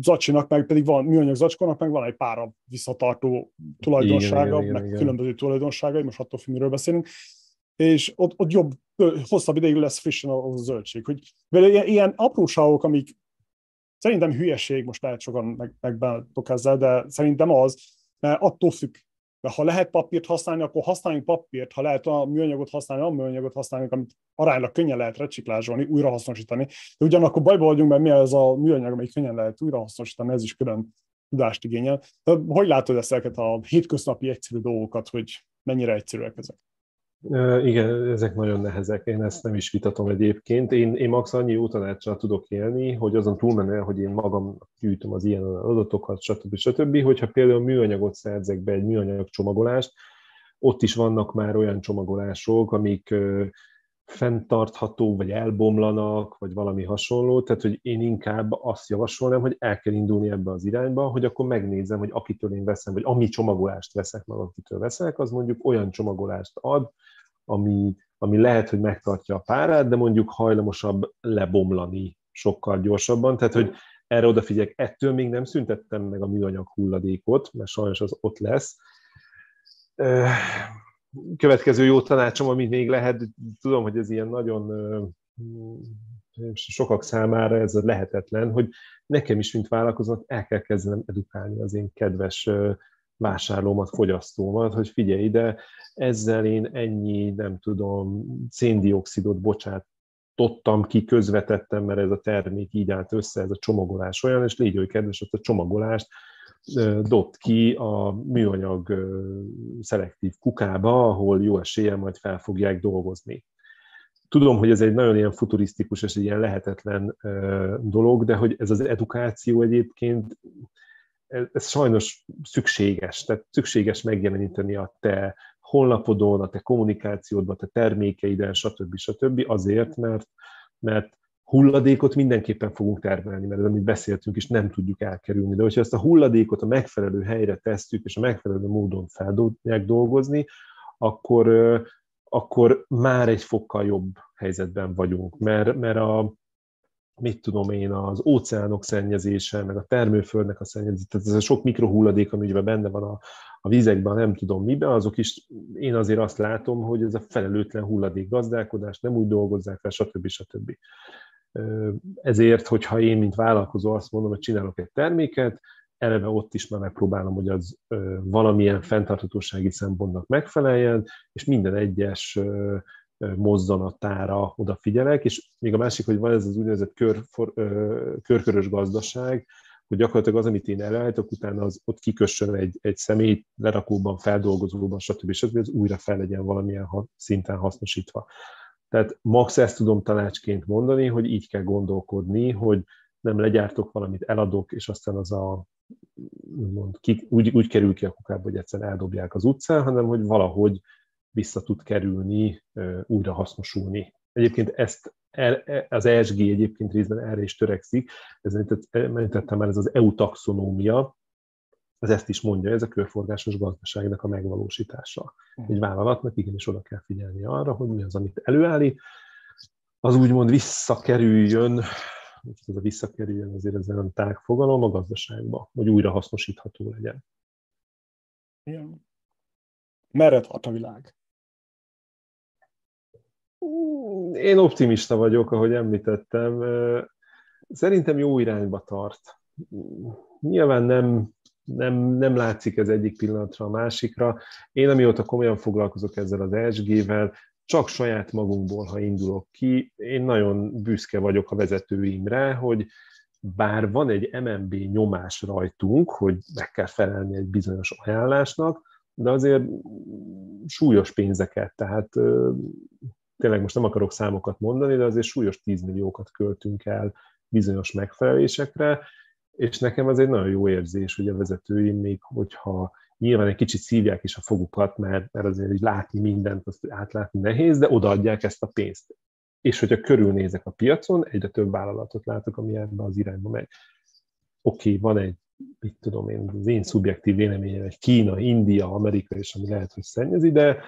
zacsinak meg pedig van, műanyag zacskónak meg van egy pára visszatartó tulajdonsága, igen, igen, meg igen, különböző tulajdonságai, most attól függ, miről beszélünk, és ott, ott jobb, hosszabb ideig lesz frissen a, a zöldség. Hogy ilyen, ilyen apróságok, amik szerintem hülyeség, most lehet sokan meg, megbántok ezzel, de szerintem az, attól függ. De ha lehet papírt használni, akkor használjunk papírt, ha lehet a műanyagot használni, a műanyagot használni, amit aránylag könnyen lehet reciklázsolni, újrahasznosítani. De ugyanakkor bajba vagyunk, mert mi ez a műanyag, amelyik könnyen lehet újrahasznosítani, ez is külön tudást igényel. De hogy látod ezeket a hétköznapi egyszerű dolgokat, hogy mennyire egyszerűek ezek? Igen, ezek nagyon nehezek, én ezt nem is vitatom egyébként. Én, én max annyi jó tanácsra tudok élni, hogy azon túlmenően, hogy én magam gyűjtöm az ilyen adatokat, stb. stb. Hogyha például műanyagot szerzek be, egy műanyag csomagolást, ott is vannak már olyan csomagolások, amik fenntartható, vagy elbomlanak, vagy valami hasonló, tehát hogy én inkább azt javasolnám, hogy el kell indulni ebbe az irányba, hogy akkor megnézem, hogy akitől én veszem, vagy ami csomagolást veszek meg, akitől veszek, az mondjuk olyan csomagolást ad, ami, ami lehet, hogy megtartja a párát, de mondjuk hajlamosabb lebomlani sokkal gyorsabban, tehát hogy erre odafigyek, ettől még nem szüntettem meg a műanyag hulladékot, mert sajnos az ott lesz, következő jó tanácsom, amit még lehet, tudom, hogy ez ilyen nagyon sokak számára ez lehetetlen, hogy nekem is, mint vállalkozónak el kell kezdenem edukálni az én kedves vásárlómat, fogyasztómat, hogy figyelj ide, ezzel én ennyi, nem tudom, széndiokszidot bocsátottam ki, közvetettem, mert ez a termék így állt össze, ez a csomagolás olyan, és légy hogy kedves, azt a csomagolást dobt ki a műanyag szelektív kukába, ahol jó eséllyel majd fel fogják dolgozni. Tudom, hogy ez egy nagyon ilyen futurisztikus és egy ilyen lehetetlen dolog, de hogy ez az edukáció egyébként, ez sajnos szükséges. Tehát szükséges megjeleníteni a te honlapodon, a te kommunikációdban, a te termékeiden, stb. stb. azért, mert, mert hulladékot mindenképpen fogunk termelni, mert ez, amit beszéltünk is, nem tudjuk elkerülni. De hogyha ezt a hulladékot a megfelelő helyre tesszük, és a megfelelő módon feldolgozják dolgozni, akkor, akkor már egy fokkal jobb helyzetben vagyunk. Mert, mert a, mit tudom én, az óceánok szennyezése, meg a termőföldnek a szennyezése, tehát ez a sok mikrohulladék, ami ugye benne van a, a vizekben, nem tudom miben, azok is, én azért azt látom, hogy ez a felelőtlen hulladék gazdálkodás, nem úgy dolgozzák fel, stb. stb. Ezért, hogyha én, mint vállalkozó azt mondom, hogy csinálok egy terméket, eleve ott is már megpróbálom, hogy az valamilyen fenntarthatósági szempontnak megfeleljen, és minden egyes mozzanatára odafigyelek, és még a másik, hogy van ez az úgynevezett kör, for, körkörös gazdaság, hogy gyakorlatilag az, amit én előállítok, utána az ott kikössön egy, egy személy lerakóban, feldolgozóban, stb. stb. ez újra fel legyen valamilyen szinten hasznosítva. Tehát max ezt tudom tanácsként mondani, hogy így kell gondolkodni, hogy nem legyártok valamit, eladok, és aztán az a mond, ki, úgy, úgy kerül ki a kukába, hogy egyszer eldobják az utcán, hanem hogy valahogy vissza tud kerülni, újra hasznosulni. Egyébként ezt e, az ESG egyébként részben erre is törekszik, ez említettem már, ez az EU taxonómia, ez ezt is mondja, ez a körforgásos gazdaságnak a megvalósítása. Hm. Egy vállalatnak igenis oda kell figyelni arra, hogy mi az, amit előállít, az úgymond visszakerüljön, ez a visszakerüljön azért ez nem tág fogalom a gazdaságba, hogy újra hasznosítható legyen. Igen. Merre tart a világ? Én optimista vagyok, ahogy említettem. Szerintem jó irányba tart. Nyilván nem, nem, nem látszik ez egyik pillanatra a másikra. Én amióta komolyan foglalkozok ezzel az ESG-vel, csak saját magunkból, ha indulok ki, én nagyon büszke vagyok a vezetőimre, hogy bár van egy MNB nyomás rajtunk, hogy meg kell felelni egy bizonyos ajánlásnak, de azért súlyos pénzeket, tehát tényleg most nem akarok számokat mondani, de azért súlyos 10 milliókat költünk el bizonyos megfelelésekre, és nekem az egy nagyon jó érzés, hogy a vezetőim még, hogyha nyilván egy kicsit szívják is a fogukat, mert, mert azért így látni mindent, azt átlátni nehéz, de odaadják ezt a pénzt. És hogyha körülnézek a piacon, egyre több vállalatot látok, ami ebbe az irányba megy. Oké, okay, van egy, mit tudom én, az én szubjektív véleményem, egy Kína, India, Amerika, és ami lehet, hogy szennyezi, de,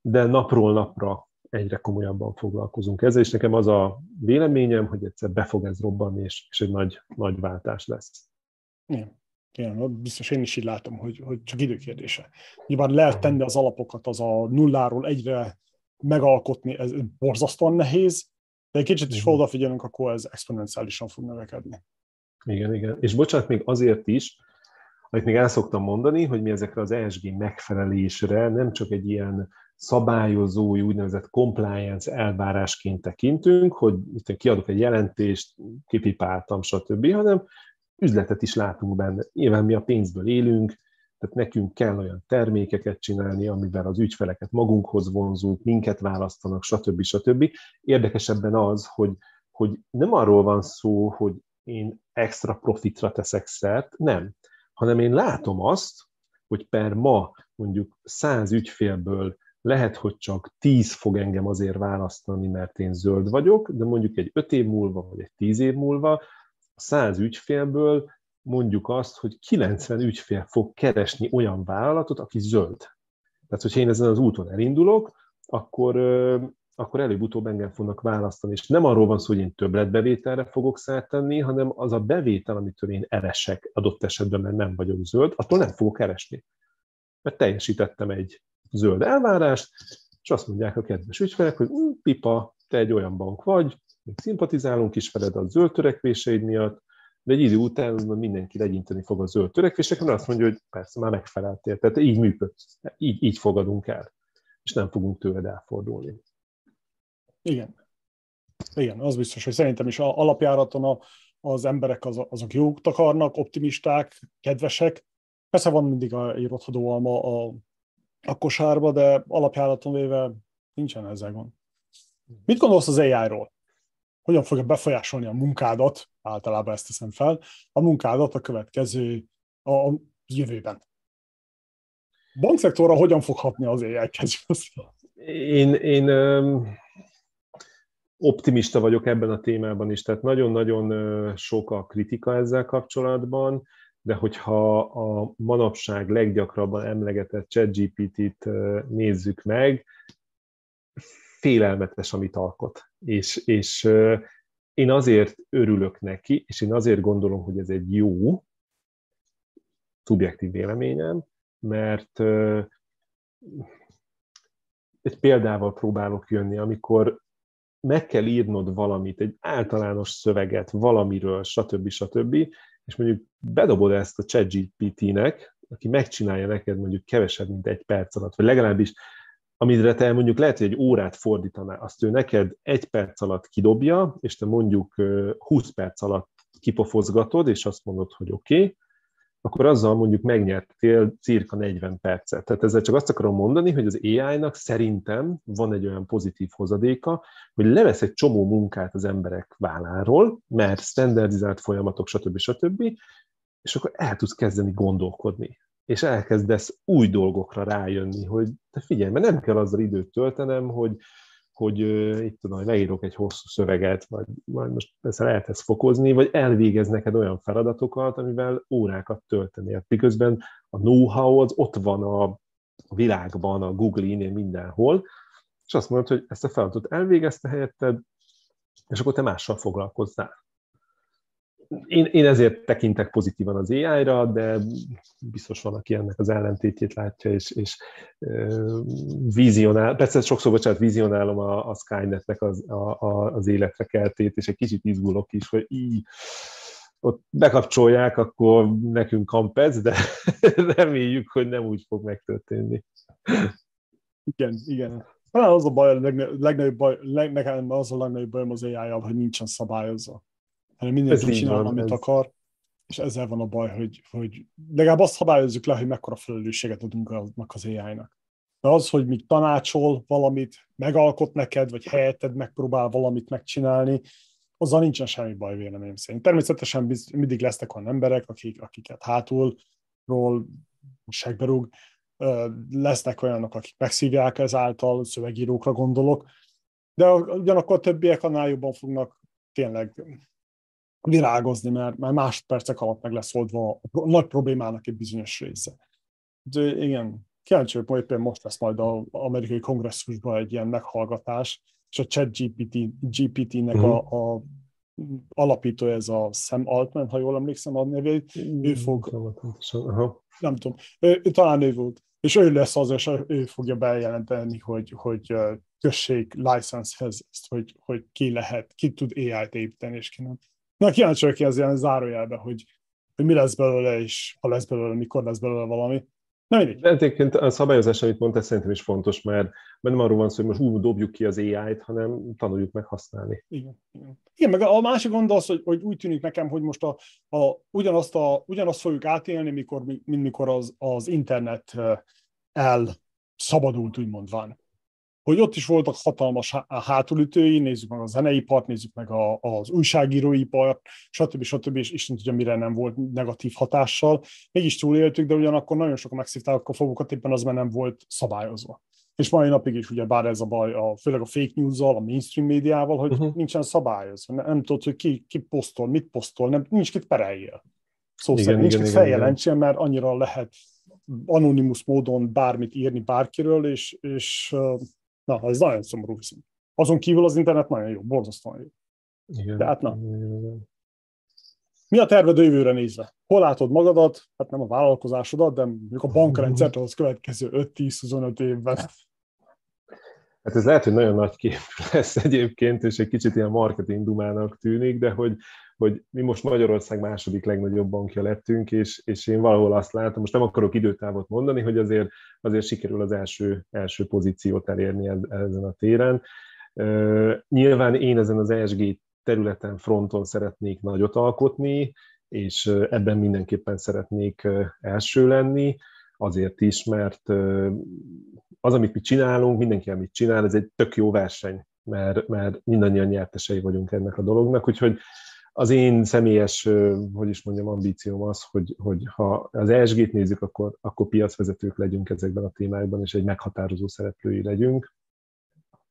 de napról napra egyre komolyabban foglalkozunk ezzel, és nekem az a véleményem, hogy egyszer be fog ez robbanni, és, és egy nagy, nagy váltás lesz. Igen. Igen, biztos én is így látom, hogy, hogy csak időkérdése. Nyilván lehet tenni az alapokat, az a nulláról egyre megalkotni, ez borzasztóan nehéz, de egy kicsit is odafigyelünk, akkor ez exponenciálisan fog növekedni. Igen, igen. És bocsánat, még azért is, amit még el szoktam mondani, hogy mi ezekre az ESG megfelelésre nem csak egy ilyen szabályozói, úgynevezett compliance elvárásként tekintünk, hogy kiadok egy jelentést, kipipáltam, stb., hanem üzletet is látunk benne. Nyilván mi a pénzből élünk, tehát nekünk kell olyan termékeket csinálni, amivel az ügyfeleket magunkhoz vonzunk, minket választanak, stb. stb. Érdekesebben az, hogy, hogy nem arról van szó, hogy én extra profitra teszek szert, nem, hanem én látom azt, hogy per ma mondjuk száz ügyfélből lehet, hogy csak 10 fog engem azért választani, mert én zöld vagyok, de mondjuk egy 5 év múlva, vagy egy 10 év múlva a 100 ügyfélből mondjuk azt, hogy 90 ügyfél fog keresni olyan vállalatot, aki zöld. Tehát, hogyha én ezen az úton elindulok, akkor, akkor előbb-utóbb engem fognak választani. És nem arról van szó, hogy én többletbevételre fogok szert hanem az a bevétel, amitől én eresek adott esetben, mert nem vagyok zöld, attól nem fogok keresni. Mert teljesítettem egy zöld elvárást, és azt mondják a kedves ügyfelek, hogy pipa, te egy olyan bank vagy, még szimpatizálunk is veled a zöld törekvéseid miatt, de egy idő után mindenki legyinteni fog a zöld törekvésekre, mert azt mondja, hogy persze már megfeleltél, tehát így működsz, így, így fogadunk el, és nem fogunk tőled elfordulni. Igen. Igen, az biztos, hogy szerintem is alapjáraton a, az emberek az, azok jók akarnak, optimisták, kedvesek. Persze van mindig a, egy rothadó alma a, a kosárba, de alapjáraton véve nincsen ezzel gond. Mit gondolsz az AI-ról? hogyan fogja befolyásolni a munkádat, általában ezt teszem fel, a munkádat a következő, a, a jövőben. Bankszektorra hogyan fog hatni az AI Én, én optimista vagyok ebben a témában is, tehát nagyon-nagyon sok a kritika ezzel kapcsolatban, de hogyha a manapság leggyakrabban emlegetett ChatGPT-t nézzük meg, félelmetes, amit alkot. És, és én azért örülök neki, és én azért gondolom, hogy ez egy jó, szubjektív véleményem, mert egy példával próbálok jönni, amikor meg kell írnod valamit, egy általános szöveget valamiről, stb. stb., és mondjuk bedobod ezt a ChatGPT-nek, aki megcsinálja neked mondjuk kevesebb, mint egy perc alatt, vagy legalábbis amire te mondjuk lehet, hogy egy órát fordítanál, azt ő neked egy perc alatt kidobja, és te mondjuk 20 perc alatt kipofozgatod, és azt mondod, hogy oké, okay, akkor azzal mondjuk megnyertél cirka 40 percet. Tehát ezzel csak azt akarom mondani, hogy az AI-nak szerintem van egy olyan pozitív hozadéka, hogy levesz egy csomó munkát az emberek válláról, mert standardizált folyamatok, stb. stb., és akkor el tudsz kezdeni gondolkodni és elkezdesz új dolgokra rájönni, hogy te figyelj, mert nem kell azzal időt töltenem, hogy, hogy itt tudom, hogy leírok egy hosszú szöveget, vagy, vagy most persze lehet ezt fokozni, vagy elvégez neked olyan feladatokat, amivel órákat töltenél. Miközben a know-how az ott van a világban, a Google-nél mindenhol, és azt mondod, hogy ezt a feladatot elvégezte helyetted, és akkor te mással foglalkozzál én, én ezért tekintek pozitívan az AI-ra, de biztos van, aki ennek az ellentétjét látja, és, és vizionál, persze sokszor, bocsánat, vizionálom a, a Skynetnek az, a, a, az életre keltét, és egy kicsit izgulok is, hogy így, ott bekapcsolják, akkor nekünk kampec, de reméljük, hogy nem úgy fog megtörténni. Igen, igen. Talán az a baj, a legnagyobb baj, nekem az a legnagyobb bajom az ai hogy nincsen szabályozva hanem mindenki csinál, van, amit ez... akar, és ezzel van a baj, hogy, hogy legalább azt szabályozzuk le, hogy mekkora felelősséget adunk annak az AI-nak. De az, hogy mi tanácsol valamit, megalkot neked, vagy helyetted megpróbál valamit megcsinálni, azzal nincsen semmi baj véleményem szerint. Természetesen mindig lesznek olyan emberek, akik, akiket hátulról segberúg, lesznek olyanok, akik megszívják ezáltal, szövegírókra gondolok, de ugyanakkor a többiek annál jobban fognak tényleg virágozni, mert, mert másodpercek alatt meg lesz oldva a nagy problémának egy bizonyos része. De igen, kíváncsi vagyok, például most lesz majd az amerikai kongresszusban egy ilyen meghallgatás, és a chat GPT, GPT-nek uh-huh. a, mhm. a alapítója ez a Sam Altman, ha jól emlékszem a nevét, ő fog, nem tudom, ő, ő, talán ő volt, és ő lesz az, és ő fogja bejelenteni, hogy, hogy kössék licensehez ezt, hogy, hogy ki lehet, ki tud AI-t építeni, és ki nem. Na, kíváncsi vagyok ki az ilyen zárójelbe, hogy, hogy mi lesz belőle, és ha lesz belőle, mikor lesz belőle valami. Na mindig. De egyébként a szabályozás, amit mondtál, szerintem is fontos, mert, mert nem arról van szó, hogy most úgy dobjuk ki az AI-t, hanem tanuljuk meg használni. Igen, igen. igen meg a másik gond az, hogy, hogy úgy tűnik nekem, hogy most a, a, ugyanazt, a, ugyanazt fogjuk átélni, mikor, mint mikor az, az internet el szabadult, úgymond van hogy ott is voltak hatalmas hátulütői, nézzük meg a zeneipart, nézzük meg a, az újságíróipart, stb. stb. és Isten tudja, mire nem volt negatív hatással. Mégis túléltük, de ugyanakkor nagyon sokan megszívták a fogukat, éppen az, mert nem volt szabályozva. És mai napig is ugye bár ez a baj, a, főleg a fake news-zal, a mainstream médiával, hogy uh-huh. nincsen szabályozva. Nem, nem tudod, hogy ki, ki posztol, mit posztol, nem, nincs kit pereljél. Szó igen, szerint nincs kit feljelentsen, mert annyira lehet anonimus módon bármit írni bárkiről, és, és Na, ez nagyon szomorú viszont. Azon kívül az internet nagyon jó, borzasztóan jó. Igen. De hát na. Mi a terved a jövőre nézve? Hol látod magadat? Hát nem a vállalkozásodat, de mondjuk a bankrendszert az következő 5-10-25 évben. Hát ez lehet, hogy nagyon nagy kép lesz egyébként, és egy kicsit ilyen marketing dumának tűnik, de hogy, hogy mi most Magyarország második legnagyobb bankja lettünk, és, és én valahol azt látom, most nem akarok időtávot mondani, hogy azért, azért sikerül az első, első pozíciót elérni ezen a téren. Nyilván én ezen az ESG területen, fronton szeretnék nagyot alkotni, és ebben mindenképpen szeretnék első lenni, azért is, mert az, amit mi csinálunk, mindenki, amit csinál, ez egy tök jó verseny, mert, mert mindannyian nyertesei vagyunk ennek a dolognak, úgyhogy az én személyes, hogy is mondjam, ambícióm az, hogy, hogy ha az ESG-t nézzük, akkor, akkor piacvezetők legyünk ezekben a témákban, és egy meghatározó szereplői legyünk.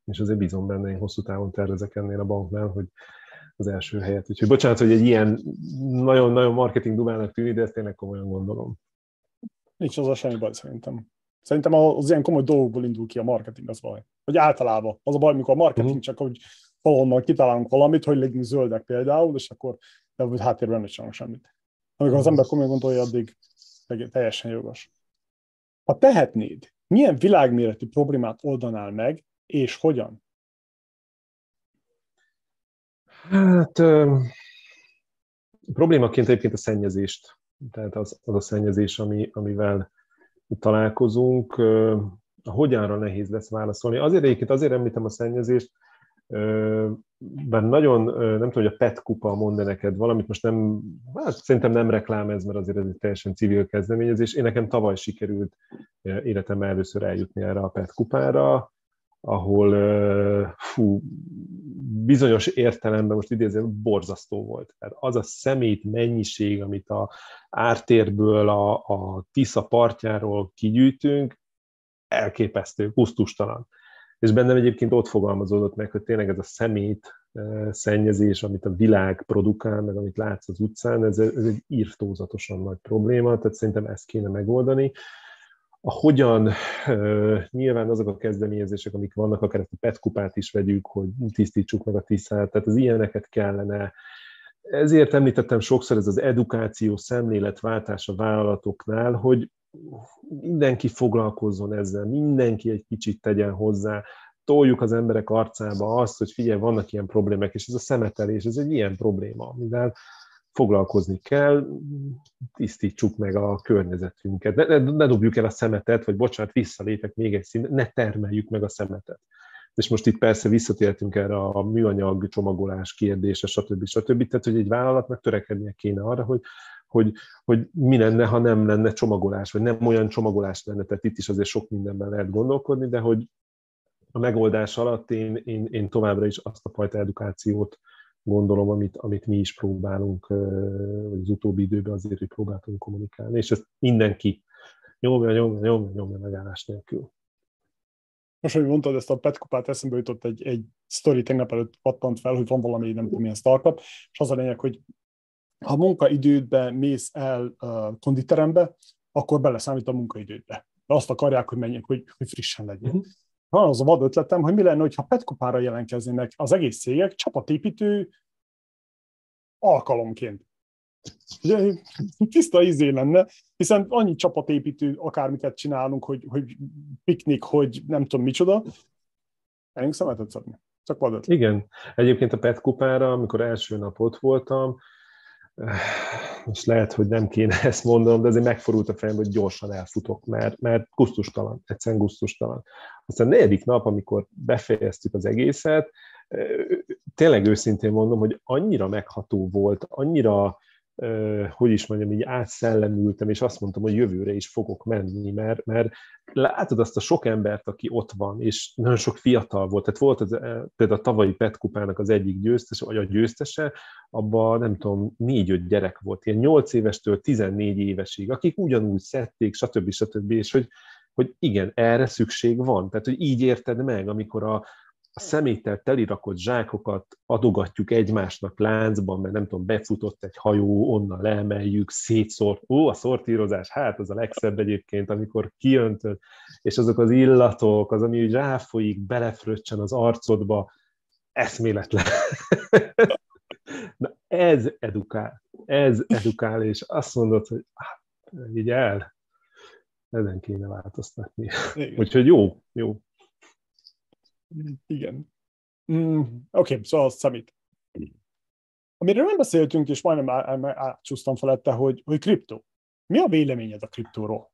És azért bízom benne, én hosszú távon tervezek ennél a banknál, hogy az első helyet. Úgyhogy bocsánat, hogy egy ilyen nagyon-nagyon marketing dumának tűnik, de ezt tényleg komolyan gondolom. Nincs az a semmi baj szerintem. Szerintem az ilyen komoly dolgokból indul ki a marketing, az baj. Vagy általában. Az a baj, amikor a marketing uh-huh. csak hogy valahonnan kitalálunk valamit, hogy legyünk zöldek például, és akkor de háttérben nem csinálunk semmit. Amikor az ember komolyan gondolja, addig teljesen jogos. Ha tehetnéd, milyen világméretű problémát oldanál meg, és hogyan? Hát ö, problémaként egyébként a szennyezést, tehát az, az a szennyezés, ami, amivel találkozunk, a hogyanra nehéz lesz válaszolni. Azért egyébként azért említem a szennyezést, bár nagyon, nem tudom, hogy a PET kupa mond neked valamit, most nem, hát szerintem nem reklám ez, mert azért ez egy teljesen civil kezdeményezés. Én nekem tavaly sikerült életemben először eljutni erre a PET kupára, ahol fú, bizonyos értelemben, most idézem, borzasztó volt. Tehát az a szemét mennyiség, amit a ártérből, a, a Tisza partjáról kigyűjtünk, elképesztő, pusztustalan és bennem egyébként ott fogalmazódott meg, hogy tényleg ez a szemét szennyezés, amit a világ produkál, meg amit látsz az utcán, ez, ez egy írtózatosan nagy probléma, tehát szerintem ezt kéne megoldani. A hogyan, nyilván azok a kezdeményezések, amik vannak, akár ezt a PET kupát is vegyük, hogy tisztítsuk meg a tisztát, tehát az ilyeneket kellene ezért említettem sokszor ez az edukáció, szemléletváltás a vállalatoknál, hogy mindenki foglalkozzon ezzel, mindenki egy kicsit tegyen hozzá, toljuk az emberek arcába azt, hogy figyelj, vannak ilyen problémák, és ez a szemetelés, ez egy ilyen probléma, amivel foglalkozni kell, tisztítsuk meg a környezetünket, ne, ne, ne dobjuk el a szemetet, vagy bocsánat, visszalépek még egy szín, ne termeljük meg a szemetet. És most itt persze visszatértünk erre a műanyag csomagolás kérdése, stb. stb. Tehát, hogy egy vállalatnak törekednie kéne arra, hogy hogy, hogy mi lenne, ha nem lenne csomagolás, vagy nem olyan csomagolás lenne, tehát itt is azért sok mindenben lehet gondolkodni, de hogy a megoldás alatt én, én, én továbbra is azt a fajta edukációt gondolom, amit, amit mi is próbálunk, vagy az utóbbi időben azért, hogy próbáltunk kommunikálni, és ezt mindenki nyomja, nyomja, nyomja, nyomja megállás nélkül. Most, hogy mondtad ezt a petkupát, eszembe jutott egy, egy sztori tegnap előtt pattant fel, hogy van valami, nem tudom, milyen startup, és az a lényeg, hogy ha munkaidődbe mész el uh, konditerembe, akkor beleszámít a munkaidődbe. De azt akarják, hogy menjek, hogy, hogy frissen legyen. Uh-huh. Van az a vad ötletem, hogy mi lenne, ha petkopára jelentkeznének az egész cégek csapatépítő alkalomként. Ugye, tiszta izé lenne, hiszen annyi csapatépítő akármiket csinálunk, hogy, hogy piknik, hogy nem tudom micsoda. Elég szemetet szedni. Csak vadot. Igen. Egyébként a PET kupára, amikor első nap ott voltam, most lehet, hogy nem kéne ezt mondanom, de azért megforult a fejem, hogy gyorsan elfutok, mert, mert gusztustalan, egyszerűen gusztustalan. Aztán a negyedik nap, amikor befejeztük az egészet, tényleg őszintén mondom, hogy annyira megható volt, annyira hogy is mondjam, így átszellemültem, és azt mondtam, hogy jövőre is fogok menni, mert, mert látod azt a sok embert, aki ott van, és nagyon sok fiatal volt, tehát volt az, például a tavalyi Pet kupának az egyik győztese, vagy a győztese, abban nem tudom, négy-öt gyerek volt, ilyen nyolc évestől 14 évesig, akik ugyanúgy szedték, stb. stb. és hogy, hogy igen, erre szükség van. Tehát, hogy így érted meg, amikor a, a szeméttel telirakott zsákokat adogatjuk egymásnak láncban, mert nem tudom, befutott egy hajó, onnan leemeljük, szétszort, ó, a szortírozás, hát az a legszebb egyébként, amikor kiöntöd, és azok az illatok, az, ami úgy ráfolyik, belefröccsen az arcodba, eszméletlen. Na ez edukál, ez edukál, és azt mondod, hogy hát, így el, ezen kéne változtatni. Igen. Úgyhogy jó, jó. Igen. Mm, Oké, okay, szóval az számít. Amiről nem beszéltünk, és majdnem átcsúsztam felette, hogy, hogy kriptó. Mi a véleményed a kriptóról?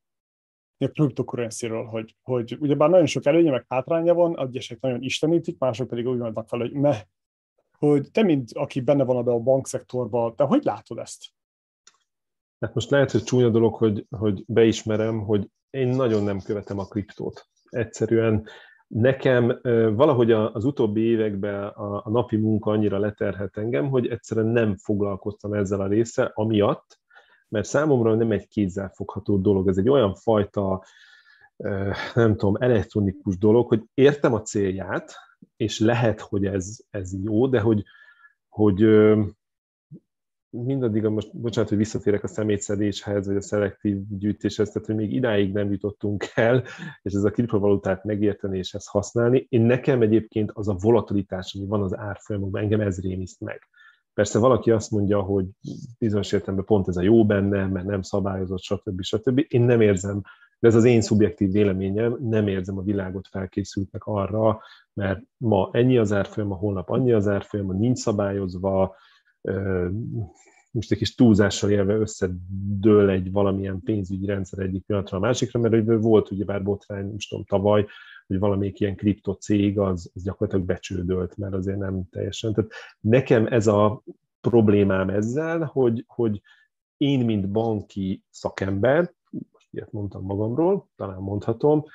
A kriptokurenciről, hogy, hogy ugyebár nagyon sok előnye, meg hátránya van, egyesek nagyon istenítik, mások pedig úgy vannak fel, hogy meh, hogy te, mint aki benne van a bankszektorban, te hogy látod ezt? Hát most lehet, hogy csúnya dolog, hogy, hogy beismerem, hogy én nagyon nem követem a kriptót. Egyszerűen Nekem valahogy az utóbbi években a, napi munka annyira leterhet engem, hogy egyszerűen nem foglalkoztam ezzel a része, amiatt, mert számomra nem egy kézzelfogható dolog. Ez egy olyan fajta, nem tudom, elektronikus dolog, hogy értem a célját, és lehet, hogy ez, ez jó, de hogy, hogy mindaddig, a most, bocsánat, hogy visszatérek a szemétszedéshez, vagy a szelektív gyűjtéshez, tehát hogy még idáig nem jutottunk el, és ez a kriptovalutát megérteni és ezt használni. Én nekem egyébként az a volatilitás, ami van az árfolyamokban, engem ez rémiszt meg. Persze valaki azt mondja, hogy bizonyos értelemben pont ez a jó benne, mert nem szabályozott, stb. stb. Én nem érzem, de ez az én szubjektív véleményem, nem érzem a világot felkészültnek arra, mert ma ennyi az árfolyam, a holnap annyi az árfolyam, nincs szabályozva, most egy kis túlzással élve összedől egy valamilyen pénzügyi rendszer egyik pillanatra a másikra, mert volt ugye bár botrány, most tudom, tavaly, hogy valamelyik ilyen kriptocég az, az gyakorlatilag becsődölt, mert azért nem teljesen. Tehát nekem ez a problémám ezzel, hogy, hogy én, mint banki szakember, most ilyet mondtam magamról, talán mondhatom,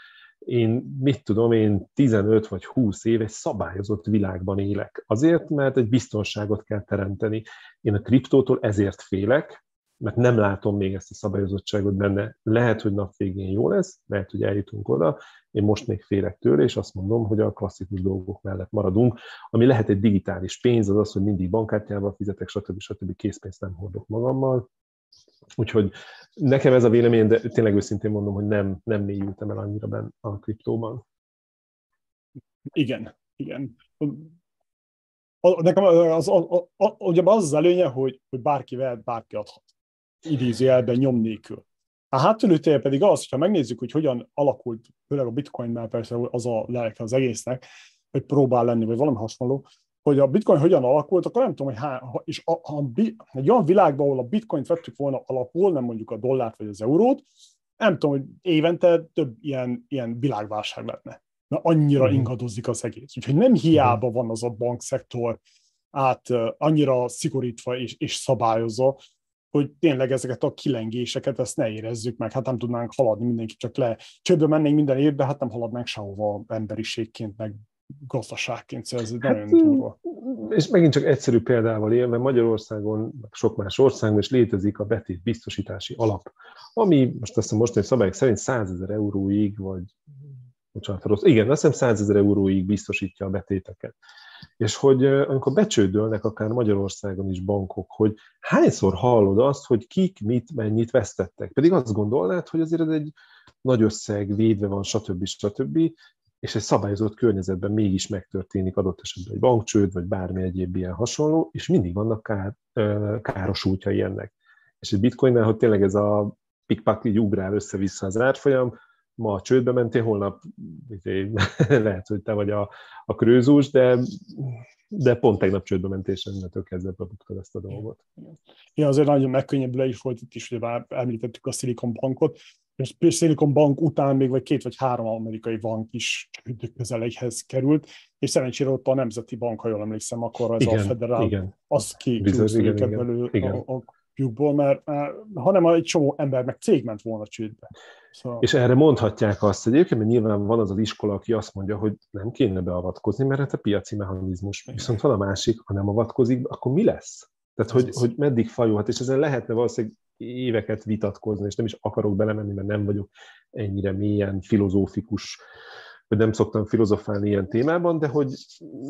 én mit tudom, én 15 vagy 20 éve szabályozott világban élek. Azért, mert egy biztonságot kell teremteni. Én a kriptótól ezért félek, mert nem látom még ezt a szabályozottságot benne. Lehet, hogy nap végén jó lesz, lehet, hogy eljutunk oda, én most még félek tőle, és azt mondom, hogy a klasszikus dolgok mellett maradunk, ami lehet egy digitális pénz, az az, hogy mindig bankkártyával fizetek, stb. stb. készpénzt nem hordok magammal, Úgyhogy nekem ez a vélemény, de tényleg őszintén mondom, hogy nem, nem mélyültem el annyira benne a kriptóban. Igen, igen. Nekem az, az, az, az, az előnye, hogy, hogy bárki vehet, bárki adhat. Idézőjelben nyom nélkül. A hátulütője pedig az, hogyha megnézzük, hogy hogyan alakult, főleg a bitcoin persze az a lelke az egésznek, hogy próbál lenni, vagy valami hasonló, hogy a bitcoin hogyan alakult, akkor nem tudom, hogy há, és a, a, egy olyan világban, ahol a bitcoint vettük volna alapul, nem mondjuk a dollárt vagy az eurót, nem tudom, hogy évente több ilyen, ilyen világválság lenne. Mert annyira mm. ingadozik az egész. Úgyhogy nem hiába van az a bankszektor át annyira szigorítva és, és szabályozva, hogy tényleg ezeket a kilengéseket, ezt ne érezzük meg, hát nem tudnánk haladni mindenki, csak le csődbe mennénk minden évben, hát nem haladnánk sehova emberiségként, meg gazdaságként, szóval ez hát, nagyon durva. És megint csak egyszerű példával élve, Magyarországon, sok más országban is létezik a betét biztosítási alap, ami most azt hiszem mostani szabályok szerint 100 ezer euróig, vagy bocsánat, rossz, igen, azt hiszem 100 ezer euróig biztosítja a betéteket. És hogy amikor becsődölnek akár Magyarországon is bankok, hogy hányszor hallod azt, hogy kik mit, mennyit vesztettek. Pedig azt gondolnád, hogy azért ez egy nagy összeg, védve van, stb. stb és egy szabályozott környezetben mégis megtörténik adott esetben egy bankcsőd, vagy bármi egyéb ilyen hasonló, és mindig vannak kár, káros útjai ennek. És egy bitcoinnál, hogy tényleg ez a pikpak így ugrál össze-vissza az árfolyam, ma a csődbe mentél, holnap izé, lehet, hogy te vagy a, a krőzus, de, de pont tegnap csődbe mentél, és ennetől kezdve bebuktad ezt a dolgot. Ja, azért nagyon megkönnyebbülő is volt itt is, hogy említettük a Silicon Bankot, és Silicon Bank után még vagy két vagy három amerikai bank is közeleihez került, és szerencsére ott a Nemzeti Bank, ha jól emlékszem, akkor ez igen, a federál, igen. az ki Bizony, igen, őket belül igen. a, a lyukból, mert, hanem egy csomó ember meg cég ment volna csődbe. Szóval... És erre mondhatják azt egyébként, mert nyilván van az az iskola, aki azt mondja, hogy nem kéne beavatkozni, mert hát a piaci mechanizmus. Viszont van a másik, ha nem avatkozik, akkor mi lesz? Tehát, hogy, hogy meddig fajulhat, és ezen lehetne valószínűleg éveket vitatkozni, és nem is akarok belemenni, mert nem vagyok ennyire mélyen filozófikus, vagy nem szoktam filozofálni ilyen témában, de hogy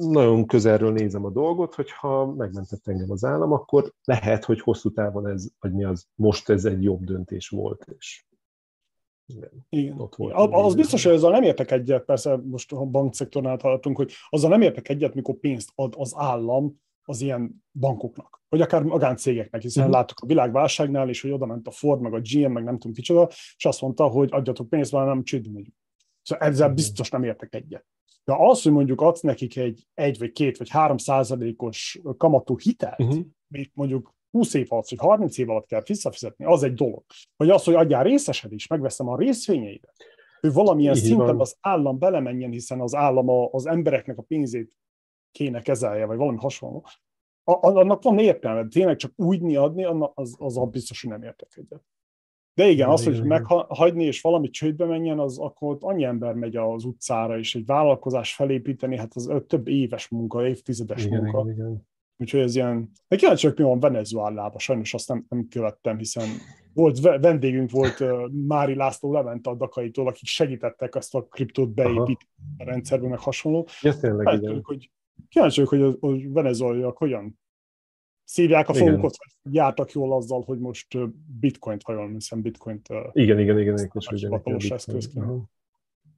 nagyon közelről nézem a dolgot, hogyha megmentett engem az állam, akkor lehet, hogy hosszú távon ez, vagy mi az, most ez egy jobb döntés volt, és igen. Igen. Ott volt az biztos, hogy ezzel nem értek egyet, persze most a bankszektornál hallottunk, hogy azzal nem értek egyet, mikor pénzt ad az állam az ilyen bankoknak, vagy akár magáncégeknek, hiszen uh-huh. láttuk a világválságnál is, hogy oda ment a Ford, meg a GM, meg nem tudom kicsoda, és azt mondta, hogy adjatok pénzt, mert nem csődbe megyünk. Szóval ezzel uh-huh. biztos nem értek egyet. De az, hogy mondjuk adsz nekik egy egy vagy két vagy három százalékos kamatú hitelt, uh-huh. még mondjuk 20 év alatt, vagy 30 év alatt kell visszafizetni, az egy dolog. Vagy az, hogy adjál részesedés, megveszem a részvényeidet, hogy valamilyen Így szinten van. az állam belemenjen, hiszen az állam az embereknek a pénzét kéne kezelje, vagy valami hasonló, annak van értelme. Tényleg csak úgy adni, az, az a biztos, hogy nem értek egyet. De igen, az, hogy meghagyni és valami csődbe menjen, az akkor ott annyi ember megy az utcára, és egy vállalkozás felépíteni, hát az több éves munka, évtizedes igen, munka. Igen, igen. Úgyhogy ez ilyen... De kíváncsi mi van Venezuelában, sajnos azt nem, nem követtem, hiszen volt vendégünk volt uh, Mári László Levente a Dakaitól, akik segítettek ezt a kriptót beépíteni a rendszerbe, meg hasonló. Ja, tényleg, igen. hogy kíváncsi vagyok, hogy a, a venezuelaiak hogyan szívják a fogukat, vagy jártak jól azzal, hogy most bitcoint hajolni, hiszen bitcoint igen, igen, igen, igen, hivatalos eszközként. Uh-huh.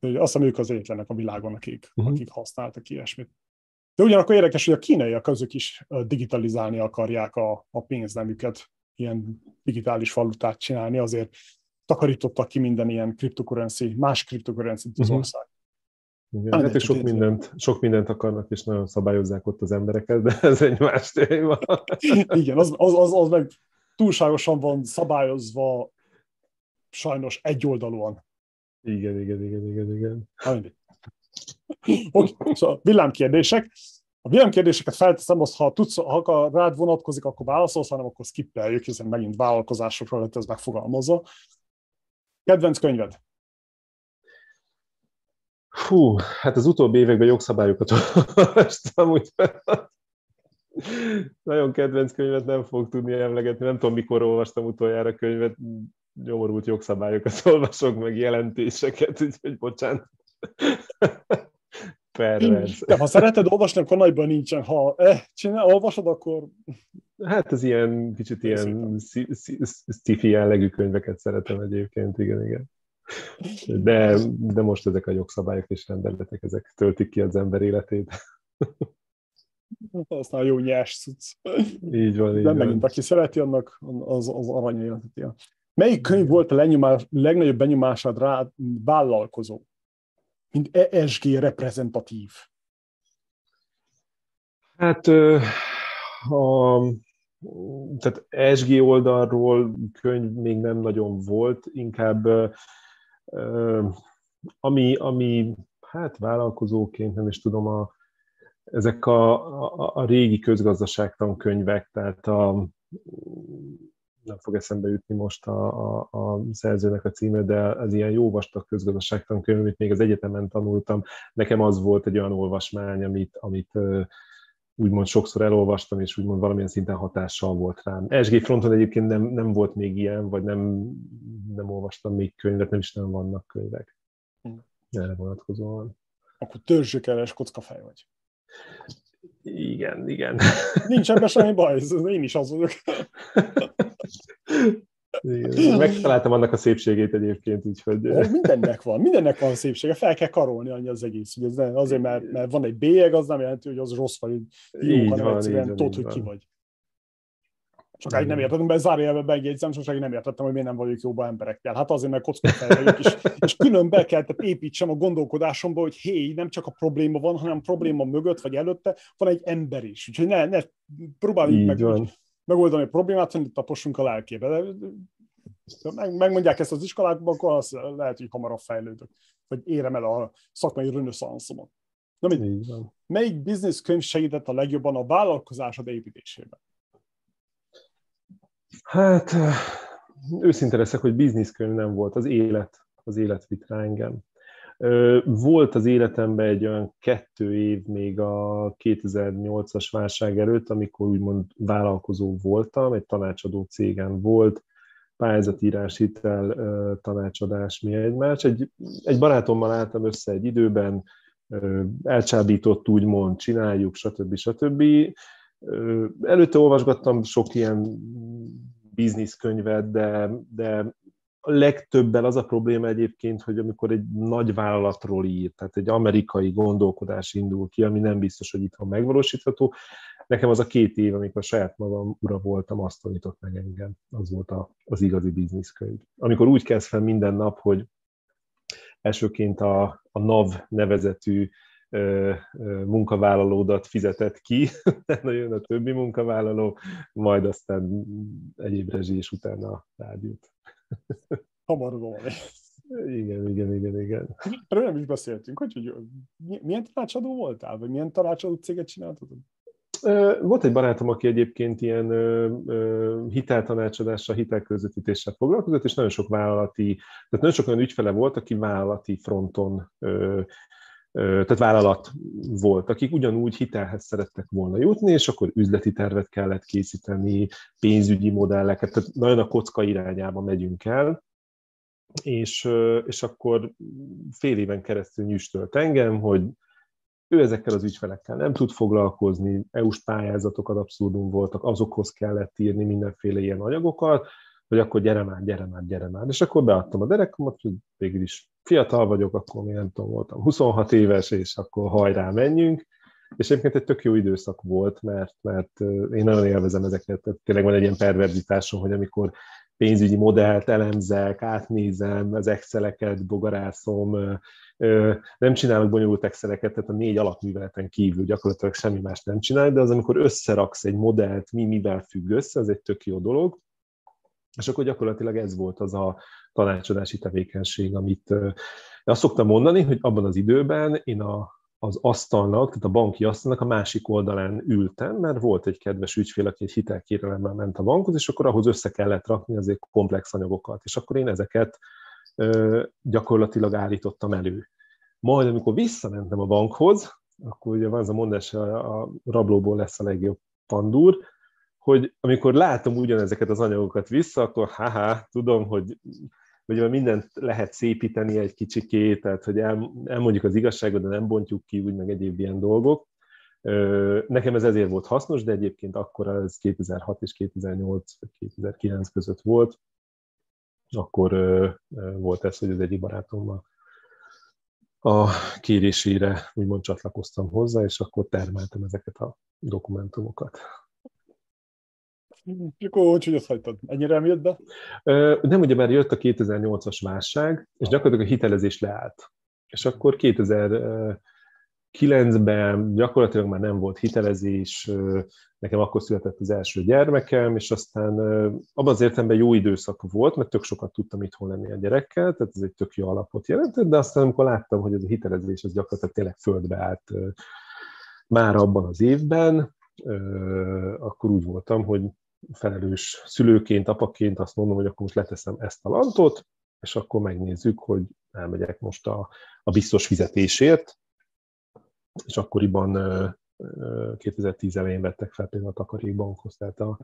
Azt hiszem ők az egyetlenek a világon, akik, uh-huh. akik használtak ilyesmit. De ugyanakkor érdekes, hogy a kínaiak azok is digitalizálni akarják a, a pénznemüket, ilyen digitális valutát csinálni, azért takarítottak ki minden ilyen cryptocurrency, más cryptocurrency az uh-huh. ország. Igen, hát sok mindent, sok mindent akarnak, és nagyon szabályozzák ott az embereket, de ez egy más téma. Igen, az, az, az, az meg túlságosan van szabályozva, sajnos egyoldalúan. Igen, igen, igen, igen, igen. Oké, okay, szóval villámkérdések. A villámkérdéseket felteszem, azt ha, tudsz, ha rád vonatkozik, akkor válaszolsz, hanem akkor skippeljük, hiszen megint vállalkozásokról lett ez megfogalmazva. Kedvenc könyved? Hú, hát az utóbbi években jogszabályokat olvastam, úgy nagyon kedvenc könyvet nem fogok tudni emlegetni, nem tudom, mikor olvastam utoljára könyvet, nyomorult jogszabályokat olvasok, meg jelentéseket, úgyhogy bocsánat. Pervers. De ha szereted olvasni, akkor nagyban nincsen. Ha eh, csinál, olvasod, akkor... Hát ez ilyen, kicsit ilyen sci-fi jellegű könyveket szeretem egyébként, igen, igen. De, de most ezek a jogszabályok és rendeletek, ezek töltik ki az ember életét. Aztán jó nyers cucc. Így van, így De van. megint, aki szereti, annak az, az arany életet. Melyik könyv volt a lenyomás, legnagyobb benyomásod rá vállalkozó? Mint ESG reprezentatív? Hát a, tehát ESG oldalról könyv még nem nagyon volt, inkább ami, ami hát vállalkozóként, nem is tudom, a, ezek a, a, a régi közgazdaságtan könyvek, tehát a, nem fog eszembe jutni most a, a, a szerzőnek a címe, de az ilyen jó vastag közgazdaságtan könyv, amit még az egyetemen tanultam, nekem az volt egy olyan olvasmány, amit, amit úgymond sokszor elolvastam, és úgymond valamilyen szinten hatással volt rám. SG fronton egyébként nem, nem volt még ilyen, vagy nem, nem olvastam még könyvet, nem is nem vannak könyvek. Hm. Erre vonatkozóan. Akkor törzsökeres kockafej vagy. Igen, igen. Nincs ebben semmi baj, én is az vagyok. Igen. Megtaláltam annak a szépségét egyébként, úgyhogy... Mindennek van, mindennek van szépsége, fel kell karolni annyi az egész. Hogy ez nem, azért, mert, mert van egy bélyeg, az nem jelenti, hogy az rossz vagy jó, így hanem van, egyszerűen van, tudod, hogy ki vagy. Sokáig nem értettem, be zárjelbe megjegyzem, sokáig nem értettem, hogy miért nem vagyok jóban emberekkel. Hát azért, mert kockafej vagyok, és, és külön be kellett építsem a gondolkodásomba, hogy hé, nem csak a probléma van, hanem a probléma mögött vagy előtte van egy ember is. Úgyhogy ne, ne próbáljuk meg, megoldani a problémát, hogy tapossunk a lelkébe. De Szóval meg, megmondják ezt az iskolákban, akkor az lehet, hogy hamarabb fejlődök, vagy érem el a szakmai röneszanszomat. Na mindegy. Melyik bizniszkönyv segített a legjobban a vállalkozásod építésében? Hát őszinte leszek, hogy bizniszkönyv nem volt, az élet, az élet vitt rá engem. Volt az életemben egy olyan kettő év még a 2008-as válság előtt, amikor úgymond vállalkozó voltam, egy tanácsadó cégen volt, pályázatírás, hitel, tanácsadás, mi egymás. Egy, egy barátommal álltam össze egy időben, elcsábított úgymond, csináljuk, stb. stb. Előtte olvasgattam sok ilyen bizniszkönyvet, de, de a legtöbben az a probléma egyébként, hogy amikor egy nagy vállalatról ír, tehát egy amerikai gondolkodás indul ki, ami nem biztos, hogy itthon megvalósítható, nekem az a két év, amikor saját magam ura voltam, azt tanított meg engem. Az volt a, az igazi bizniszkönyv. Amikor úgy kezd fel minden nap, hogy elsőként a, a NAV nevezetű munkavállalódat fizetett ki, utána jön a többi munkavállaló, majd aztán egyéb rezsi, és utána rád jut. Hamar valami. Igen, igen, igen, igen. Erről nem is beszéltünk, hogy, hogy milyen tanácsadó voltál, vagy milyen tanácsadó céget csináltad? Volt egy barátom, aki egyébként ilyen hiteltanácsadással, hitelközvetítéssel foglalkozott, és nagyon sok vállalati, tehát nagyon sok olyan ügyfele volt, aki vállalati fronton tehát vállalat volt, akik ugyanúgy hitelhez szerettek volna jutni, és akkor üzleti tervet kellett készíteni, pénzügyi modelleket, tehát nagyon a kocka irányába megyünk el, és, és akkor fél éven keresztül nyüstölt engem, hogy ő ezekkel az ügyfelekkel nem tud foglalkozni, EU-s pályázatokat abszurdum voltak, azokhoz kellett írni mindenféle ilyen anyagokat, hogy akkor gyere már, gyere már, gyere már. És akkor beadtam a derekomat, hogy végül is fiatal vagyok, akkor még nem tudom, voltam 26 éves, és akkor hajrá, menjünk. És egyébként egy tök jó időszak volt, mert, mert én nagyon élvezem ezeket. Tehát tényleg van egy ilyen perverzitásom, hogy amikor pénzügyi modellt elemzek, átnézem, az exceleket bogarászom, nem csinálok bonyolult exceleket, tehát a négy alapműveleten kívül gyakorlatilag semmi más nem csinálok, de az, amikor összeraksz egy modellt, mi mivel függ össze, az egy tök jó dolog. És akkor gyakorlatilag ez volt az a tanácsadási tevékenység, amit azt szoktam mondani, hogy abban az időben én a, az asztalnak, tehát a banki asztalnak a másik oldalán ültem, mert volt egy kedves ügyfél, aki egy hitelkérelemmel ment a bankhoz, és akkor ahhoz össze kellett rakni azért komplex anyagokat, és akkor én ezeket gyakorlatilag állítottam elő. Majd, amikor visszamentem a bankhoz, akkor ugye van az a mondás, a rablóból lesz a legjobb pandúr, hogy amikor látom ugyanezeket az anyagokat vissza, akkor haha, tudom, hogy hogy mindent lehet szépíteni egy kicsikét, tehát hogy el, elmondjuk az igazságot, de nem bontjuk ki, úgy meg egyéb ilyen dolgok. Nekem ez ezért volt hasznos, de egyébként akkor ez 2006 és 2008 2009 között volt. Akkor volt ez, hogy az egyik barátommal a kérésére úgymond csatlakoztam hozzá, és akkor termeltem ezeket a dokumentumokat. Hogy, hogy azt hagytad? Ennyire nem jött be? Nem, ugye már jött a 2008-as válság, és gyakorlatilag a hitelezés leállt. És akkor 2009-ben gyakorlatilag már nem volt hitelezés, nekem akkor született az első gyermekem, és aztán abban az értelemben jó időszak volt, mert tök sokat tudtam itthon lenni a gyerekkel, tehát ez egy tök jó alapot jelentett, de aztán amikor láttam, hogy ez a hitelezés az gyakorlatilag tényleg földbe állt már abban az évben, akkor úgy voltam, hogy felelős szülőként, apaként azt mondom, hogy akkor most leteszem ezt a lantot, és akkor megnézzük, hogy elmegyek most a, a biztos fizetésért, és akkoriban 2010 elején vettek fel például a Takarékbankhoz, tehát a,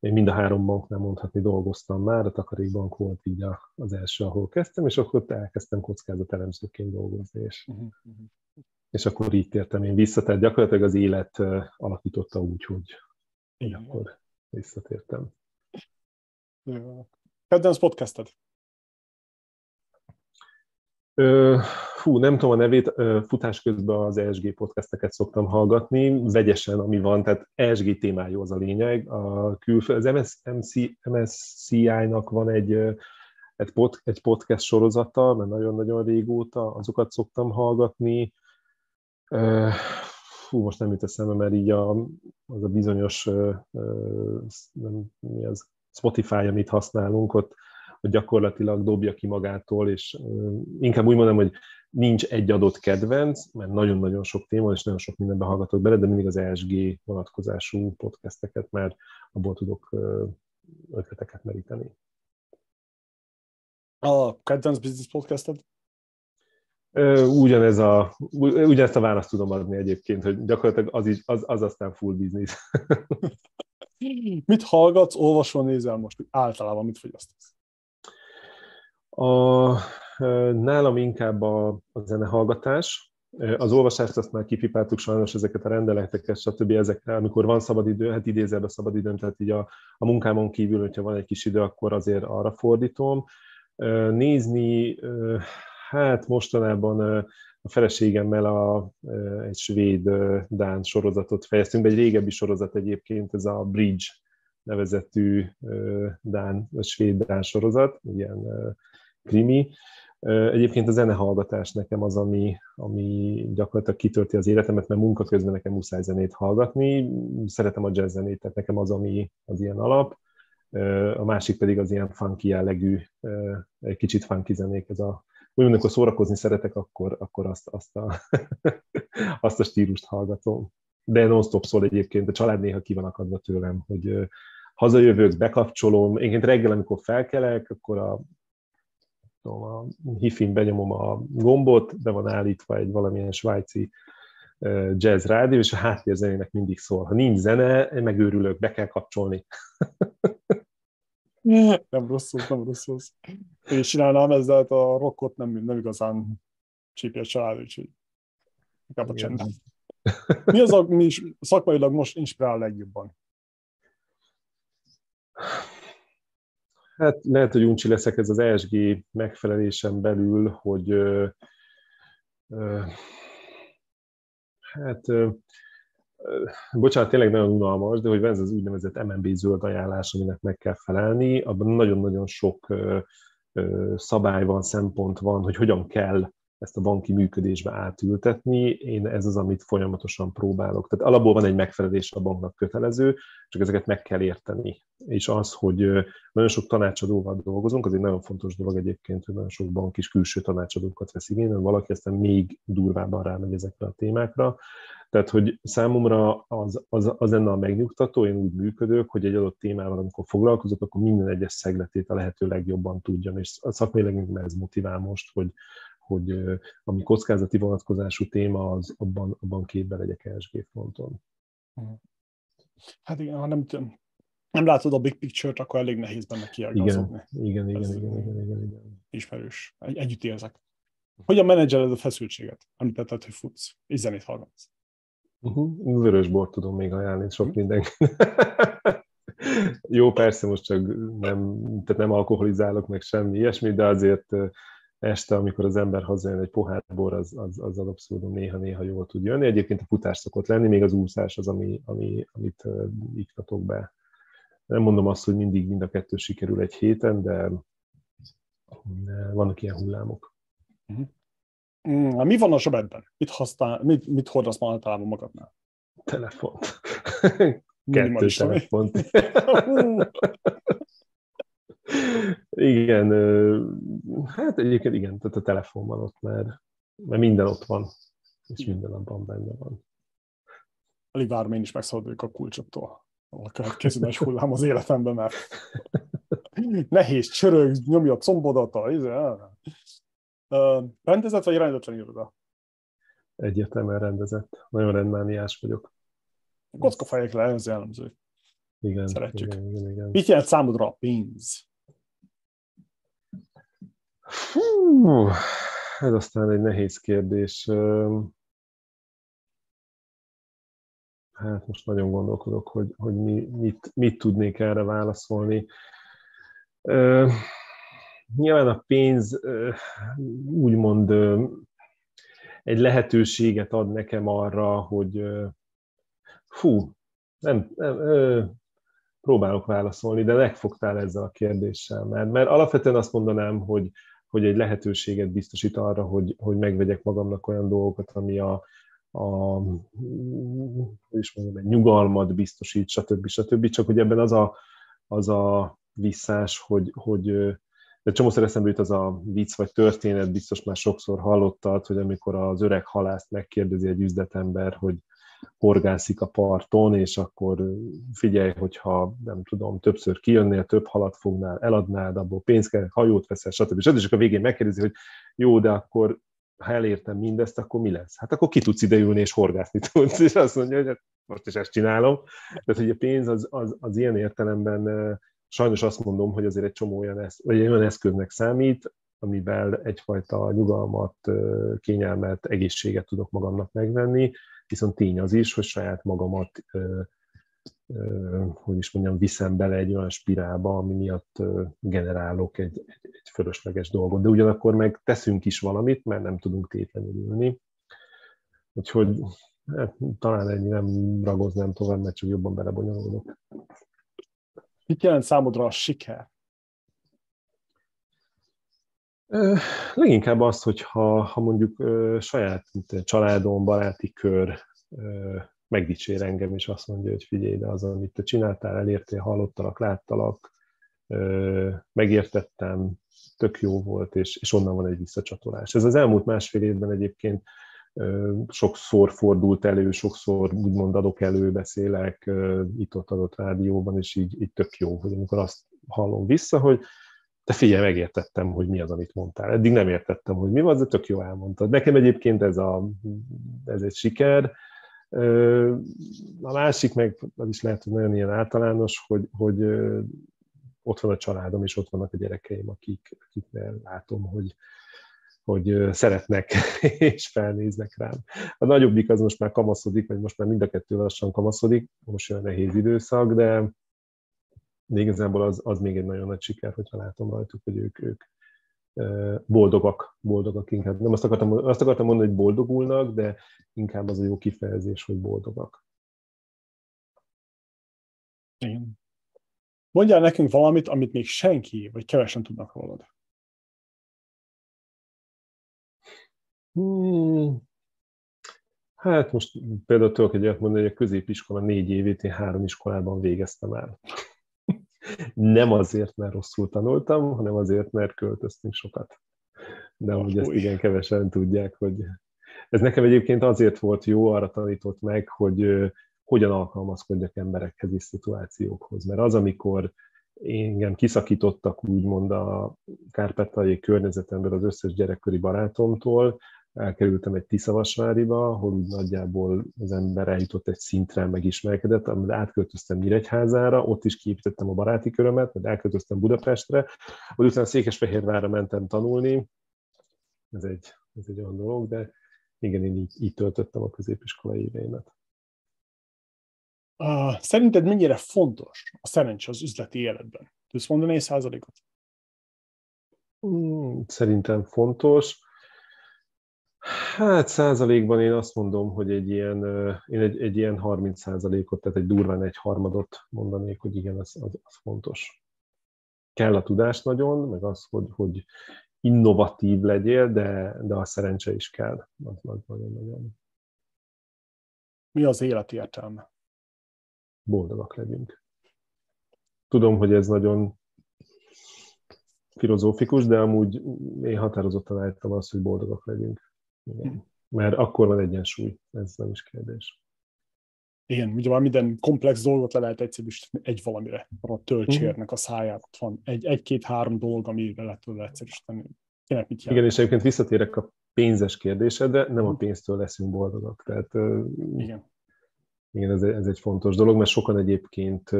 én mind a három banknál mondhatni dolgoztam már, a Takarékbank volt így a, az első, ahol kezdtem, és akkor elkezdtem kockázatelemzőként dolgozni, és, uh-huh. és akkor így tértem én vissza, tehát gyakorlatilag az élet alakította úgy, hogy Igen. akkor visszatértem. Kedvenc podcasted? Fú, nem tudom a nevét, futás közben az ESG podcasteket szoktam hallgatni, vegyesen, ami van, tehát ESG témájú az a lényeg. A külföld, az MSC, MSCI-nak van egy, egy, pod, egy podcast sorozata, mert nagyon-nagyon régóta, azokat szoktam hallgatni fú, most nem jut eszembe, mert így a, az a bizonyos nem, mi az, Spotify, amit használunk, ott, hogy gyakorlatilag dobja ki magától, és inkább úgy mondom, hogy nincs egy adott kedvenc, mert nagyon-nagyon sok téma, és nagyon sok mindenbe hallgatok bele, de mindig az ESG vonatkozású podcasteket, mert abból tudok ötleteket meríteni. A kedvenc business podcasted? Ugyanez a, ugyanezt a választ tudom adni egyébként, hogy gyakorlatilag az, is, az, az aztán full business. mit hallgatsz, olvasol, nézel most? Általában mit fogyasztasz? A, nálam inkább a, a zenehallgatás. Az olvasást azt már kipipáltuk sajnos ezeket a rendeleteket, stb. ezekre, amikor van szabadidő, hát idézelbe szabadidőm, tehát így a, a munkámon kívül, hogyha van egy kis idő, akkor azért arra fordítom. Nézni, Hát mostanában a feleségemmel a, egy svéd Dán sorozatot fejeztünk be, egy régebbi sorozat egyébként, ez a Bridge nevezetű Dán, a svéd Dán sorozat, ilyen krimi. Egyébként a zenehallgatás nekem az, ami, ami gyakorlatilag kitölti az életemet, mert munka közben nekem muszáj zenét hallgatni. Szeretem a jazz zenét, tehát nekem az, ami az ilyen alap. A másik pedig az ilyen funky jellegű, egy kicsit funky zenék, ez a úgy amikor szórakozni szeretek, akkor, akkor azt, azt, a, azt a stílust hallgatom. De non-stop szól egyébként, a család néha ki van akadva tőlem, hogy hazajövök, bekapcsolom, én reggel, amikor felkelek, akkor a, tudom, a hifin benyomom a gombot, de van állítva egy valamilyen svájci jazz rádió, és a háttérzenének mindig szól. Ha nincs zene, megőrülök, be kell kapcsolni. nem rosszul, nem rosszul. Én is csinálnám ezzel, hát a rockot nem, nem igazán csípja a család, úgyhogy inkább a csend. Mi az, ami szakmailag most inspirál legjobban? Hát lehet, hogy uncsi leszek ez az ESG megfelelésen belül, hogy ö, ö, hát ö, bocsánat, tényleg nagyon unalmas, de hogy van ez az úgynevezett MNB zöld ajánlás, aminek meg kell felelni, abban nagyon-nagyon sok szabály van, szempont van, hogy hogyan kell ezt a banki működésbe átültetni. Én ez az, amit folyamatosan próbálok. Tehát alapból van egy megfelelés a banknak kötelező, csak ezeket meg kell érteni. És az, hogy nagyon sok tanácsadóval dolgozunk, az egy nagyon fontos dolog egyébként, hogy nagyon sok bank is külső tanácsadókat vesz igénybe, valaki aztán még durvábban rámegy ezekre a témákra. Tehát, hogy számomra az, az, az lenne a megnyugtató, én úgy működök, hogy egy adott témával, amikor foglalkozok, akkor minden egyes szegletét a lehető legjobban tudjam, és a szakmai ez motivál most, hogy, hogy ami kockázati vonatkozású téma, az abban, abban képbe legyek ESG fronton. Hát igen, ha nem, nem látod a big picture-t, akkor elég nehéz benne kiágazodni. Igen, igen, igen, igen, igen, igen, igen. Ismerős. Egy, együtt érzek. Hogyan menedzseled a feszültséget? Említetted, hogy futsz, és zenét hallgatsz. Uh-huh. Vörös bort tudom még ajánlani sok mindenki. Jó, persze most csak nem, tehát nem alkoholizálok meg semmi ilyesmi, de azért este, amikor az ember hazajön egy pohár bor, az, az, az abszolút néha-néha jól tud jönni. Egyébként a futás szokott lenni, még az úszás az, ami, ami, amit iktatok be. Nem mondom azt, hogy mindig mind a kettő sikerül egy héten, de vannak ilyen hullámok. Uh-huh. Mi van a zsebedben? Mit, használ, mit, mit hordasz ma általában magadnál? Telefont. Kettő telefont. igen, hát egyébként igen, tehát a telefon van ott, mert, mert minden ott van, és minden abban benne van. Alig várom én is megszabaduljak a kulcsoktól. A következő nagy hullám az életemben, mert nehéz, csörög, nyomja a combodat, a izé, rendezett vagy rendetlen iroda? Egyértelműen rendezett. Nagyon rendmániás vagyok. Kockafejek le, ez jellemző. Igen, Szeretjük. Igen, igen, igen. Mit jelent számodra a pénz? Hú, ez aztán egy nehéz kérdés. Hát most nagyon gondolkodok, hogy, hogy mi, mit, mit tudnék erre válaszolni. Nyilván a pénz úgymond egy lehetőséget ad nekem arra, hogy fú, nem, nem próbálok válaszolni, de megfogtál ezzel a kérdéssel, mert, mert alapvetően azt mondanám, hogy, hogy egy lehetőséget biztosít arra, hogy, hogy megvegyek magamnak olyan dolgokat, ami a, a is mondjam, egy nyugalmat biztosít, stb. stb. Csak hogy ebben az a, az a visszás, hogy, hogy de csomószor eszembe jut az a vicc vagy történet, biztos már sokszor hallottad, hogy amikor az öreg halászt megkérdezi egy üzletember, hogy horgászik a parton, és akkor figyelj, hogyha nem tudom, többször kijönnél, több halat fognál, eladnád, abból pénzt kell, hajót veszel, stb. stb. És a végén megkérdezi, hogy jó, de akkor ha elértem mindezt, akkor mi lesz? Hát akkor ki tudsz ideülni és horgászni tudsz. És azt mondja, hogy hát most is ezt csinálom. Tehát, hogy a pénz az, az, az ilyen értelemben sajnos azt mondom, hogy azért egy csomó olyan, esz, vagy olyan eszköznek számít, amivel egyfajta nyugalmat, kényelmet, egészséget tudok magamnak megvenni, viszont tény az is, hogy saját magamat hogy is mondjam, viszem bele egy olyan spirálba, ami miatt generálok egy, egy, fölösleges dolgot. De ugyanakkor meg teszünk is valamit, mert nem tudunk tétlenül ülni. Úgyhogy hát, talán ennyi nem ragoznám tovább, mert csak jobban belebonyolódok. Mit jelent számodra a siker? Leginkább az, hogy ha, ha mondjuk saját családom, baráti kör megdicsér engem, és azt mondja, hogy figyelj, de az, amit te csináltál, elértél, hallottalak, láttalak, megértettem, tök jó volt, és, és onnan van egy visszacsatolás. Ez az elmúlt másfél évben egyébként sokszor fordult elő, sokszor úgymond adok elő, beszélek itt-ott adott rádióban, és így, így tök jó, hogy amikor azt hallom vissza, hogy te figyelj, megértettem, hogy mi az, amit mondtál. Eddig nem értettem, hogy mi van, de tök jó elmondtad. Nekem egyébként ez, a, ez egy siker. A másik meg, az is lehet, hogy nagyon ilyen általános, hogy, hogy ott van a családom, és ott vannak a gyerekeim, akik, akiknél látom, hogy, hogy szeretnek és felnéznek rám. A nagyobbik az most már kamaszodik, vagy most már mind a kettő lassan kamaszodik, most olyan nehéz időszak, de de igazából az, az még egy nagyon nagy siker, hogyha látom rajtuk, hogy ők, ők boldogak, boldogak inkább. Nem azt akartam, azt akartam mondani, hogy boldogulnak, de inkább az a jó kifejezés, hogy boldogak. Igen. Mondjál nekünk valamit, amit még senki, vagy kevesen tudnak rólad. Hmm. Hát most például tudok egy olyat mondani, hogy a középiskola négy évét én három iskolában végeztem el. Nem azért, mert rosszul tanultam, hanem azért, mert költöztünk sokat. De amúgy ezt igen kevesen tudják, hogy ez nekem egyébként azért volt jó, arra tanított meg, hogy hogyan alkalmazkodjak emberekhez és szituációkhoz. Mert az, amikor engem kiszakítottak úgymond a kárpátaljai környezetemből az összes gyerekkori barátomtól, elkerültem egy Tiszavasváriba, ahol úgy nagyjából az ember eljutott egy szintre, megismerkedett, amit átköltöztem Nyíregyházára, ott is kiépítettem a baráti körömet, mert elköltöztem Budapestre, hogy utána Székesfehérvárra mentem tanulni, ez egy, ez egy olyan dolog, de igen, én így, így töltöttem a középiskolai éveimet. Uh, szerinted mennyire fontos a szerencsé az üzleti életben? Tudsz mondani egy százalékot? Hmm, szerintem fontos. Hát százalékban én azt mondom, hogy egy ilyen, én egy, egy ilyen 30 százalékot, tehát egy durván egy harmadot mondanék, hogy igen, az, az, az fontos. Kell a tudás nagyon, meg az, hogy, hogy innovatív legyél, de, de a szerencse is kell. Az, az nagyon, nagyon. Mi az élet értelme? Boldogak legyünk. Tudom, hogy ez nagyon filozófikus, de amúgy én határozottan állítom azt, hogy boldogak legyünk. Igen. Mert akkor van egyensúly, ez nem is kérdés. Igen, ugye már minden komplex dolgot le lehet egyszerűsíteni egy valamire. A töltsérnek a száját ott van egy, egy-két-három dolog, amire lehet tőle egyszerűsíteni. Mit Igen, és egyébként visszatérek a pénzes kérdésedre, nem a pénztől leszünk boldogak. Tehát, igen. Igen, ez, ez egy fontos dolog, mert sokan egyébként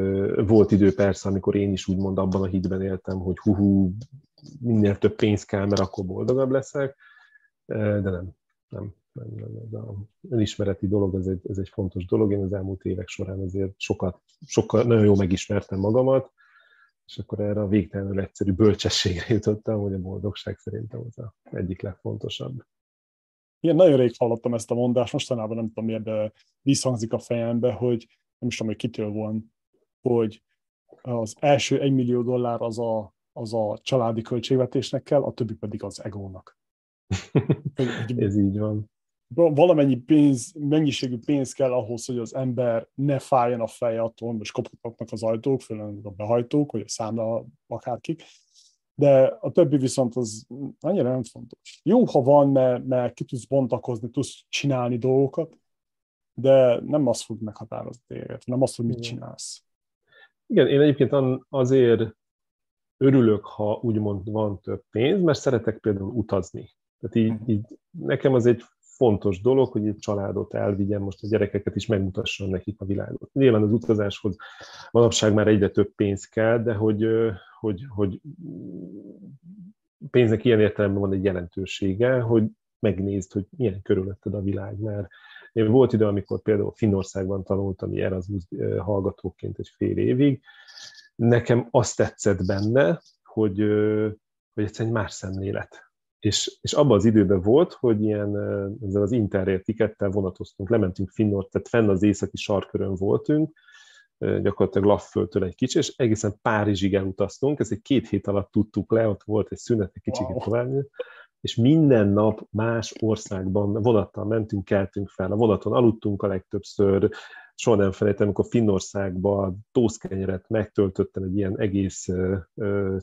volt idő persze, amikor én is úgymond abban a hitben éltem, hogy hú minél több pénz kell, mert akkor boldogabb leszek, de nem nem, nem, nem ez a önismereti dolog, ez egy, ez egy fontos dolog. Én az elmúlt évek során azért sokat, sokkal, nagyon jól megismertem magamat, és akkor erre a végtelenül egyszerű bölcsességre jutottam, hogy a boldogság szerintem az a egyik legfontosabb. Igen, nagyon rég hallottam ezt a mondást, mostanában nem tudom miért, de visszhangzik a fejembe, hogy nem is tudom, hogy kitől van, hogy az első egy millió dollár az a, az a családi költségvetésnek kell, a többi pedig az egónak. Ez így van. Valamennyi pénz, mennyiségű pénz kell ahhoz, hogy az ember ne fájjon a feje attól, most kopogtatnak az ajtók, főleg a behajtók, vagy a számla akárkik, de a többi viszont az annyira nem fontos. Jó, ha van, mert, mert ki tudsz bontakozni, tudsz csinálni dolgokat, de nem az fog meghatározni téged, nem az, hogy mit csinálsz. Igen, én egyébként azért örülök, ha úgymond van több pénz, mert szeretek például utazni. Tehát így, uh-huh. így nekem az egy fontos dolog, hogy egy családot elvigyem, most a gyerekeket is megmutassam nekik a világot. Nyilván az utazáshoz manapság már egyre több pénz kell, de hogy, hogy, hogy pénznek ilyen értelemben van egy jelentősége, hogy megnézd, hogy milyen körülötted a világ, mert én volt idő, amikor például Finnországban tanultam Erasmus hallgatóként egy fél évig, nekem azt tetszett benne, hogy, hogy egyszerűen egy más szemlélet és, és abban az időben volt, hogy ilyen ezzel az Interrail tikettel vonatoztunk, lementünk Finnország, tehát fenn az északi sarkörön voltunk, gyakorlatilag Lafföltől egy kicsi, és egészen Párizsig elutaztunk, ezt egy két hét alatt tudtuk le, ott volt egy szünet, egy kicsit wow. tovább, és minden nap más országban vonattal mentünk, keltünk fel, a vonaton aludtunk a legtöbbször, soha nem felejtem, amikor Finnországban tószkenyeret megtöltöttem egy ilyen egész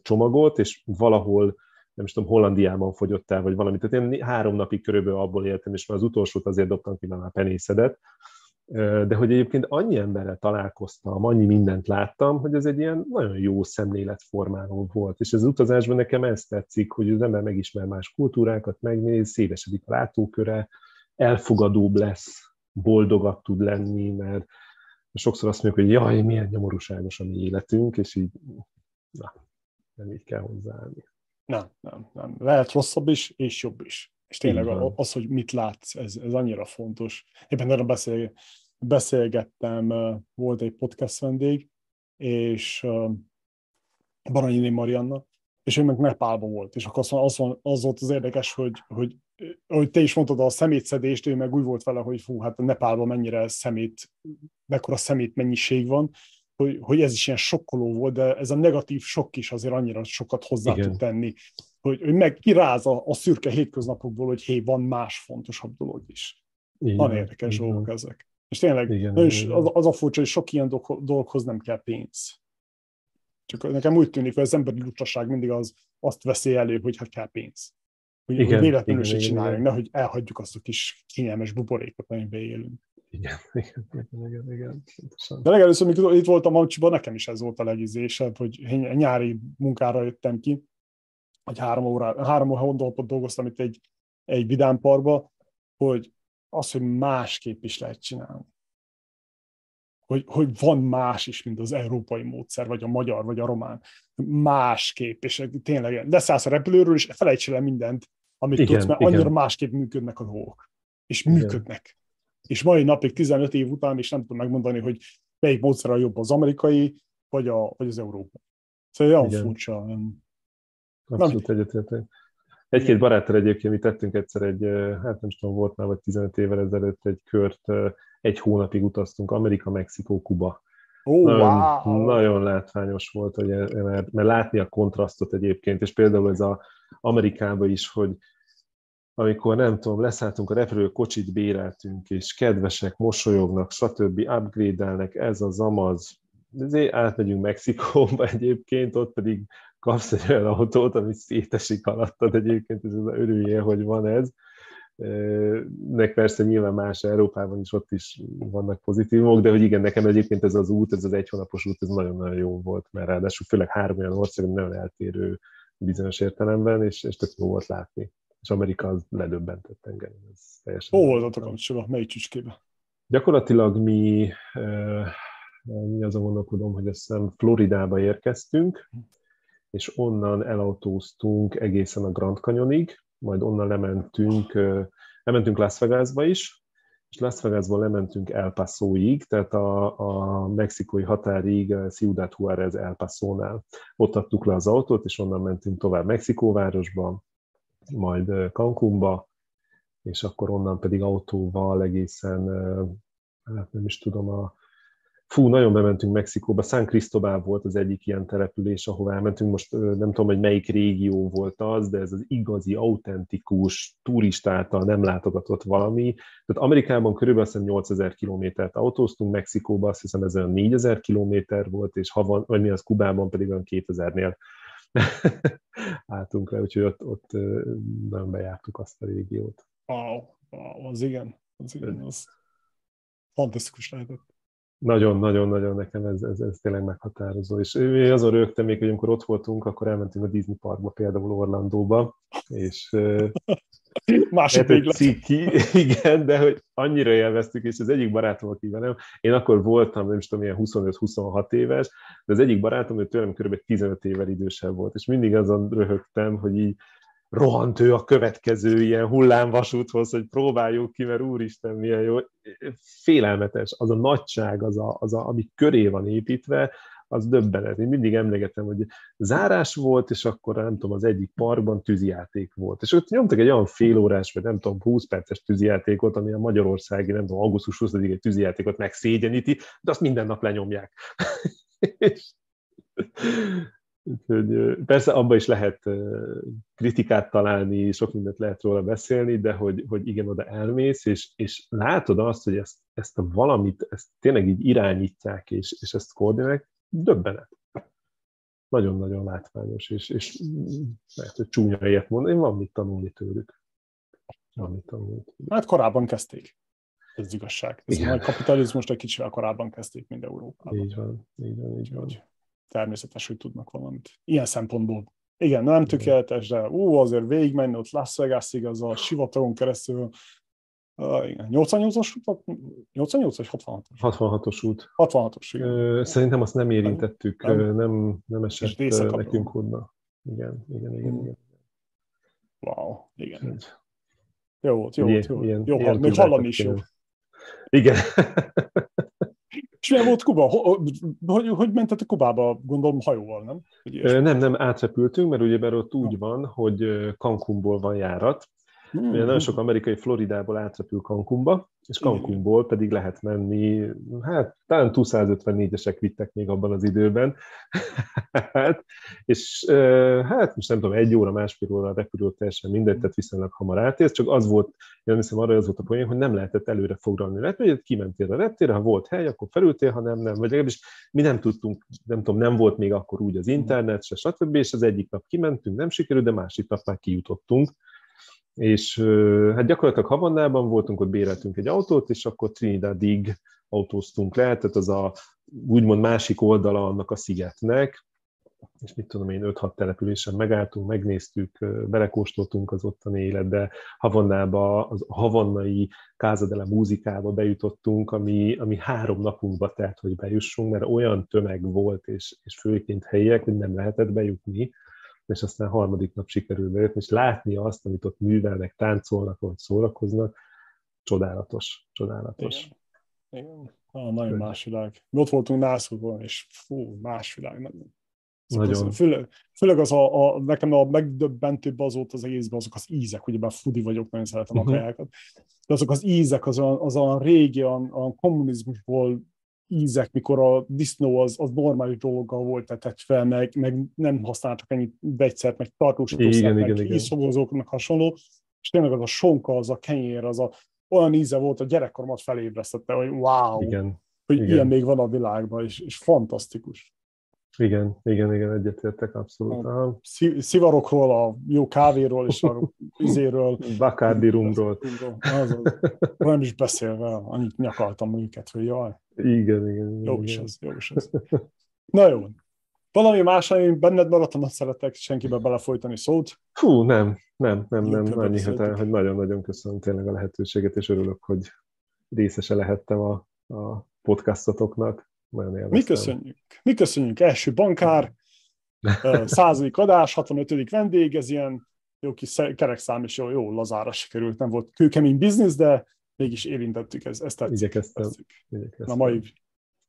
csomagot, és valahol nem is tudom, Hollandiában fogyott el, vagy valamit. Tehát én három napig körülbelül abból éltem, és már az utolsót azért dobtam ki, mert már penészedet. De hogy egyébként annyi emberrel találkoztam, annyi mindent láttam, hogy ez egy ilyen nagyon jó szemléletformáló volt. És az utazásban nekem ez tetszik, hogy az ember megismer más kultúrákat, megnéz, szélesedik a látóköre, elfogadóbb lesz, boldogabb tud lenni, mert sokszor azt mondjuk, hogy jaj, milyen nyomorúságos a mi életünk, és így na, nem így kell hozzáállni. Nem, nem, nem. Lehet rosszabb is, és jobb is. És tényleg az, hogy mit látsz, ez, ez annyira fontos. Éppen erre beszél, beszélgettem, volt egy podcast vendég, és Baranyini Marianna, és ő meg Nepálban volt, és akkor az, az, az volt az érdekes, hogy, hogy hogy te is mondtad a szemétszedést, ő meg úgy volt vele, hogy fú, hát a Nepálban mennyire szemét, mekkora szemét mennyiség van, hogy, hogy ez is ilyen sokkoló volt, de ez a negatív sok is azért annyira sokat hozzá Igen. tud tenni, hogy, hogy meg kiráz a, a szürke hétköznapokból, hogy hé, van más fontosabb dolog is. Igen, Nagyon érdekes Igen. dolgok ezek. És tényleg Igen, és az, az a furcsa, hogy sok ilyen dolgokhoz nem kell pénz. Csak nekem úgy tűnik, hogy az emberi lucsaság mindig az, azt veszi elő, hogy hát kell pénz. Hogy, igen, hogy véletlenül se csináljunk, nehogy elhagyjuk azt a kis kényelmes buborékot, amiben élünk. Igen, igen, igen, igen, igen. De legelőször, amikor itt voltam Amcsiban, nekem is ez volt a legizésebb, hogy nyári munkára jöttem ki, hogy három, órá, három hónapot dolgoztam itt egy, egy vidámparba, hogy az, hogy másképp is lehet csinálni. Hogy, hogy van más is, mint az európai módszer, vagy a magyar, vagy a román. Másképp, és tényleg leszállsz a repülőről, és felejts el mindent, amit igen, tudsz, mert igen. annyira másképp működnek a dolgok. És igen. működnek. És mai napig, 15 év után is nem tudom megmondani, hogy melyik módszer a jobb, az amerikai, vagy, a, vagy az európai. Szóval olyan igen. furcsa. Abszolút egyetértek. Egy-két baráttal egyébként mi tettünk egyszer egy, hát nem tudom, volt már vagy 15 évvel ezelőtt egy kört, egy hónapig utaztunk Amerika, Mexikó, Kuba. Oh, nagyon, wow. nagyon látványos volt, hogy, mert, mert látni a kontrasztot egyébként, és például ez a Amerikában is, hogy amikor nem tudom, leszálltunk a repülő, kocsit béreltünk, és kedvesek, mosolyognak, stb. upgrade-elnek, ez az amaz, ezért átmegyünk Mexikóba egyébként, ott pedig kapsz egy olyan autót, ami szétesik alattad egyébként, és az örüljél, hogy van ez. Nek persze nyilván más Európában is ott is vannak pozitívok, de hogy igen, nekem egyébként ez az út, ez az egy hónapos út, ez nagyon-nagyon jó volt, mert ráadásul főleg három olyan ország, nagyon eltérő bizonyos értelemben, és, és tök jó volt látni. És Amerika az ledöbbentett engem. Ez teljesen Hol voltatok kapcsolatban? Melyik csücskébe? Gyakorlatilag mi, mi azon gondolkodom, hogy azt hiszem Floridába érkeztünk, és onnan elautóztunk egészen a Grand Canyonig, majd onnan lementünk, lementünk Las Vegasba is, és Las Vegasból lementünk El Pasoig, tehát a, a mexikói határig Ciudad Juárez El Pasónál. Ott adtuk le az autót, és onnan mentünk tovább Mexikóvárosba, majd Cancúnba, és akkor onnan pedig autóval egészen, hát nem is tudom, a Fú, nagyon bementünk Mexikóba. San Cristobal volt az egyik ilyen település, ahová elmentünk. Most nem tudom, hogy melyik régió volt az, de ez az igazi, autentikus, turistáltal nem látogatott valami. Tehát Amerikában körülbelül 8000 kilométert autóztunk, Mexikóba azt hiszem ez olyan 4000 kilométer volt, és ha van, vagy mi az Kubában pedig olyan 2000-nél álltunk le, úgyhogy ott, ott nagyon bejártuk azt a régiót. Wow, wow az igen, az igen, az fantasztikus lehetett nagyon-nagyon-nagyon nekem ez, ez, ez tényleg meghatározó. És azon rögtem még, hogy amikor ott voltunk, akkor elmentünk a Disney Parkba, például Orlandóba, és Másik véglet. Ciki, igen, de hogy annyira élveztük, és az egyik barátom, aki velem, én akkor voltam, nem is tudom, ilyen 25-26 éves, de az egyik barátom, ő tőlem kb. 15 évvel idősebb volt, és mindig azon röhögtem, hogy így rohant ő a következő ilyen hullámvasúthoz, hogy próbáljuk ki, mert úristen, milyen jó. Félelmetes, az a nagyság, az, a, az a, ami köré van építve, az döbbenet. Én mindig emlegetem, hogy zárás volt, és akkor nem tudom, az egyik parkban tűzijáték volt. És ott nyomtak egy olyan félórás, vagy nem tudom, 20 perces tűzijátékot, ami a magyarországi, nem tudom, augusztus 20 egy tűzijátékot megszégyeníti, de azt minden nap lenyomják. Persze abban is lehet kritikát találni, sok mindent lehet róla beszélni, de hogy, hogy igen, oda elmész, és, és látod azt, hogy ezt, ezt a valamit, ezt tényleg így irányítják, és, és ezt koordinálják, döbbenet. Nagyon-nagyon látványos, és, és lehet, hogy csúnya ilyet mondani, van mit tanulni tőlük. Van mit tanulni tőlük. Hát korábban kezdték. Ez igazság. Ez a kapitalizmust egy kicsivel korábban kezdték, mint Európában. Így van, így van, így van természetes, hogy tudnak valamit. Ilyen szempontból. Igen, nem tökéletes, de ú, azért végigmenni ott Las Vegasig, az a sivatagon keresztül, Uh, igen. 88-as 88 vagy 66-os? 66-os út. 66-os, igen. Szerintem azt nem érintettük, nem, nem, nem esett nekünk oda. Igen, igen, igen. Igen. Wow, igen. Jó volt, jó Ilyen- volt, jó, ilyen- jó, ilyen hall- még hallani is jó. Igen. És milyen volt Kuba? Hogy, hogy, mentetek Kubába? Gondolom hajóval, nem? Ö, nem, nem, átrepültünk, mert ugye ott úgy van, hogy Cancúnból van járat. Hmm. Ugye nagyon sok amerikai Floridából átrepül Cancúnba, és Igen. Cancúnból pedig lehet menni, hát talán 254-esek vittek még abban az időben, hát, és hát most nem tudom, egy óra, másfél óra repülő teljesen mindegy, tehát viszonylag hamar átérsz, csak az volt, én hiszem arra az volt a poén, hogy nem lehetett előre foglalni a repülőt, kimentél a reptére, ha volt hely, akkor felültél, ha nem, nem, vagy legalábbis mi nem tudtunk, nem tudom, nem volt még akkor úgy az internet, se stb., és az egyik nap kimentünk, nem sikerült, de másik nap már kijutottunk, és hát gyakorlatilag Havannában voltunk, ott béreltünk egy autót, és akkor Trinidadig autóztunk le, tehát az a úgymond másik oldala annak a szigetnek, és mit tudom én, 5-6 településen megálltunk, megnéztük, belekóstoltunk az ottani életbe, Havannába, az havannai Kázadele múzikába bejutottunk, ami, ami három napunkba telt, hogy bejussunk, mert olyan tömeg volt, és, és főként helyiek, hogy nem lehetett bejutni, és aztán harmadik nap sikerült bejutni, és látni azt, amit ott művelnek, táncolnak, vagy szórakoznak, csodálatos, csodálatos. Igen. Igen. Ah, nagyon más világ. Mi ott voltunk Nászúban, és fú, más világ. Azok Nagyon. Az, főleg, főleg az a, a, nekem a megdöbbentőbb az volt az egészben azok az ízek, ugye bár fudi vagyok, nagyon szeretem Mhm. a kajákat, de azok az ízek, az olyan, az olyan régi, olyan, olyan kommunizmusból ízek, mikor a disznó az, az normális dologgal volt tetett fel, meg, meg nem használtak ennyi vegyszert, meg tartósítószert, meg meg hasonló, és tényleg az a sonka, az a kenyér, az a olyan íze volt, a gyerekkoromat felébresztette, hogy wow, Igen, hogy igen. ilyen még van a világban, és, és fantasztikus. Igen, igen, igen, egyetértek abszolút. Szi- Szivarokról, a jó kávéról és a izéről. Bacardi rumról. Az. Nem is beszélve, annyit nyakaltam őket, hogy jaj, Igen, igen, igen. jó is ez, jó is ez. Na jó. Valami más, ami benned maradt, nem szeretek senkibe belefolytani szót. Fú, nem, nem, nem, nem. többet Annyi, hogy, beszéltük. hogy nagyon-nagyon köszönöm tényleg a lehetőséget, és örülök, hogy részese lehettem a, a podcastotoknak. Nagyon élveztem. Mi köszönjük. Mi köszönjük. Első bankár, századik adás, 65. vendég, ez ilyen jó kis kerekszám, és jó, jó lazára sikerült. Nem volt kőkemény biznisz, de mégis érintettük, ez, ezt tetszik. Igyekeztem. Igyekeztem. Na mai,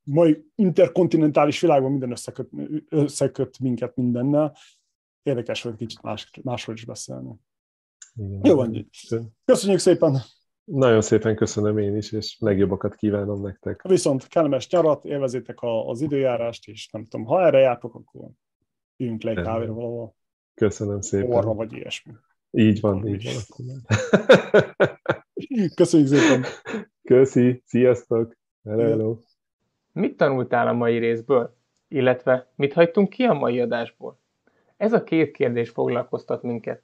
mai interkontinentális világban minden összeköt, összeköt minket mindennel. Érdekes volt kicsit más, másról is beszélni. Igen. Jó van. Köszönjük szépen! Nagyon szépen köszönöm én is, és legjobbakat kívánom nektek. Viszont kellemes nyarat, élvezétek a, az időjárást, és nem tudom, ha erre jártok, akkor üljünk le egy kávéra valahol, Köszönöm szépen. orra vagy ilyesmi. Így van, Orra így is. van. Köszönjük szépen! Köszi, sziasztok! Hello, hello. Mit tanultál a mai részből? Illetve mit hagytunk ki a mai adásból? Ez a két kérdés foglalkoztat minket.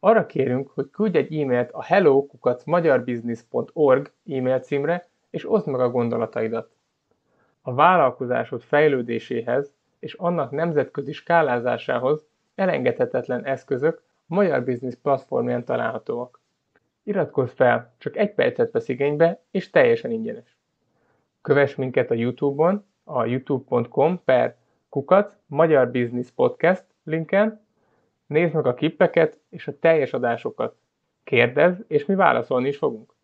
Arra kérünk, hogy küldj egy e-mailt a hello.magyarbusiness.org e-mail címre, és oszd meg a gondolataidat. A vállalkozásod fejlődéséhez és annak nemzetközi skálázásához elengedhetetlen eszközök a Magyar Business platformján találhatóak. Iratkozz fel, csak egy percet vesz igénybe, és teljesen ingyenes. Kövess minket a Youtube-on, a youtube.com per kukac Magyar Business Podcast linken, nézd meg a klippeket és a teljes adásokat. Kérdezz, és mi válaszolni is fogunk.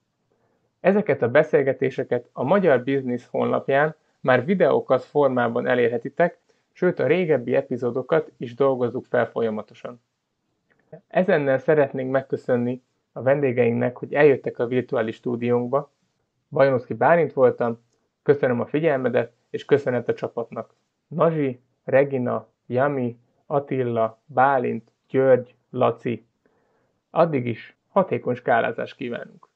Ezeket a beszélgetéseket a Magyar Business honlapján már videókat formában elérhetitek, sőt a régebbi epizódokat is dolgozzuk fel folyamatosan. Ezennel szeretnénk megköszönni a vendégeinknek, hogy eljöttek a virtuális stúdiónkba. Bajnoszki Bálint voltam, köszönöm a figyelmedet, és köszönet a csapatnak. Nazsi, Regina, Jami, Attila, Bálint, György, Laci. Addig is hatékony skálázást kívánunk!